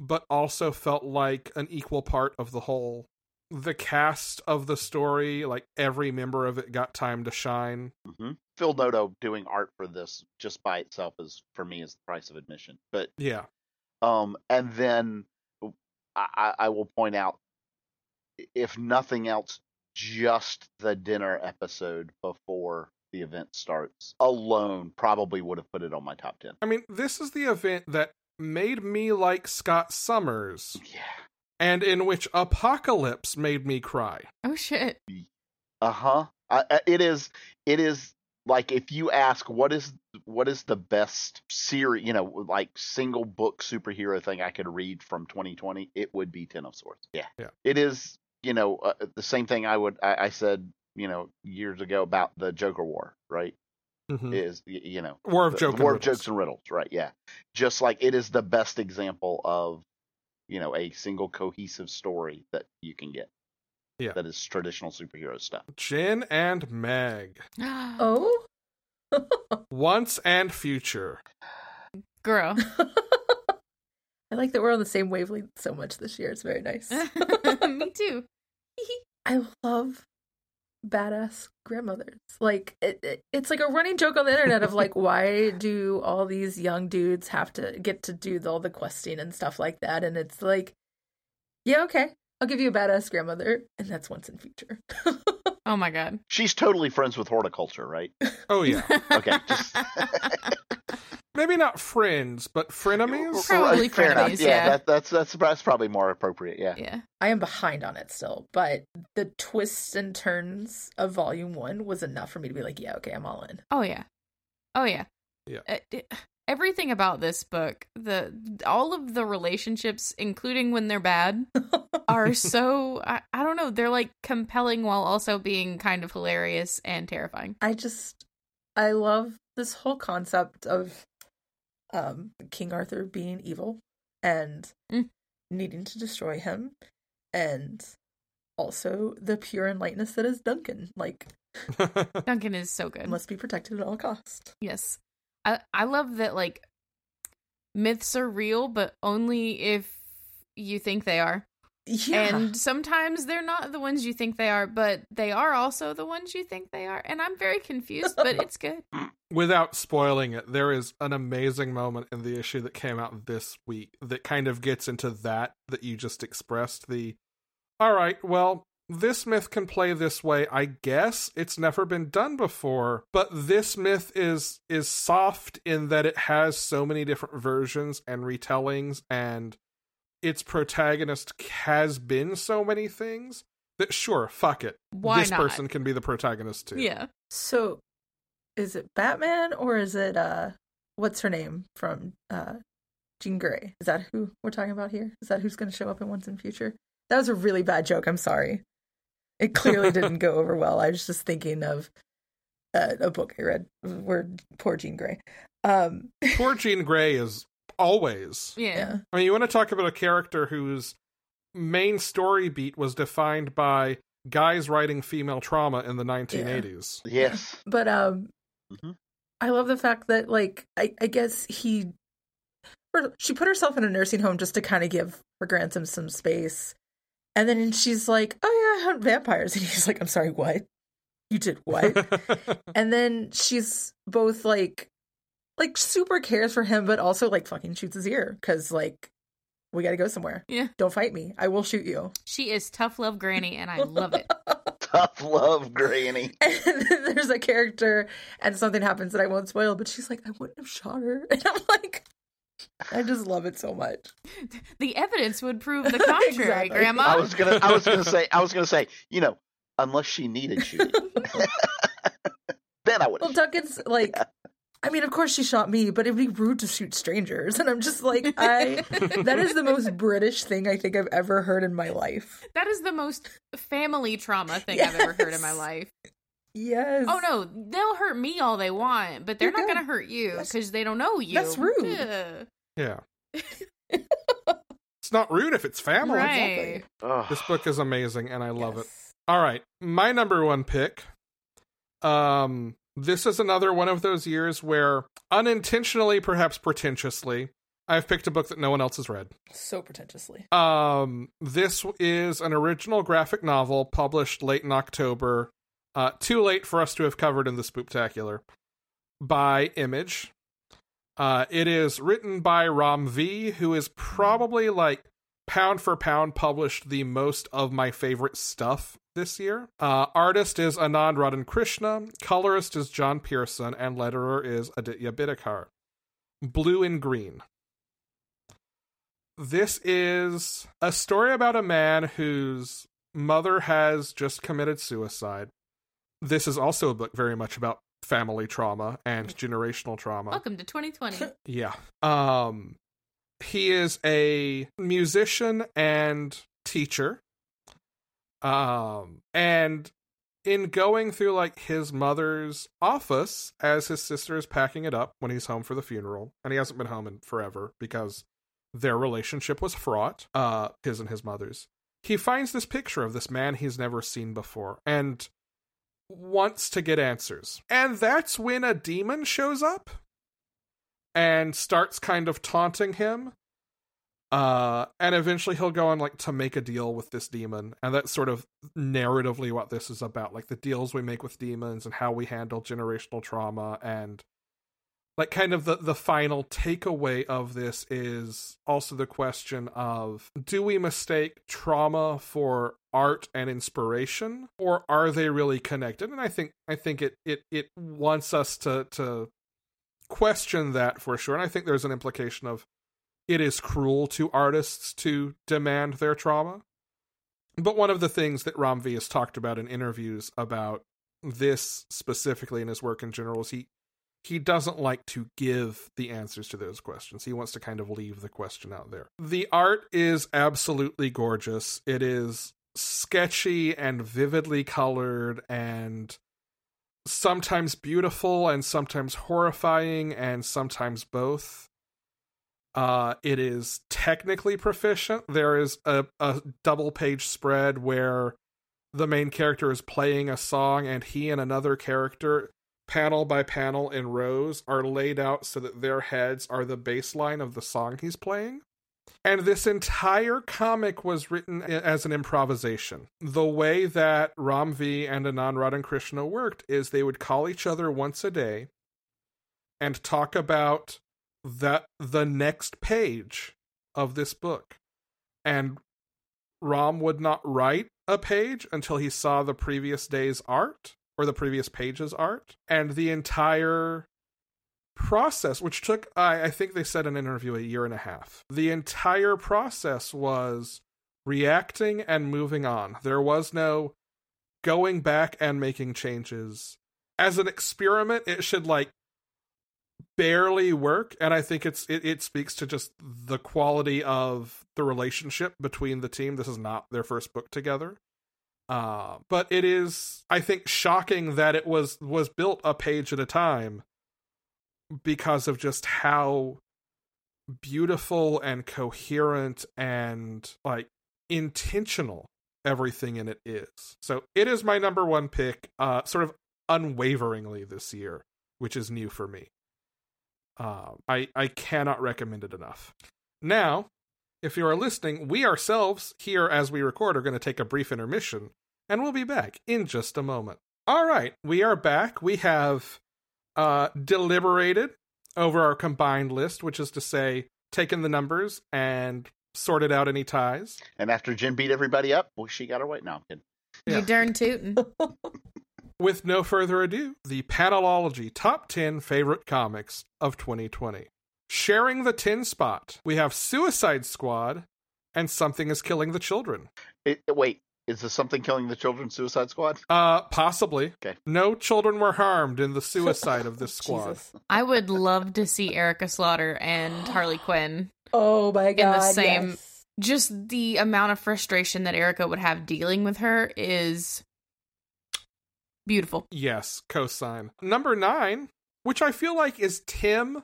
Speaker 1: but also felt like an equal part of the whole. The cast of the story, like every member of it, got time to shine.
Speaker 3: hmm Phil Noto doing art for this just by itself is for me is the price of admission. But
Speaker 1: Yeah.
Speaker 3: um, and then I I will point out, if nothing else, just the dinner episode before the event starts alone probably would have put it on my top ten.
Speaker 1: I mean, this is the event that made me like Scott Summers,
Speaker 3: Yeah.
Speaker 1: and in which Apocalypse made me cry.
Speaker 2: oh shit.
Speaker 3: Uh huh. It is. It is like if you ask what is what is the best series, you know, like single book superhero thing I could read from 2020, it would be Ten of Swords. Yeah.
Speaker 1: Yeah.
Speaker 3: It is. You know, uh, the same thing I would I, I said you know years ago about the Joker War, right?
Speaker 1: Mhm.
Speaker 3: Is you know
Speaker 1: War of
Speaker 3: the-
Speaker 1: Joke
Speaker 3: the War of Jokes and Riddles, right? Yeah. Just like it is the best example of you know a single cohesive story that you can get.
Speaker 1: Yeah.
Speaker 3: that is traditional superhero stuff.
Speaker 1: Jin and Meg.
Speaker 4: Oh,
Speaker 1: Once and future.
Speaker 2: Girl.
Speaker 4: I like that we're on the same wavelength so much this year. It's very nice.
Speaker 2: Me too.
Speaker 4: I love badass grandmothers. Like it, it, it's like a running joke on the internet of like, why do all these young dudes have to get to do all the questing and stuff like that? And it's like, yeah, okay, I'll give you a badass grandmother, and that's Once and Future.
Speaker 2: Oh my god.
Speaker 3: She's totally friends with horticulture, right?
Speaker 1: Oh, yeah.
Speaker 3: Okay, just
Speaker 1: Maybe not friends, but frenemies?
Speaker 2: Probably
Speaker 3: fair enough.
Speaker 2: frenemies,
Speaker 3: Yeah,
Speaker 2: yeah.
Speaker 3: That, that's that's that's probably more appropriate. Yeah.
Speaker 2: yeah.
Speaker 4: I am behind on it still, but the twists and turns of Volume One was enough for me to be like, yeah, okay, I'm all in.
Speaker 2: Oh yeah. Oh yeah.
Speaker 1: Yeah.
Speaker 2: Uh, it- everything about this book, the all of the relationships, including when they're bad, are so I, I don't know. They're like compelling while also being kind of hilarious and terrifying.
Speaker 4: I just I love this whole concept of um King Arthur being evil and
Speaker 2: Mm.
Speaker 4: needing to destroy him and also the pure and lightness that is Duncan like
Speaker 2: Duncan is so good.
Speaker 4: must be protected at all costs.
Speaker 2: Yes. I I love that like myths are real, but only if you think they are.
Speaker 4: Yeah.
Speaker 2: And sometimes they're not the ones you think they are, but they are also the ones you think they are. And I'm very confused, but it's good.
Speaker 1: Without spoiling it, there is an amazing moment in the issue that came out this week that kind of gets into that that you just expressed. The, all right, well, this myth can play this way. I guess it's never been done before, but this myth is is soft in that it has so many different versions and retellings, and its protagonist has been so many things that sure, fuck it,
Speaker 2: Why
Speaker 1: this
Speaker 2: not?
Speaker 1: person can be the protagonist too.
Speaker 2: Yeah.
Speaker 4: so is it Batman or is it uh what's her name from uh Jean Grey? Is that who we're talking about here? Is that who's going to show up in Once and Future? That was a really bad joke. I'm sorry. It clearly didn't go over well. I was just thinking of uh, a book I read where poor Jean Grey. Um,
Speaker 1: Poor Jean Grey is always
Speaker 2: Yeah.
Speaker 4: yeah.
Speaker 1: I mean, you want to talk about a character whose main story beat was defined by guys writing female trauma in the 1980s.
Speaker 3: Yes.
Speaker 4: But um,
Speaker 3: Mhm.
Speaker 4: I love the fact that like I, I guess he, she put herself in a nursing home just to kind of give her grandson some space, and then she's like, "Oh yeah, I hunt vampires," and he's like, "I'm sorry, what? You did what?" and then she's both like, like super cares for him, but also like fucking shoots his ear because like we got to go somewhere.
Speaker 2: Yeah.
Speaker 4: Don't fight me. I will shoot you.
Speaker 2: She is tough love granny and I love it.
Speaker 3: Tough love, Granny.
Speaker 4: And then there's a character, and something happens that I won't spoil, but she's like, I wouldn't have shot her. And I'm like, I just love it so much.
Speaker 2: The evidence would prove the contrary,
Speaker 4: Exactly.
Speaker 2: Grandma.
Speaker 3: I was gonna I was gonna say I was gonna say, you know, unless she needed you, then I would
Speaker 4: Well, Duncan's like, I mean, of course she shot me, but it'd be rude to shoot strangers. And I'm just like, I, that is the most British thing I think I've ever heard in my life.
Speaker 2: That is the most family trauma thing I've ever heard in my life.
Speaker 4: Yes.
Speaker 2: Oh no, they'll hurt me all they want, but they're
Speaker 4: You're
Speaker 2: not going to hurt you because they don't know you.
Speaker 4: that's rude.
Speaker 2: Ugh.
Speaker 1: yeah. it's not rude if it's family.
Speaker 2: Right.
Speaker 4: Exactly.
Speaker 1: This book is amazing and I love it. All right, my number one pick. Um, this is another one of those years where unintentionally, perhaps pretentiously, I've picked a book that no one else has read.
Speaker 4: So pretentiously.
Speaker 1: Um, this is an original graphic novel published late in October. Uh, too late for us to have covered in the Spooktacular by Image. Uh, it is written by Ram V, who is probably like pound for pound published the most of my favorite stuff this year. Uh, artist is Anand Radhakrishnan, colorist is John Pearson, and letterer is Aditya Bidikar. Blue and green. This is a story about a man whose mother has just committed suicide. This is also a book very much about family trauma and generational trauma.
Speaker 2: Welcome to 2020.
Speaker 1: Yeah. Um he is a musician and teacher. Um and in going through like his mother's office as his sister is packing it up when he's home for the funeral and he hasn't been home in forever because their relationship was fraught uh his and his mother's he finds this picture of this man he's never seen before and wants to get answers. And that's when a demon shows up and starts kind of taunting him. Uh, and eventually he'll go on like to make a deal with this demon, and that's sort of narratively what this is about, like the deals we make with demons and how we handle generational trauma and like kind of the the final takeaway of this is also the question of do we mistake trauma for art and inspiration or are they really connected? And i think i think it it it wants us to to question that for sure. And i think there's an implication of it is cruel to artists to demand their trauma but one of the things that Ram V has talked about in interviews about this specifically in his work in general is he he doesn't like to give the answers to those questions. He wants to kind of leave the question out there. The art is absolutely gorgeous. It is sketchy and vividly colored and sometimes beautiful and sometimes horrifying and sometimes both. Uh, it is technically proficient. There is a, a double page spread where the main character is playing a song and he and another character panel by panel in rows are laid out so that their heads are the baseline of the song he's playing. And this entire comic was written as an improvisation. The way that Ram V and Anand Radhakrishnan worked is they would call each other once a day and talk about the the next page of this book. And Rom would not write a page until he saw the previous day's art or the previous page's art. And the entire process which took I, I think they said in an interview a year and a half. The entire process was reacting and moving on. There was no going back and making changes. As an experiment it should like barely work and i think it's it, it speaks to just the quality of the relationship between the team this is not their first book together uh, but it is, I think, shocking that it was was built a page at a time because of just how beautiful and coherent and like intentional everything in it is. So it is my number one pick, uh, sort of unwaveringly this year, which is new for me. Uh, I I cannot recommend it enough. Now, if you are listening, we ourselves, here as we record, are going to take a brief intermission, and we'll be back in just a moment. All right, we are back. We have uh, deliberated over our combined list, which is to say, taken the numbers and sorted out any ties.
Speaker 3: And after Jen beat everybody up, well, she got her way. No, I'm kidding.
Speaker 1: Yeah.
Speaker 2: You darn tootin'.
Speaker 1: With no further ado, the Panelology Top 10 Favorite Comics of 2020. Sharing the 10 spot, we have Suicide Squad and Something is Killing the Children.
Speaker 3: It, wait, is this something killing the children Suicide Squad?
Speaker 1: Uh, possibly.
Speaker 3: Okay.
Speaker 1: No children were harmed in the suicide of this squad.
Speaker 4: Jesus.
Speaker 2: I would love to see Erica Slaughter and Harley Quinn.
Speaker 4: Oh my god.
Speaker 2: In the same-
Speaker 4: yes.
Speaker 2: Just the amount of frustration that Erica would have dealing with her is beautiful.
Speaker 1: Yes, cosign. Number nine, which I feel like is Tim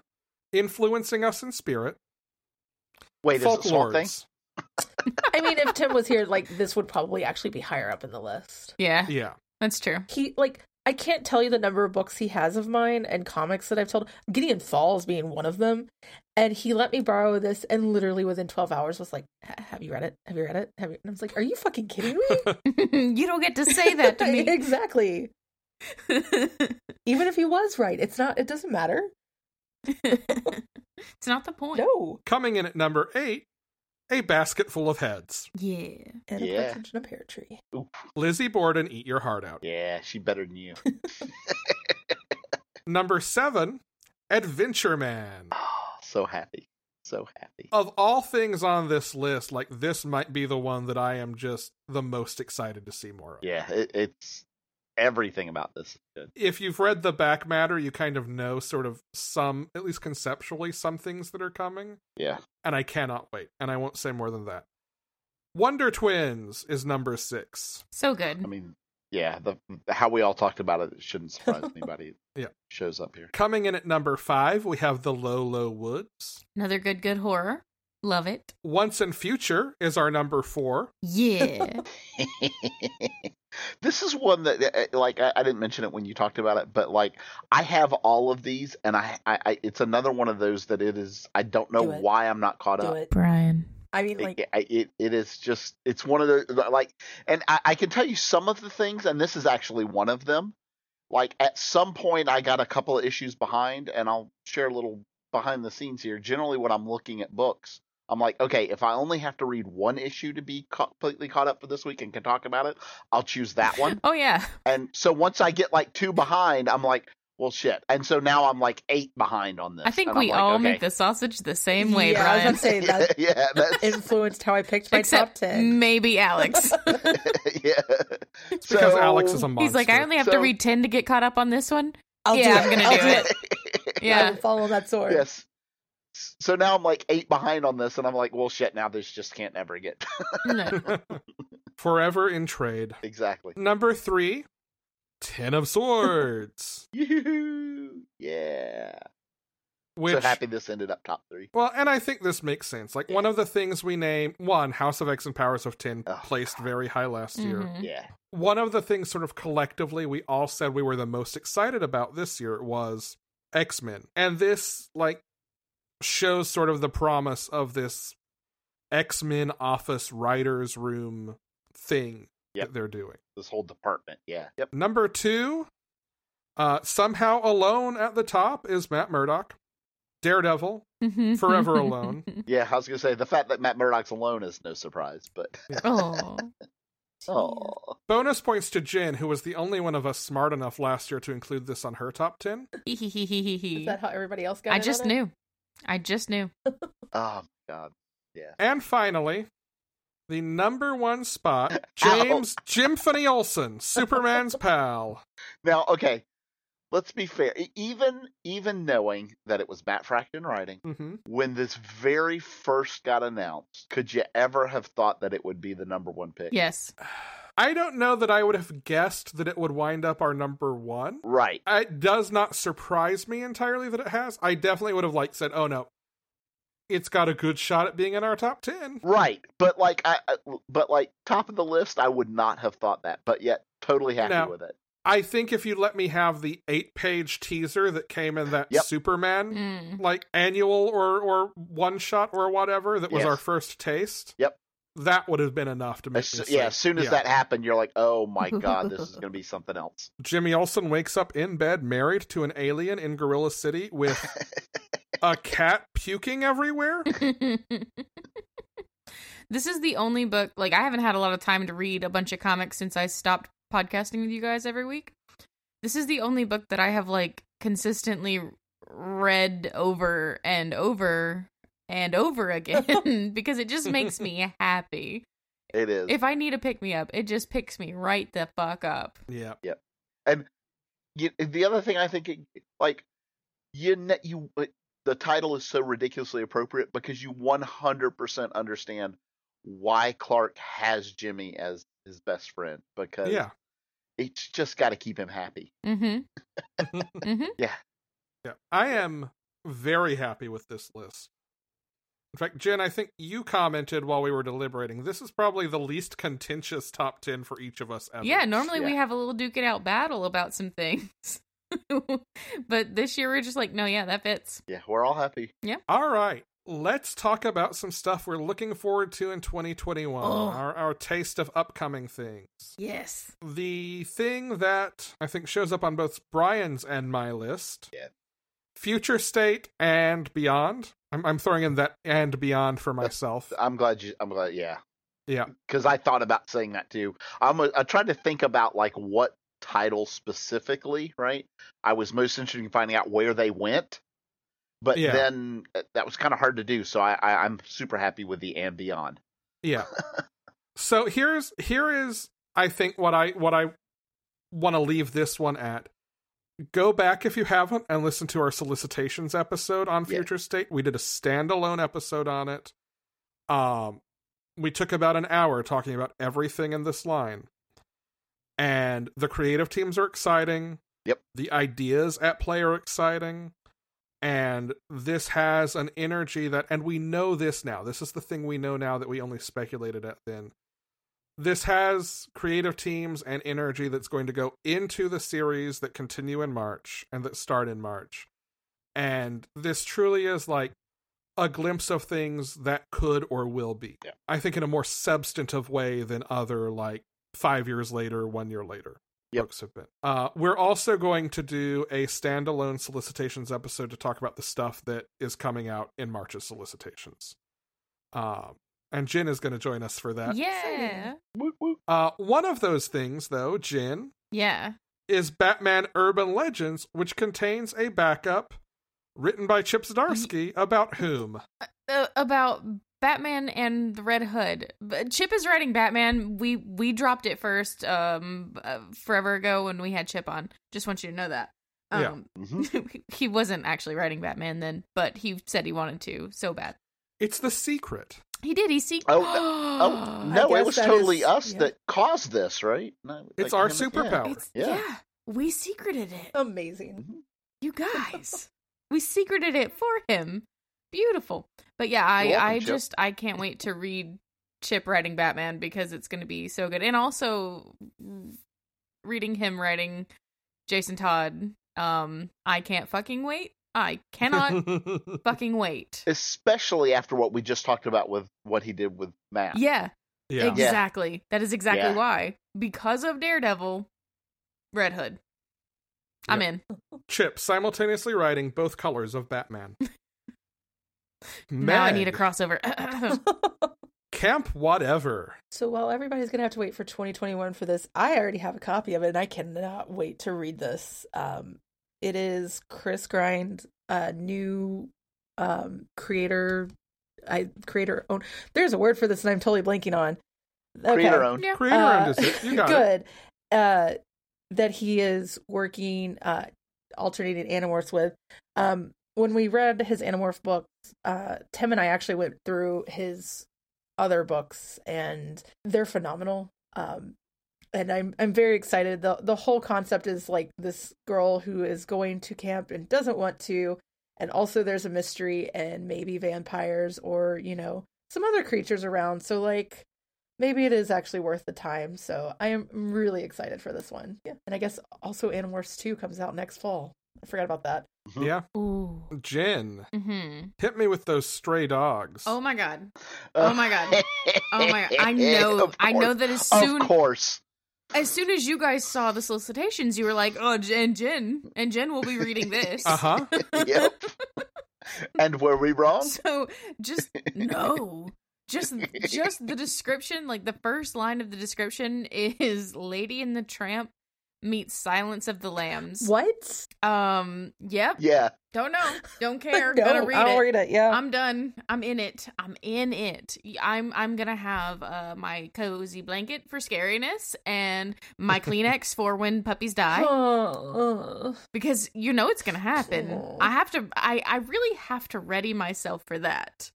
Speaker 1: influencing us in spirit.
Speaker 3: Wait, is it Thing?
Speaker 4: I mean, if Tim was here, like this would probably actually be higher up in the list.
Speaker 2: Yeah,
Speaker 1: Yeah.
Speaker 2: that's true.
Speaker 4: He like I can't tell you the number of books he has of mine and comics that I've told. Gideon Falls being one of them, and he let me borrow this, and literally within twelve hours was like, "Have you read it? Have you read it? Have you?" And I was like, "Are you fucking kidding me?"
Speaker 2: you don't get to say that to me.
Speaker 4: exactly. Even if he was right, it's not. It doesn't matter.
Speaker 2: it's not the point.
Speaker 4: No.
Speaker 1: Coming in at number eight, A Basket Full of Heads.
Speaker 2: Yeah.
Speaker 4: And
Speaker 3: Yeah.
Speaker 4: a partridge in a pear tree.
Speaker 1: Lizzie Borden, Eat Your Heart Out.
Speaker 3: Yeah, she better than you.
Speaker 1: Number seven, Adventure Man.
Speaker 3: Oh, so happy. So happy.
Speaker 1: Of all things on this list, like this might be the one that I am just the most excited to see more of.
Speaker 3: Yeah, it, it's everything about this is good.
Speaker 1: if you've read the back matter, you kind of know sort of some, at least conceptually, some things that are coming.
Speaker 3: Yeah.
Speaker 1: And I cannot wait. And I won't say more than that. Wonder Twins is number six.
Speaker 2: So good.
Speaker 3: I mean, yeah, the how we all talked about it, it shouldn't surprise anybody.
Speaker 1: Yeah.
Speaker 3: shows up here.
Speaker 1: Coming in at number five, we have The Low Low Woods.
Speaker 2: Another good, good horror. Love it.
Speaker 1: Once and Future is our number four.
Speaker 2: Yeah.
Speaker 3: this is one that uh, like I, I didn't mention it when you talked about it but like i have all of these and i, I, I it's another one of those that it is i don't know
Speaker 4: Do
Speaker 3: why i'm not caught
Speaker 4: Do
Speaker 3: up
Speaker 4: it.
Speaker 2: Brian.
Speaker 4: I mean, like,
Speaker 3: it, it it is just it's one of the like and I, I can tell you some of the things and this is actually one of them. Like at some point i got a couple of issues behind and i'll share a little behind the scenes here. Generally when i'm looking at books i'm like okay if i only have to read one issue to be completely caught up for this week and can talk about it i'll choose that one.
Speaker 2: Oh yeah.
Speaker 3: and so once i get like two behind i'm like well shit and so now i'm like eight behind on this
Speaker 2: I think we
Speaker 3: like,
Speaker 2: all
Speaker 3: okay.
Speaker 2: make the sausage the same way,
Speaker 4: yeah, I was gonna say that
Speaker 3: yeah that's
Speaker 4: influenced how I picked my
Speaker 2: Except
Speaker 4: top ten.
Speaker 2: maybe Alex.
Speaker 3: yeah
Speaker 1: Because
Speaker 3: So-
Speaker 1: Alex is a monster.
Speaker 2: He's like, I only have to read ten to get caught up on this one.
Speaker 4: I'll
Speaker 2: yeah,
Speaker 4: do
Speaker 2: I'm gonna
Speaker 4: I'll
Speaker 2: do it.
Speaker 4: I
Speaker 2: Yeah.
Speaker 4: will follow that sword.
Speaker 3: yes. So now I'm like eight behind on this, and I'm like, well, shit. Now this just can't ever get
Speaker 2: No.
Speaker 1: Forever in trade.
Speaker 3: exactly.
Speaker 1: Number three, Ten of Swords.
Speaker 3: Yoo-hoo. Yeah.
Speaker 1: Which
Speaker 3: so happy this ended up top three.
Speaker 1: Well, and I think this makes sense. Like one of the things we name one House of X and Powers of Ten
Speaker 3: Oh,
Speaker 1: placed very high last year.
Speaker 2: Mhm.
Speaker 3: Yeah.
Speaker 1: One of the things, sort of collectively, we all said we were the most excited about this year was X Men, and this like shows sort of the promise of this X Men office writers room thing
Speaker 3: Yep.
Speaker 1: that they're doing.
Speaker 3: This whole department. Yeah. Yep.
Speaker 1: Number two, uh, somehow alone at the top is Matt Murdock, Daredevil. Forever Alone.
Speaker 3: Yeah. I was gonna say the fact that Matt Murdock's alone is no surprise, but
Speaker 2: oh.
Speaker 3: oh,
Speaker 1: Bonus points to Jen, who was the only one of us smart enough last year to include this on her top 10.
Speaker 4: Is that how everybody else got
Speaker 2: I
Speaker 4: in
Speaker 2: just
Speaker 4: on it?
Speaker 2: knew. I just knew.
Speaker 3: oh my god. Yeah.
Speaker 1: And finally, the number one spot,
Speaker 3: Ow.
Speaker 1: James Jimphony Olsen, Superman's pal.
Speaker 3: Now, okay. Let's be fair. Even even knowing that it was Matt Fraction writing,
Speaker 1: mm-hmm.
Speaker 3: when this very first got announced, could you ever have thought that it would be the number one pick?
Speaker 2: Yes.
Speaker 1: I don't know that I would have guessed that it would wind up our number one.
Speaker 3: Right.
Speaker 1: It does not surprise me entirely that it has. I definitely would have like said, "Oh no, it's got a good shot at being in our top 10.
Speaker 3: Right. But like I I- but like top of the list, I would not have thought that. But yet totally happy
Speaker 1: Now-
Speaker 3: with it.
Speaker 1: I think if you let me have the eight-page teaser that came in that
Speaker 3: Yep.
Speaker 1: Superman
Speaker 2: Mm.
Speaker 1: like annual or or one shot or whatever that was
Speaker 3: Yes.
Speaker 1: our first taste.
Speaker 3: Yep.
Speaker 1: That would have been enough to make
Speaker 3: As,
Speaker 1: me
Speaker 3: soo- yeah, as soon as
Speaker 1: yeah.
Speaker 3: that happened, you're like, "Oh my god, this is going to be something else."
Speaker 1: Jimmy Olsen wakes up in bed married to an alien in Gorilla City with a cat puking everywhere.
Speaker 2: this is the only book like I haven't had a lot of time to read a bunch of comics since I stopped podcasting with you guys every week. This is the only book that I have like consistently read over and over and over again because it just makes me happy.
Speaker 3: It is.
Speaker 2: If I need a pick me up, it just picks me right the fuck up.
Speaker 1: Yeah. Yeah.
Speaker 3: And you, the other thing I think, it, like, you ne- you the title is so ridiculously appropriate because you 100% understand why Clark has Jimmy as his best friend because
Speaker 1: Yeah.
Speaker 3: it's just got to keep him happy.
Speaker 2: Mm-hmm. mm-hmm.
Speaker 1: Yeah. I am very happy with this list. In fact, Jen, I think you commented while we were deliberating. This is probably the least contentious top 10 for each of us ever.
Speaker 2: Yeah, normally we have a little duke it out battle about some things. but this year we're just like, no, yeah, that fits.
Speaker 3: Yeah, we're all happy. Yeah.
Speaker 1: All right. Let's talk about some stuff we're looking forward to in 2021.
Speaker 4: Oh.
Speaker 1: Our, our taste of upcoming things.
Speaker 4: Yes.
Speaker 1: The thing that I think shows up on both Brian's and my list
Speaker 3: Yeah.
Speaker 1: Future State and Beyond. I'm, I'm throwing in that and Beyond for myself.
Speaker 3: I'm glad you. I'm glad. Yeah,
Speaker 1: Yeah.
Speaker 3: because I thought about saying that too. I'm. A, I tried to think about like what title specifically. Right. I was most interested in finding out where they went, but
Speaker 1: Yeah.
Speaker 3: then uh, that was kind of hard to do. So I, I, I'm super happy with the and beyond.
Speaker 1: Yeah. so here's here is I think what I what I want to leave this one at. Go back if you haven't and listen to our solicitations episode on
Speaker 3: Yeah.
Speaker 1: Future State. We did a standalone episode on it. Um we took about an hour talking about everything in this line. And the creative teams are exciting.
Speaker 3: Yep.
Speaker 1: The ideas at play are exciting. and this has an energy that and we know this now this is the thing we know now that we only speculated at then this has creative teams and energy that's going to go into the series that continue in march and that start in march and this truly is like a glimpse of things that could or will be
Speaker 3: Yeah.
Speaker 1: i think in a more substantive way than other like five years later one year later
Speaker 3: Yep.
Speaker 1: books have been. Uh, we're also going to do a standalone solicitations episode to talk about the stuff that is coming out in March's solicitations. Um, and Jin is going to join us for that.
Speaker 2: Yeah.
Speaker 3: Woot, woot.
Speaker 1: Uh, one of those things, though, Jin,
Speaker 2: Yeah.
Speaker 1: is Batman Urban Legends, which contains a backup written by Chip Zdarsky about whom?
Speaker 2: Uh, about Batman and the Red Hood. Chip is writing Batman. We we dropped it first um uh, forever ago when we had Chip on. Just want you to know that.
Speaker 1: Yeah.
Speaker 2: Um
Speaker 3: Mhm.
Speaker 2: he wasn't actually writing Batman then, but he said he wanted to so bad.
Speaker 1: It's the secret.
Speaker 2: He did. He see.
Speaker 3: Oh, Oh no, it was totally
Speaker 4: is-
Speaker 3: us
Speaker 4: yeah.
Speaker 3: that caused this, right? No,
Speaker 1: It's
Speaker 3: like
Speaker 1: our
Speaker 3: him- yeah.
Speaker 1: superpower.
Speaker 2: It's,
Speaker 3: Yeah.
Speaker 2: yeah. we secreted it.
Speaker 4: Amazing.
Speaker 2: You guys, we secreted it for him. Beautiful. But yeah, I
Speaker 3: welcome,
Speaker 2: I
Speaker 3: Chip.
Speaker 2: just I can't wait to read Chip writing Batman because it's going to be so good. And also reading him writing Jason Todd. Um I can't fucking wait. I cannot fucking wait.
Speaker 3: Especially after what we just talked about with what he did with Matt.
Speaker 2: Yeah,
Speaker 1: yeah.
Speaker 2: exactly. That is exactly
Speaker 3: Yeah.
Speaker 2: why. Because of Daredevil, Red Hood. I'm in.
Speaker 1: Chip simultaneously writing both colors of Batman.
Speaker 2: Now I need a crossover.
Speaker 1: Camp whatever.
Speaker 4: So while everybody's gonna have to wait for 2021 for this, I already have a copy of it, and I cannot wait to read this. Um, it is Chris Grine, uh, new um creator, I creator own. There's a word for this, and I'm totally blanking on. Okay.
Speaker 3: Creator owned.
Speaker 2: yeah.
Speaker 1: Creator
Speaker 4: Uh,
Speaker 1: owned is it. You got it.
Speaker 4: good. Uh, that he is working, uh, alternating Animorphs with. Um, when we read his Animorph books, uh, Tim and I actually went through his other books, and they're phenomenal. Um, and I'm I'm very excited. the The whole concept is like this girl who is going to camp and doesn't want to, and also there's a mystery and maybe vampires or you know some other creatures around. So like maybe it is actually worth the time. So I am really excited for this one. Yeah, and I guess also Animorphs Two comes out next fall. I forgot about that.
Speaker 1: Yeah.
Speaker 2: Ooh.
Speaker 1: Jen,
Speaker 2: Mm-hmm.
Speaker 1: hit me with those stray dogs.
Speaker 2: Oh my god. Oh my God. Oh my god. I know I know
Speaker 3: course.
Speaker 2: that as soon
Speaker 3: Of course.
Speaker 2: As soon as you guys saw the solicitations, you were like, "Oh, and Jen, and Jen will be reading this."
Speaker 1: Uh huh.
Speaker 3: yep. and were we wrong?
Speaker 2: So just no. Just just the description, like the first line of the description is Lady and the Tramp meets Silence of the Lambs.
Speaker 4: What?
Speaker 2: Um, yep.
Speaker 3: Yeah.
Speaker 2: Don't know. Don't care.
Speaker 4: no,
Speaker 2: Gonna read
Speaker 4: I'll
Speaker 2: it.
Speaker 4: read it. Yeah.
Speaker 2: I'm done. I'm in it. I'm in it. I'm I'm gonna have uh my cozy blanket for scariness and my Kleenex for when puppies die
Speaker 4: Oh,
Speaker 2: because you know it's gonna happen.
Speaker 4: Aw.
Speaker 2: I have to. I I really have to ready myself for that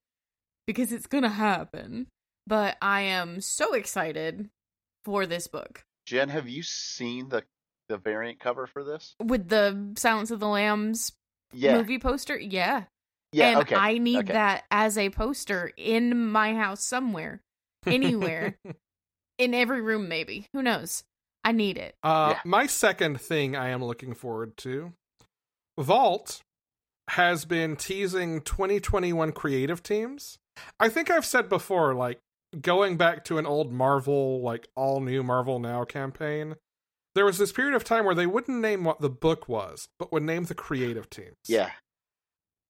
Speaker 2: because it's gonna happen. But I am so excited for this book
Speaker 3: Jen, have you seen the the variant cover for this?
Speaker 2: with the Silence of the Lambs
Speaker 3: Yeah.
Speaker 2: movie poster. Yeah,
Speaker 3: Yeah.
Speaker 2: and
Speaker 3: okay.
Speaker 2: I need
Speaker 3: okay.
Speaker 2: that as a poster in my house somewhere, anywhere, in every room, maybe. Who knows? I need it.
Speaker 1: Uh,
Speaker 3: Yeah.
Speaker 1: My second thing I am looking forward to Vault has been teasing 2021 creative teams. I think I've said before, like, going back to an old Marvel, like, all new Marvel Now campaign, there was this period of time where they wouldn't name what the book was, but would name the creative teams.
Speaker 3: Yeah.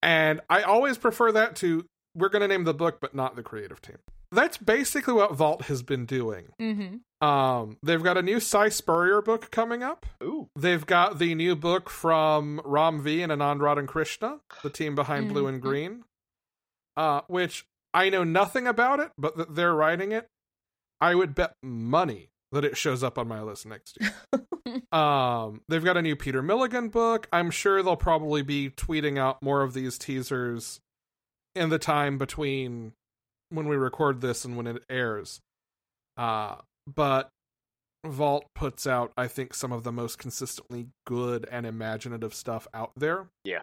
Speaker 1: And I always prefer that to we're going to name the book, but not the creative team. That's basically what Vault has been doing.
Speaker 2: Mm-hmm.
Speaker 1: Um, they've got a new Si Spurrier book coming up.
Speaker 3: Ooh.
Speaker 1: They've got the new book from Ram V and Anand Radhakrishnan, the team behind Blue and. Green, uh, which I know nothing about it, but that they're writing it. I would bet money that it shows up on my list next year. um, they've got a new Peter Milligan book. I'm sure they'll probably be tweeting out more of these teasers in the time between when we record this and when it airs. Uh, but Vault puts out, I think, some of the most consistently good and imaginative stuff out there.
Speaker 3: Yeah.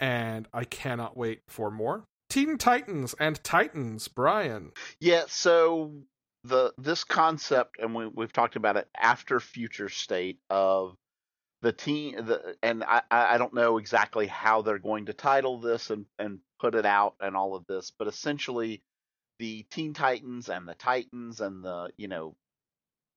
Speaker 1: and I cannot wait for more. Teen Titans and Titans, Brian.
Speaker 3: Yeah, so the this concept, and we, we've talked about it after Future State of the team, the, and I, I don't know exactly how they're going to title this and, and put it out and all of this, but essentially the Teen Titans and the Titans and the you know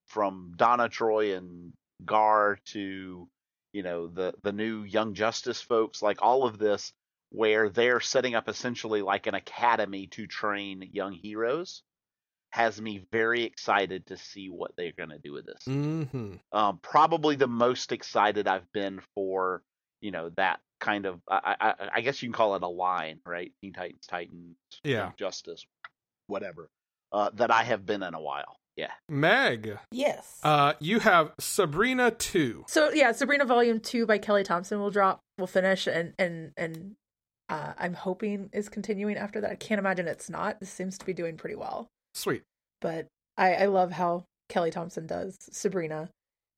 Speaker 3: from Donna Troy and Gar to you know the the new Young Justice folks, like all of this, where they're setting up essentially like an academy to train young heroes, has me very excited to see what they're going to do with this.
Speaker 1: Mm-hmm.
Speaker 3: Um, probably the most excited I've been for you know that kind of I, I, I guess you can call it a line, right? Teen Titans, Titans,
Speaker 1: Yeah.
Speaker 3: Justice, whatever. Uh, that I have been in a while. Yeah.
Speaker 1: Meg,
Speaker 4: Yes.
Speaker 1: uh, you have Sabrina 2.
Speaker 4: So yeah, Sabrina Volume Two by Kelly Thompson will drop, will finish, and and and uh, I'm hoping is continuing after that. I can't imagine it's not. This seems to be doing pretty well,
Speaker 1: Sweet.
Speaker 4: but I, I love how Kelly Thompson does Sabrina,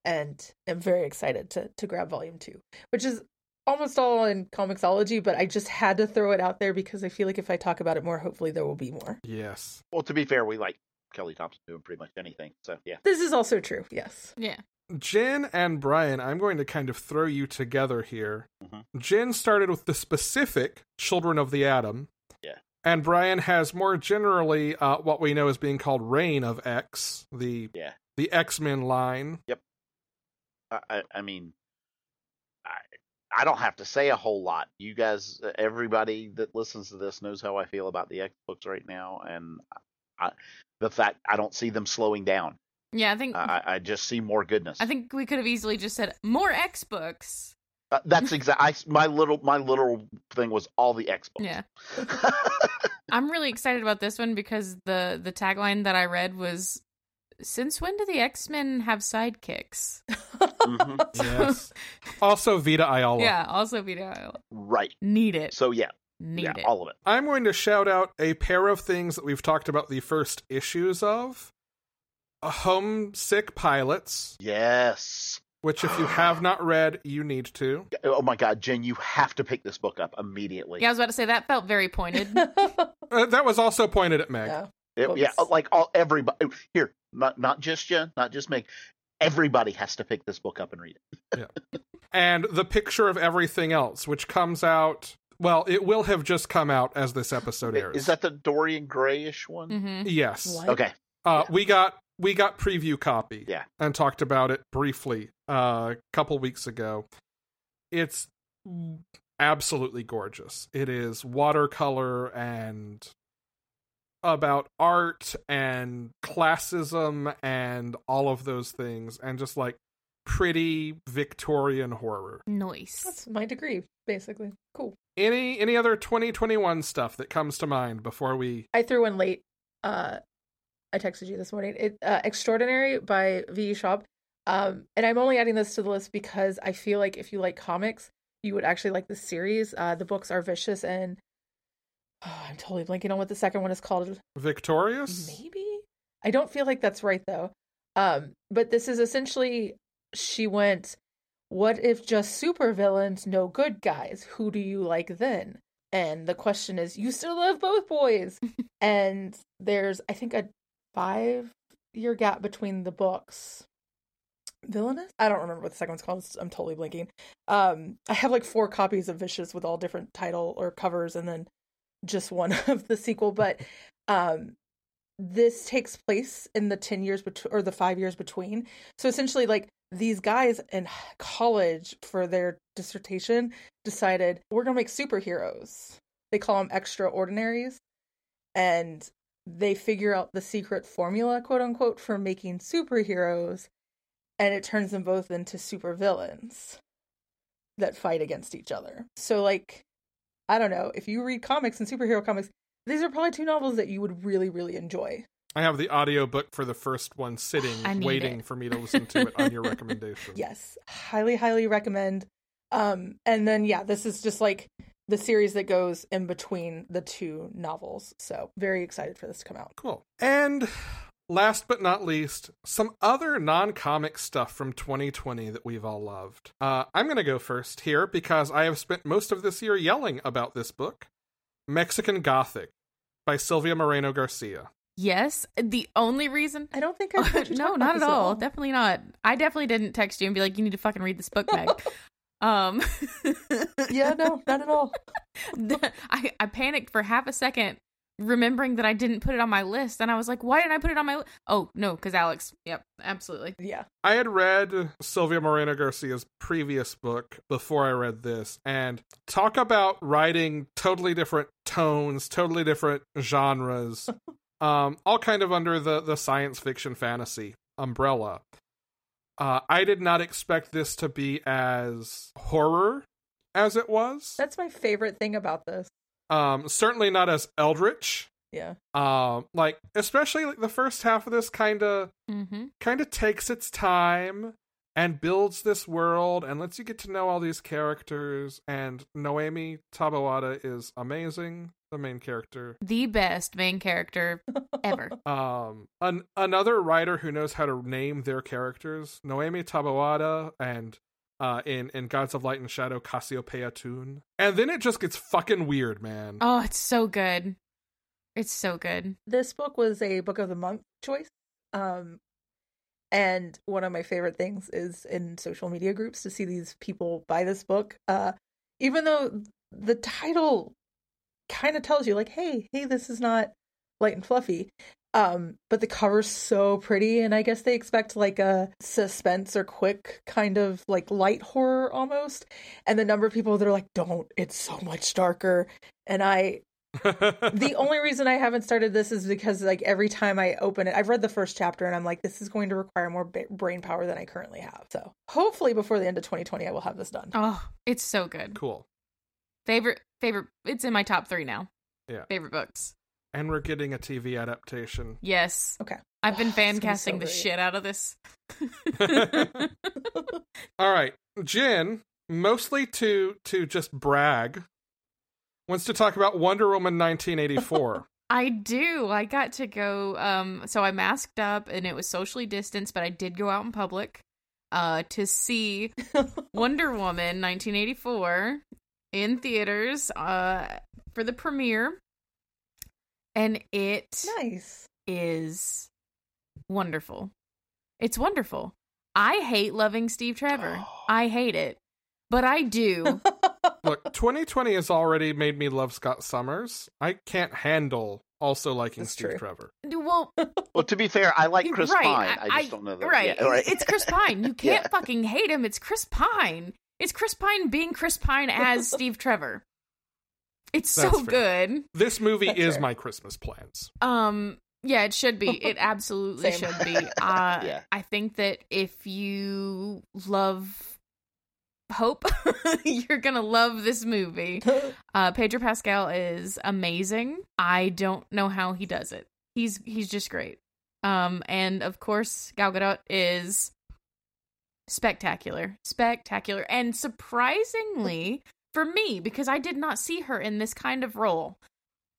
Speaker 4: and am very excited to to grab Volume Two, which is almost all in Comixology, but I just had to throw it out there because I feel like if I talk about it more, hopefully there will be more.
Speaker 1: Yes.
Speaker 3: Well, to be fair, we like Kelly Thompson doing pretty much anything. So yeah.
Speaker 4: This is also true. Yes.
Speaker 2: Yeah.
Speaker 1: Jen and Brian, I'm going to kind of throw you together here.
Speaker 3: Mhm.
Speaker 1: Jen started with the specific Children of the Atom.
Speaker 3: Yeah.
Speaker 1: And Brian has more generally uh, what we know as being called Reign of X, the
Speaker 3: Yeah.
Speaker 1: the X Men line.
Speaker 3: I, I, I mean, I I don't have to say a whole lot. You guys, uh, everybody that listens to this knows how I feel about the X books right now, and I, the fact I don't see them slowing down.
Speaker 2: Yeah, I think
Speaker 3: I, I just see more goodness.
Speaker 2: I think we could have easily just said more X books.
Speaker 3: Uh, that's exactly my little my little thing was all the X books.
Speaker 2: Yeah. I'm really excited about this one because the the tagline that I read was since when do the X-Men have sidekicks?
Speaker 3: Mhm.
Speaker 1: Yes. also Vita Ayala.
Speaker 2: Yeah, also Vita
Speaker 3: right.
Speaker 2: need it.
Speaker 3: So yeah,
Speaker 2: Need
Speaker 3: yeah,
Speaker 2: it.
Speaker 3: all of it.
Speaker 1: I'm going to shout out a pair of things that we've talked about the first issues of. Homesick Pilots,
Speaker 3: Yes.
Speaker 1: Which if you have not read, you need to.
Speaker 3: Oh my God, Jen, you have to pick this book up immediately.
Speaker 2: yeah, I was about to say that felt very pointed.
Speaker 1: Uh, that was also pointed at Meg.
Speaker 4: yeah.
Speaker 3: It- yeah, like all everybody here, not not just Jen, not just Meg. Everybody has to pick this book up and read it. Yeah.
Speaker 1: And the picture of everything else, which comes out. Well, it will have just come out as this episode airs.
Speaker 3: Is that the Dorian Grayish one?
Speaker 2: hmm
Speaker 1: yes?
Speaker 4: What?
Speaker 3: Okay.
Speaker 1: Uh,
Speaker 3: Yeah.
Speaker 1: we got we got preview copy.
Speaker 3: Yeah.
Speaker 1: and talked about it briefly a couple weeks ago. It's absolutely gorgeous. It is watercolor and about art and classism and all of those things, and just like pretty Victorian horror.
Speaker 2: Nice.
Speaker 4: That's my degree, basically. Cool.
Speaker 1: Any any other 2021 stuff that comes to mind before we?
Speaker 4: I threw in late. Uh, I texted you this morning. It uh, "Extraordinary" by V. Schwab. Um, and I'm only adding this to the list because I feel like if you like comics, you would actually like this series. Uh, the books are vicious and oh, I'm totally blanking on what the second one is called.
Speaker 1: Victorious?
Speaker 4: Maybe I don't feel like that's right though. Um, but this is essentially she went. What if just supervillains, no good guys? Who do you like then? And the question is, you still love both boys. and there's, I think, a five year gap between the books. Villainous? I don't remember what the second one's called. I'm totally blinking. Um, I have like four copies of Vicious with all different title or covers, and then just one of the sequel. But um, this takes place in the 10 years between or the five years between so essentially like these guys in college for their dissertation decided we're gonna make superheroes they call them extraordinaries and they figure out the secret formula quote unquote for making superheroes and it turns them both into super villains that fight against each other so like i don't know if you read comics and superhero comics these are probably two novels that you would really really enjoy
Speaker 1: I have the audiobook for the first one sitting, waiting
Speaker 2: it.
Speaker 1: for me to listen to it on your recommendation.
Speaker 4: yes highly highly recommend um and then yeah this is just like the series that goes in between the two novels so very excited for this to come out
Speaker 1: Cool. And last but not least, some other non comic stuff from 2020 that we've all loved. Uh, I'm going to go first here because I have spent most of this year yelling about this book Mexican Gothic by Silvia Moreno Garcia.
Speaker 2: Yes, the only reason.
Speaker 4: I don't think I heard
Speaker 2: no, not at
Speaker 4: this
Speaker 2: all. Definitely not. I definitely didn't text you and be like, "You need to fucking read this book, Meg." um,
Speaker 4: yeah, no, not at all.
Speaker 2: I I panicked for half a second, remembering that I didn't put it on my list, and I was like, "Why didn't I put it on my?" Li-? Oh no, because Alex. Yep, absolutely.
Speaker 4: Yeah.
Speaker 1: I had read Silvia Moreno Garcia's previous book before I read this, and talk about writing totally different tones, totally different genres, um, all kind of under the the science fiction fantasy umbrella. Uh, I did not expect this to be as horror as it was.
Speaker 4: That's my favorite thing about this.
Speaker 1: Um, certainly not as eldritch.
Speaker 4: Yeah.
Speaker 1: Um, like especially like the first half of this kind of
Speaker 2: Mm-hmm.
Speaker 1: kind of takes its time and builds this world and lets you get to know all these characters. And Noemi Taboada is amazing, the main character.
Speaker 2: The best main character ever.
Speaker 1: Um, an- another writer who knows how to name their characters, Noemi Taboada, and uh, in in Gods of Light and Shadow, Casiopea Tun. And then it just gets fucking weird, man.
Speaker 2: Oh, it's so good. It's so good.
Speaker 4: This book was a book of the month choice. Um and one of my favorite things is in social media groups to see these people buy this book. Uh even though the title kind of tells you like, hey, hey, this is not light and fluffy. Um, but the cover's so pretty, and I guess they expect like a suspense or quick kind of like light horror almost. And the number of people that are like, don't, it's so much darker. And I the only reason I haven't started this is because like every time I open it, I've read the first chapter and I'm like, this is going to require more ba- brain power than I currently have. So hopefully before the end of 2020, I will have this done.
Speaker 2: Oh, it's so good.
Speaker 1: cool.
Speaker 2: Favorite, favorite. It's in my top three now.
Speaker 1: Yeah.
Speaker 2: Favorite books.
Speaker 1: And we're getting a TV adaptation.
Speaker 2: Yes.
Speaker 4: Okay.
Speaker 2: I've been
Speaker 4: Oh,
Speaker 2: fan
Speaker 4: it's so
Speaker 2: casting the shit out of this.
Speaker 1: All right, Jen, mostly to to just brag, wants to talk about Wonder Woman 1984.
Speaker 2: I do. I got to go. Um, so I masked up, and it was socially distanced, but I did go out in public, uh, to see Wonder Woman 1984 in theaters, uh, for the premiere, and it
Speaker 4: nice.
Speaker 2: is wonderful. It's wonderful. I hate loving Steve Trevor. I hate it, but I do.
Speaker 1: Look, 2020 has already made me love Scott Summers. I can't handle also liking
Speaker 4: That's
Speaker 1: Steve
Speaker 4: true.
Speaker 1: Trevor.
Speaker 2: well,
Speaker 3: Well, to be fair, I like Chris
Speaker 2: right,
Speaker 3: Pine. I just don't know that.
Speaker 2: Right.
Speaker 3: Yeah, right.
Speaker 2: It's Chris Pine. You can't
Speaker 3: Yeah.
Speaker 2: fucking hate him. It's Chris Pine. It's Chris Pine being Chris Pine as Steve Trevor. It's
Speaker 1: That's
Speaker 2: so
Speaker 1: fair.
Speaker 2: good.
Speaker 1: This movie
Speaker 4: That's
Speaker 1: is
Speaker 4: fair.
Speaker 1: my Christmas plans.
Speaker 2: Um yeah, it should be. It absolutely should be. Uh
Speaker 3: Yeah.
Speaker 2: I think that if you love hope, you're going to love this movie. Uh Pedro Pascal is amazing. I don't know how he does it. He's he's just great. Um and of course Gal Gadot is spectacular. Spectacular and surprisingly for me because I did not see her in this kind of role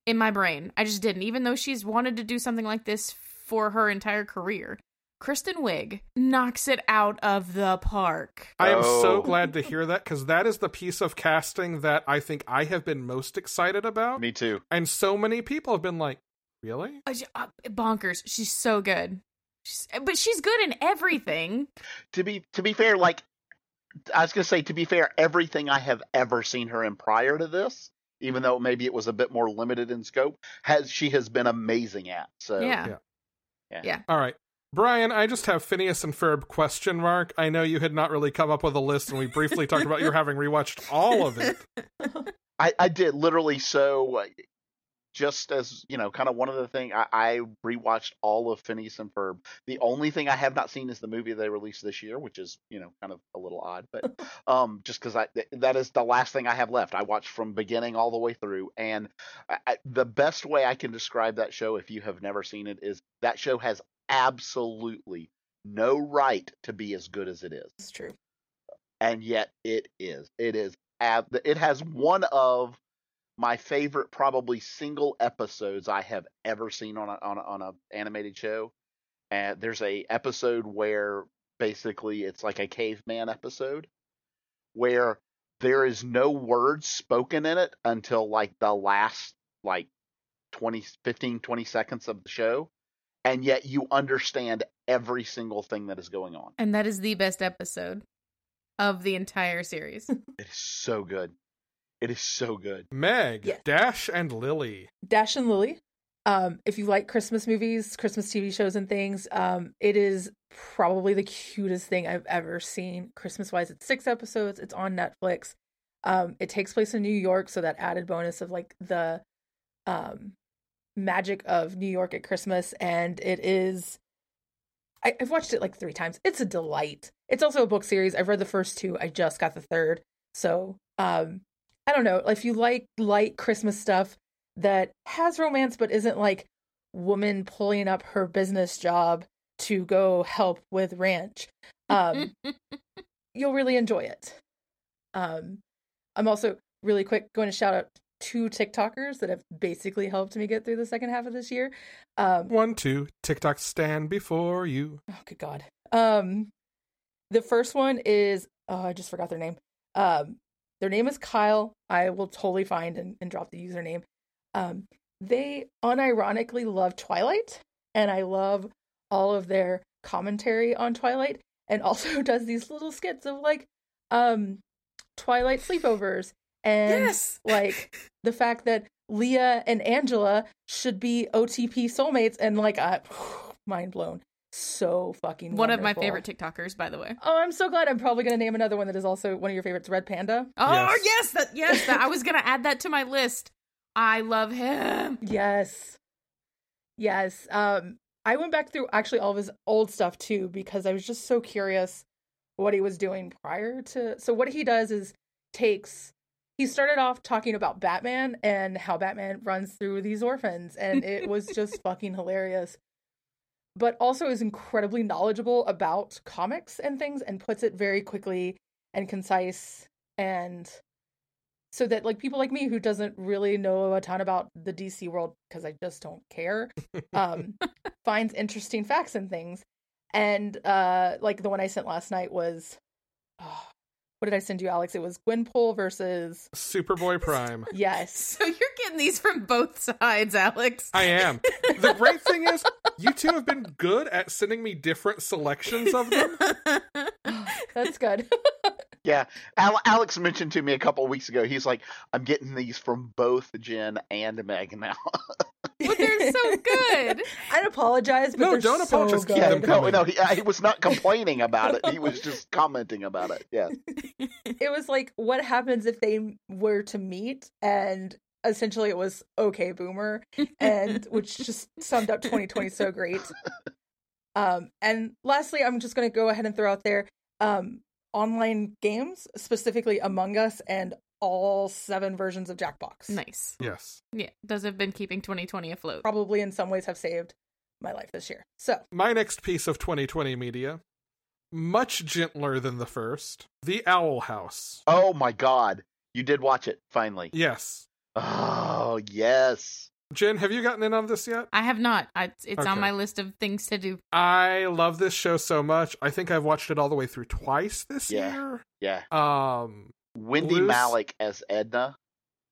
Speaker 2: in my brain. I just didn't even though she's wanted to do something like this for her entire career. Kristen Wiig knocks it out of the park.
Speaker 1: I am so
Speaker 3: Oh.
Speaker 1: glad to hear that because that is the piece of casting that I think I have been most excited about.
Speaker 3: Me too.
Speaker 1: And so many people have been like, really?
Speaker 2: Uh, uh, bonkers. She's so good. She's, but she's good in everything.
Speaker 3: To be to be fair, like I was gonna say, to be fair, everything I have ever seen her in prior to this, even though maybe it was a bit more limited in scope, has she has been amazing at. So
Speaker 2: yeah.
Speaker 1: yeah All right. Brian, I just have Phineas and Ferb question mark. I know you had not really come up with a list, and we briefly talked about your having rewatched all of it.
Speaker 3: I, I did literally so. Just as you know, kind of one of the thing I, I rewatched all of Phineas and Ferb. The only thing I have not seen is the movie they released this year, which is you know kind of a little odd, but um, just because I th- that is the last thing I have left. I watched from beginning all the way through, and I, I, the best way I can describe that show, if you have never seen it, is that show has absolutely no right to be as good as it is
Speaker 4: It's true.
Speaker 3: and yet it is. It is. ab- It has one of my favorite, probably single episodes I have ever seen on a on a, on a animated show, and there's a episode where basically it's like a caveman episode where there is no words spoken in it until like the last like 20 15 20 seconds of the show and yet you understand every single thing that is going on
Speaker 2: And that is the best episode of the entire series.
Speaker 3: it is so good it is so good
Speaker 1: Meg,
Speaker 4: Yes.
Speaker 1: Dash, and Lily.
Speaker 4: Dash and Lily. Um, if you like Christmas movies, Christmas TV shows, and things, um, it is probably the cutest thing I've ever seen. Christmas wise, it's six episodes. It's on Netflix. Um, it takes place in New York, so that added bonus of like the um magic of New York at Christmas, and it is. I, I've watched it like three times. It's a delight. It's also a book series. I've read the first two. I just got the third. So, um, I don't know. If you like light Christmas stuff that has romance but isn't like woman pulling up her business job to go help with ranch, um, you'll really enjoy it. Um, I'm also really quick going to shout out two TikTokers that have basically helped me get through the second half of this year. Um,
Speaker 1: One, two, TikTok stand before you.
Speaker 4: Oh, good God. Um, the first one is oh, I just forgot their name. Um, their name is Kyle. I will totally find and, and drop the username. Um, they unironically love Twilight, and I love all of their commentary on Twilight, and also does these little skits of like um Twilight sleepovers and
Speaker 2: yes.
Speaker 4: like the fact that Leah and Angela should be OTP soulmates, and like I mind blown. So fucking
Speaker 2: One of my favorite TikTokers, by the way.
Speaker 4: Oh, I'm so glad. I'm probably gonna name another one that is also one of your favorites, Red Panda.
Speaker 2: Oh
Speaker 1: Yes.
Speaker 2: yes, that yes, that, I was gonna add that to my list. I love him.
Speaker 4: Yes, yes. Um, I went back through actually all of his old stuff too because I was just so curious what he was doing prior to. So what he does is takes. He started off talking about Batman and how Batman runs through these orphans, and it was just fucking hilarious. But also is incredibly knowledgeable about comics and things, and puts it very quickly and concise, and so that like people like me who doesn't really know a ton about the DC world because I just don't care, um, finds interesting facts and things. And uh, like the one I sent last night was, oh, what did I send you, Alex? It was Gwenpool versus
Speaker 1: Superboy Prime.
Speaker 4: yes,
Speaker 2: So you're getting these from both sides, Alex.
Speaker 1: I am. The great thing is, you two have been good at sending me different selections of them.
Speaker 4: that's good.
Speaker 3: Yeah, Al- Alex mentioned to me a couple of weeks ago. He's like, "I'm getting these from both Jen and Meg now."
Speaker 2: but they're so good.
Speaker 4: I'd apologize, but
Speaker 1: No,
Speaker 4: they're
Speaker 1: don't
Speaker 4: so
Speaker 1: apologize. Keep
Speaker 4: good.
Speaker 3: yeah, no, no, he, he was not complaining about it. He was just commenting about it. Yeah,
Speaker 4: it was like what happens if they were to meet and essentially it was okay boomer and which just summed up 2020 so great um and lastly i'm just going to go ahead and throw out there um online games specifically among us and all seven versions of jackbox
Speaker 2: nice.
Speaker 1: Yes.
Speaker 2: Yeah, those have been keeping 2020 afloat.
Speaker 4: probably in some ways have saved my life this year so
Speaker 1: My next piece of 2020 media, much gentler than the first, The Owl House.
Speaker 3: Oh my God, you did watch it finally.
Speaker 1: Yes.
Speaker 3: Oh yes.
Speaker 1: Jen, have you gotten in on this yet?
Speaker 2: I have not. I, it's
Speaker 1: Okay.
Speaker 2: on my list of things to do.
Speaker 1: I love this show so much. I think I've watched it all the way through twice this
Speaker 3: Yeah. Yeah.
Speaker 1: Um,
Speaker 3: Wendie
Speaker 1: Luz-
Speaker 3: Malick as Edna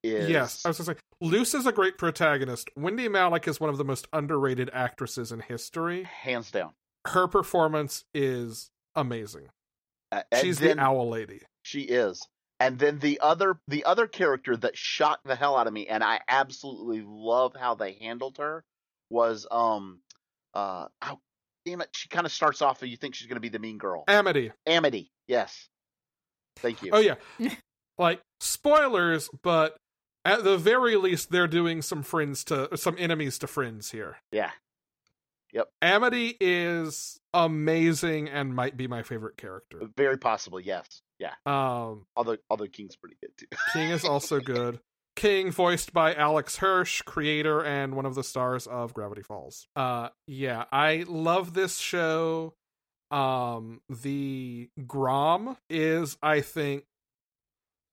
Speaker 3: is
Speaker 1: yes, I was gonna say, Luz is a great protagonist. Wendie Malick is one of the most underrated actresses in history.
Speaker 3: hands down.
Speaker 1: Her performance is amazing.
Speaker 3: Uh,
Speaker 1: She's
Speaker 3: then-
Speaker 1: the owl lady.
Speaker 3: She is. And then the other the other character that shocked the hell out of me, and I absolutely love how they handled her, was um uh oh, damn it, she kind of starts off and you think she's gonna be the mean girl.
Speaker 1: Amity.
Speaker 3: Amity, yes. Thank you.
Speaker 1: Oh yeah. like spoilers, but at the very least they're doing some friends to some enemies to friends here.
Speaker 3: Yeah. Yep.
Speaker 1: Amity is amazing and might be my favorite character.
Speaker 3: Very possibly, yes. Yeah.
Speaker 1: Um
Speaker 3: Although although King's pretty good too.
Speaker 1: King is also good. King voiced by Alex Hirsch, creator and one of the stars of Gravity Falls. Uh yeah, I love this show. Um the Grom is I think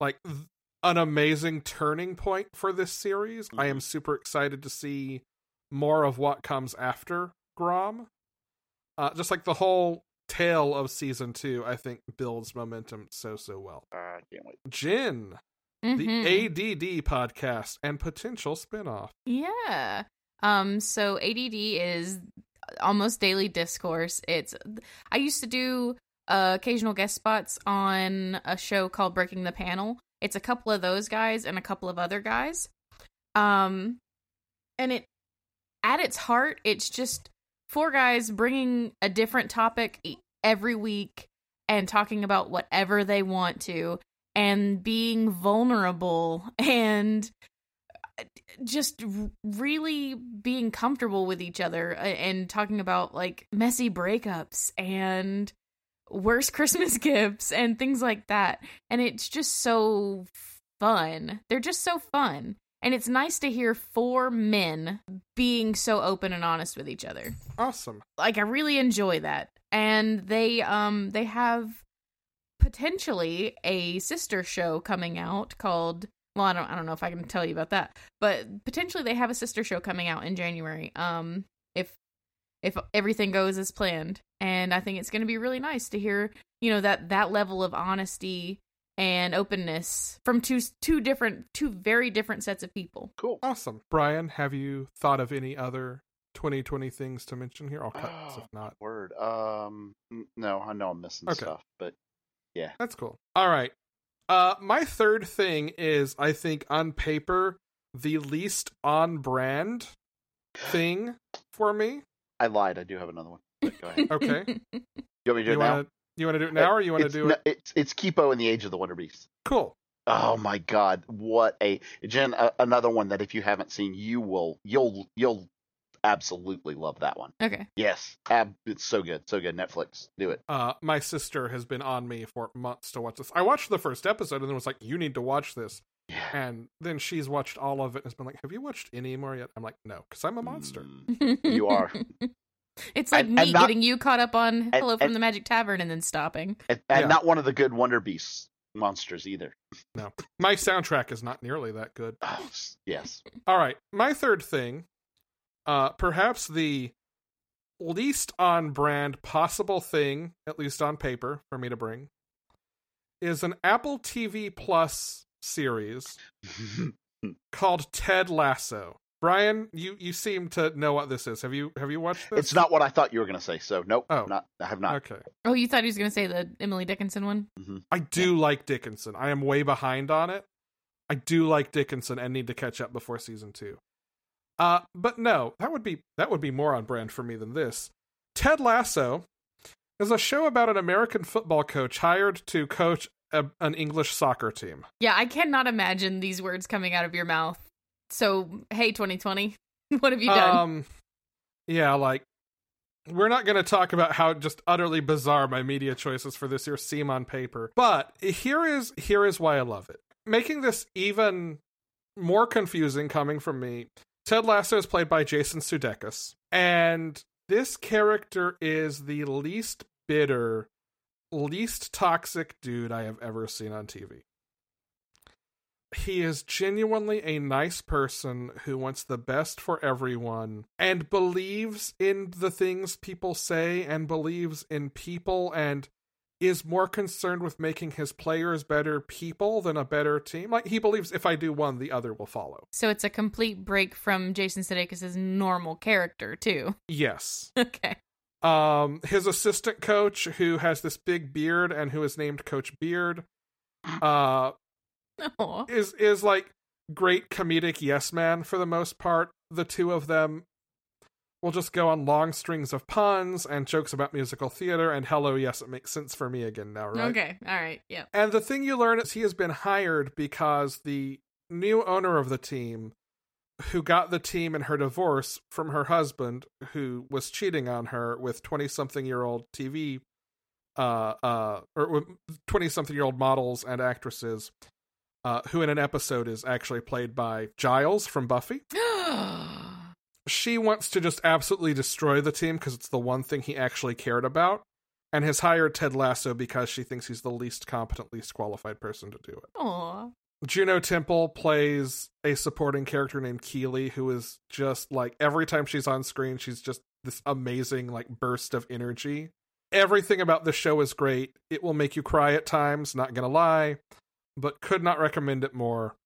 Speaker 1: like th- an amazing turning point for this series. I am super excited to see more of what comes after Grom. Uh, just like the whole tale of season two, I think builds momentum so so well.
Speaker 3: Uh, I can't wait.
Speaker 1: Jin,
Speaker 2: Mhm.
Speaker 1: the ADD podcast and potential spinoff.
Speaker 2: Yeah. Um so ADD is almost daily discourse. It's I used to do uh, occasional guest spots on a show called Breaking the Panel. It's a couple of those guys and a couple of other guys. Um and it at its heart it's just four guys bringing a different topic every week and talking about whatever they want to and being vulnerable and just really being comfortable with each other uh, and talking about like messy breakups and worst Christmas gifts and things like that. And it's just so fun. They're just so fun. And it's nice to hear four men being so open and honest with each other.
Speaker 1: Awesome.
Speaker 2: Like I really enjoy that. And they um they have potentially a sister show coming out called well, I don't I don't know if I can tell you about that. But potentially they have a sister show coming out in January. Um if if everything goes as planned. And I think it's going to be really nice to hear, you know, that that level of honesty and openness from two two different two very different sets of people.
Speaker 3: Cool.
Speaker 1: Awesome. Brian, have you thought of any other 2020 things to mention here? I'll cut this if
Speaker 3: Oh,
Speaker 1: not.
Speaker 3: Word. Um. No, I know I'm missing
Speaker 1: Okay.
Speaker 3: stuff, but yeah.
Speaker 1: That's cool. All right. Uh, my third thing is, I think, on paper, the least on brand thing for me.
Speaker 3: I lied. I do have another one. Go ahead.
Speaker 1: Okay.
Speaker 3: You want me to do
Speaker 1: You
Speaker 3: it now?
Speaker 1: Want to you want to do it now, or you want to do
Speaker 3: no,
Speaker 1: it?
Speaker 3: It's it's Kipo and the Age of the Wonder Beast.
Speaker 1: Cool.
Speaker 3: Oh my God! What a Jen, a, another one that if you haven't seen, you will you'll you'll absolutely love that one.
Speaker 2: Okay.
Speaker 3: Yes, ab, it's so good, so good. Netflix, do it.
Speaker 1: Uh, my sister has been on me for months to watch this. I watched the first episode and then was like, "You need to watch this."
Speaker 3: Yeah.
Speaker 1: And then she's watched all of it and has been like, "Have you watched any more yet?" I'm like, "No, because I'm a monster."
Speaker 3: Mm, You are.
Speaker 2: It's like
Speaker 3: And-
Speaker 2: me
Speaker 3: and not-
Speaker 2: getting you caught up on Hello from
Speaker 3: and-
Speaker 2: the Magic Tavern and then stopping.
Speaker 3: and, and
Speaker 1: Yeah.
Speaker 3: not one of the good Wonder Beasts monsters either.
Speaker 1: No, my soundtrack is not nearly that good.
Speaker 3: Oh, yes.
Speaker 1: All right, my third thing, uh, perhaps the least on brand possible thing, at least on paper, for me to bring, is an Apple TV Plus series called Ted Lasso. Brian, you you seem to know what this is. Have you have you watched this?
Speaker 3: it's not what I thought you were going to say. So nope.
Speaker 1: Oh.
Speaker 3: Not. I have not.
Speaker 1: Okay.
Speaker 2: Oh, you thought he was going to say the Emily Dickinson one?
Speaker 1: I do like Dickinson. I am way behind on it. I do like Dickinson and need to catch up before season two. Uh, but no, that would be that would be more on brand for me than this. Ted Lasso is a show about an American football coach hired to coach a, an English soccer team.
Speaker 2: Yeah, I cannot imagine these words coming out of your mouth. So, hey, 2020, what have you done?
Speaker 1: Um, yeah, like we're not going to talk about how just utterly bizarre my media choices for this year seem on paper, but here is here is why I love it. Making this even more confusing coming from me. Ted Lasso is played by Jason Sudeikis, and this character is the least bitter, least toxic dude I have ever seen on TV he is genuinely a nice person who wants the best for everyone and believes in the things people say and believes in people and is more concerned with making his players better people than a better team. Like he believes if I do one, the other will follow.
Speaker 2: so it's a complete break from Jason Sudeikis' normal character, too.
Speaker 1: Yes.
Speaker 2: Okay.
Speaker 1: Um his assistant coach who has this big beard and who is named Coach Beard uh Is is like great comedic yes man for the most part. The two of them will just go on long strings of puns and jokes about musical theater and hello yes it makes sense for me again now, right?
Speaker 2: Okay. All right. Yeah.
Speaker 1: And the thing you learn is he has been hired because the new owner of the team who got the team in her divorce from her husband who was cheating on her with 20 something year old TV uh uh or 20 something year old models and actresses uh who in an episode is actually played by Giles from Buffy. She wants to just absolutely destroy the team because it's the one thing he actually cared about and has hired Ted Lasso because she thinks he's the least competent, least qualified person to do it.
Speaker 2: Aw.
Speaker 1: Juno Temple plays a supporting character named Keeley, who is just like every time she's on screen, she's just this amazing like burst of energy. Everything about the show is great. It will make you cry at times, not gonna lie, but could not recommend it more.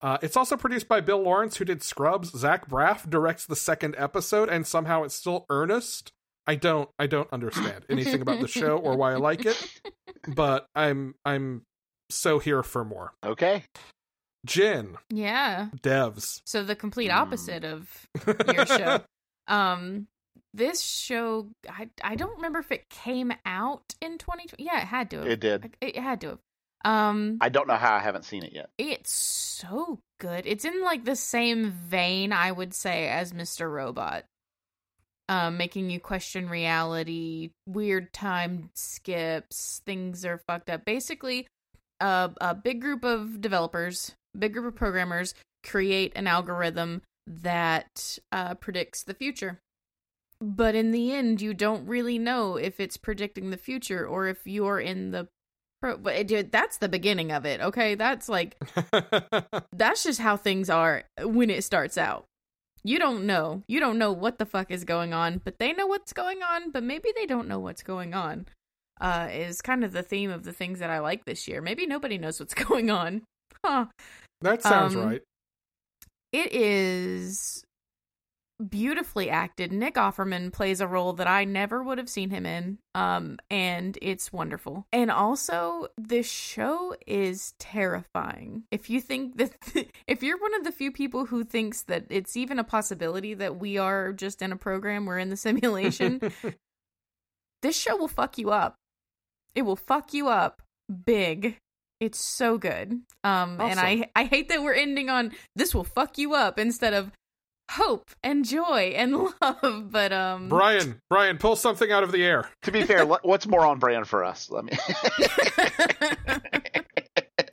Speaker 1: Uh, it's also produced by Bill Lawrence, who did Scrubs. Zach Braff directs the second episode, and somehow it's still earnest. I don't, I don't understand anything about the show or why I like it, but I'm, I'm so here for more.
Speaker 3: Okay.
Speaker 1: Jin.
Speaker 2: Yeah.
Speaker 1: devs.
Speaker 2: So the complete
Speaker 3: Hmm.
Speaker 2: opposite of your show. Um this show I I don't remember if it came out in 2020. Yeah, it had to have.
Speaker 3: It did.
Speaker 2: It had to have. Um
Speaker 3: I don't know how I haven't seen it yet.
Speaker 2: it's so good. It's in like the same vein I would say as Mr. Robot. Um making you question reality, weird time skips, things are fucked up. Basically, a a big group of developers, big group of programmers create an algorithm that uh, predicts the future. But in the end, you don't really know if it's predicting the future or if you're in the. Pro- but it- dude, that's the beginning of it. Okay, that's like that's just how things are when it starts out. You don't know. You don't know what the fuck is going on, but they know what's going on, but maybe they don't know what's going on. Uh, is kind of the theme of the things that I like this year. Maybe nobody knows what's going on. Huh.
Speaker 1: that sounds
Speaker 2: Um,
Speaker 1: right.
Speaker 2: It is beautifully acted. Nick Offerman plays a role that I never would have seen him in. Um and it's wonderful. And also this show is terrifying. If you think that if you're one of the few people who thinks that it's even a possibility that we are just in a program, we're in the simulation, this show will fuck you up. It will fuck you up big. It's so good. Um and I I hate that we're ending on this will fuck you up instead of hope and joy and love, but um
Speaker 1: Brian, Brian, pull something out of the air.
Speaker 3: To be fair, what's more on brand for us? Let me.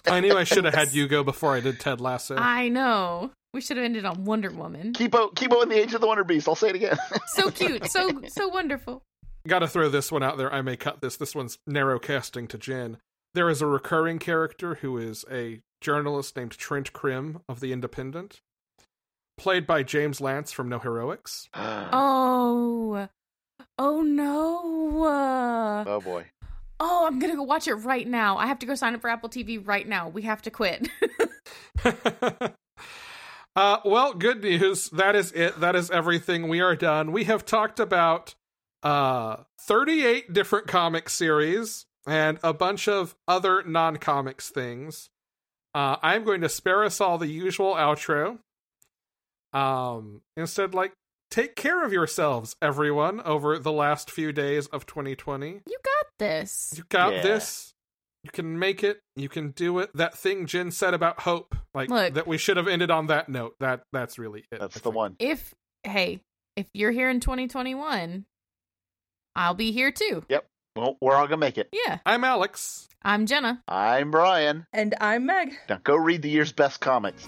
Speaker 1: I knew I should have had you go before I did Ted Lasso.
Speaker 2: I know. We should have ended on Wonder Woman.
Speaker 3: Kipo, Kipo in the Age of the Wonder Beast. I'll say it again.
Speaker 2: So cute, so so wonderful.
Speaker 1: Got to throw this one out there. I may cut this. This one's narrow casting to Jen. There is a recurring character who is a journalist named Trent Crimm of The Independent, played by James Lance from No Heroics.
Speaker 2: Oh. Oh no.
Speaker 3: oh boy.
Speaker 2: Oh, I'm gonna go watch it right now. I have to go sign up for Apple TV right now. We have to quit.
Speaker 1: uh, well, good news. That is it. That is everything. We are done. We have talked about uh, 38 different comic series and a bunch of other non comics things. Uh, I'm going to spare us all the usual outro. Um, instead, like, take care of yourselves, everyone, over the last few days of 2020.
Speaker 2: you got this.
Speaker 1: You got
Speaker 3: Yeah.
Speaker 1: this. You can make it. You can do it. That thing Jen said about hope, like
Speaker 2: Look.
Speaker 1: that, we should have ended on that note. That that's really it.
Speaker 3: That's the one.
Speaker 2: If hey, if you're here in 2021, I'll be here too. Yep.
Speaker 3: Well, we're all gonna make it.
Speaker 2: Yeah.
Speaker 1: I'm Alex.
Speaker 2: I'm Jenna.
Speaker 3: I'm Brian.
Speaker 4: And I'm Meg.
Speaker 3: Now go read the year's best comics.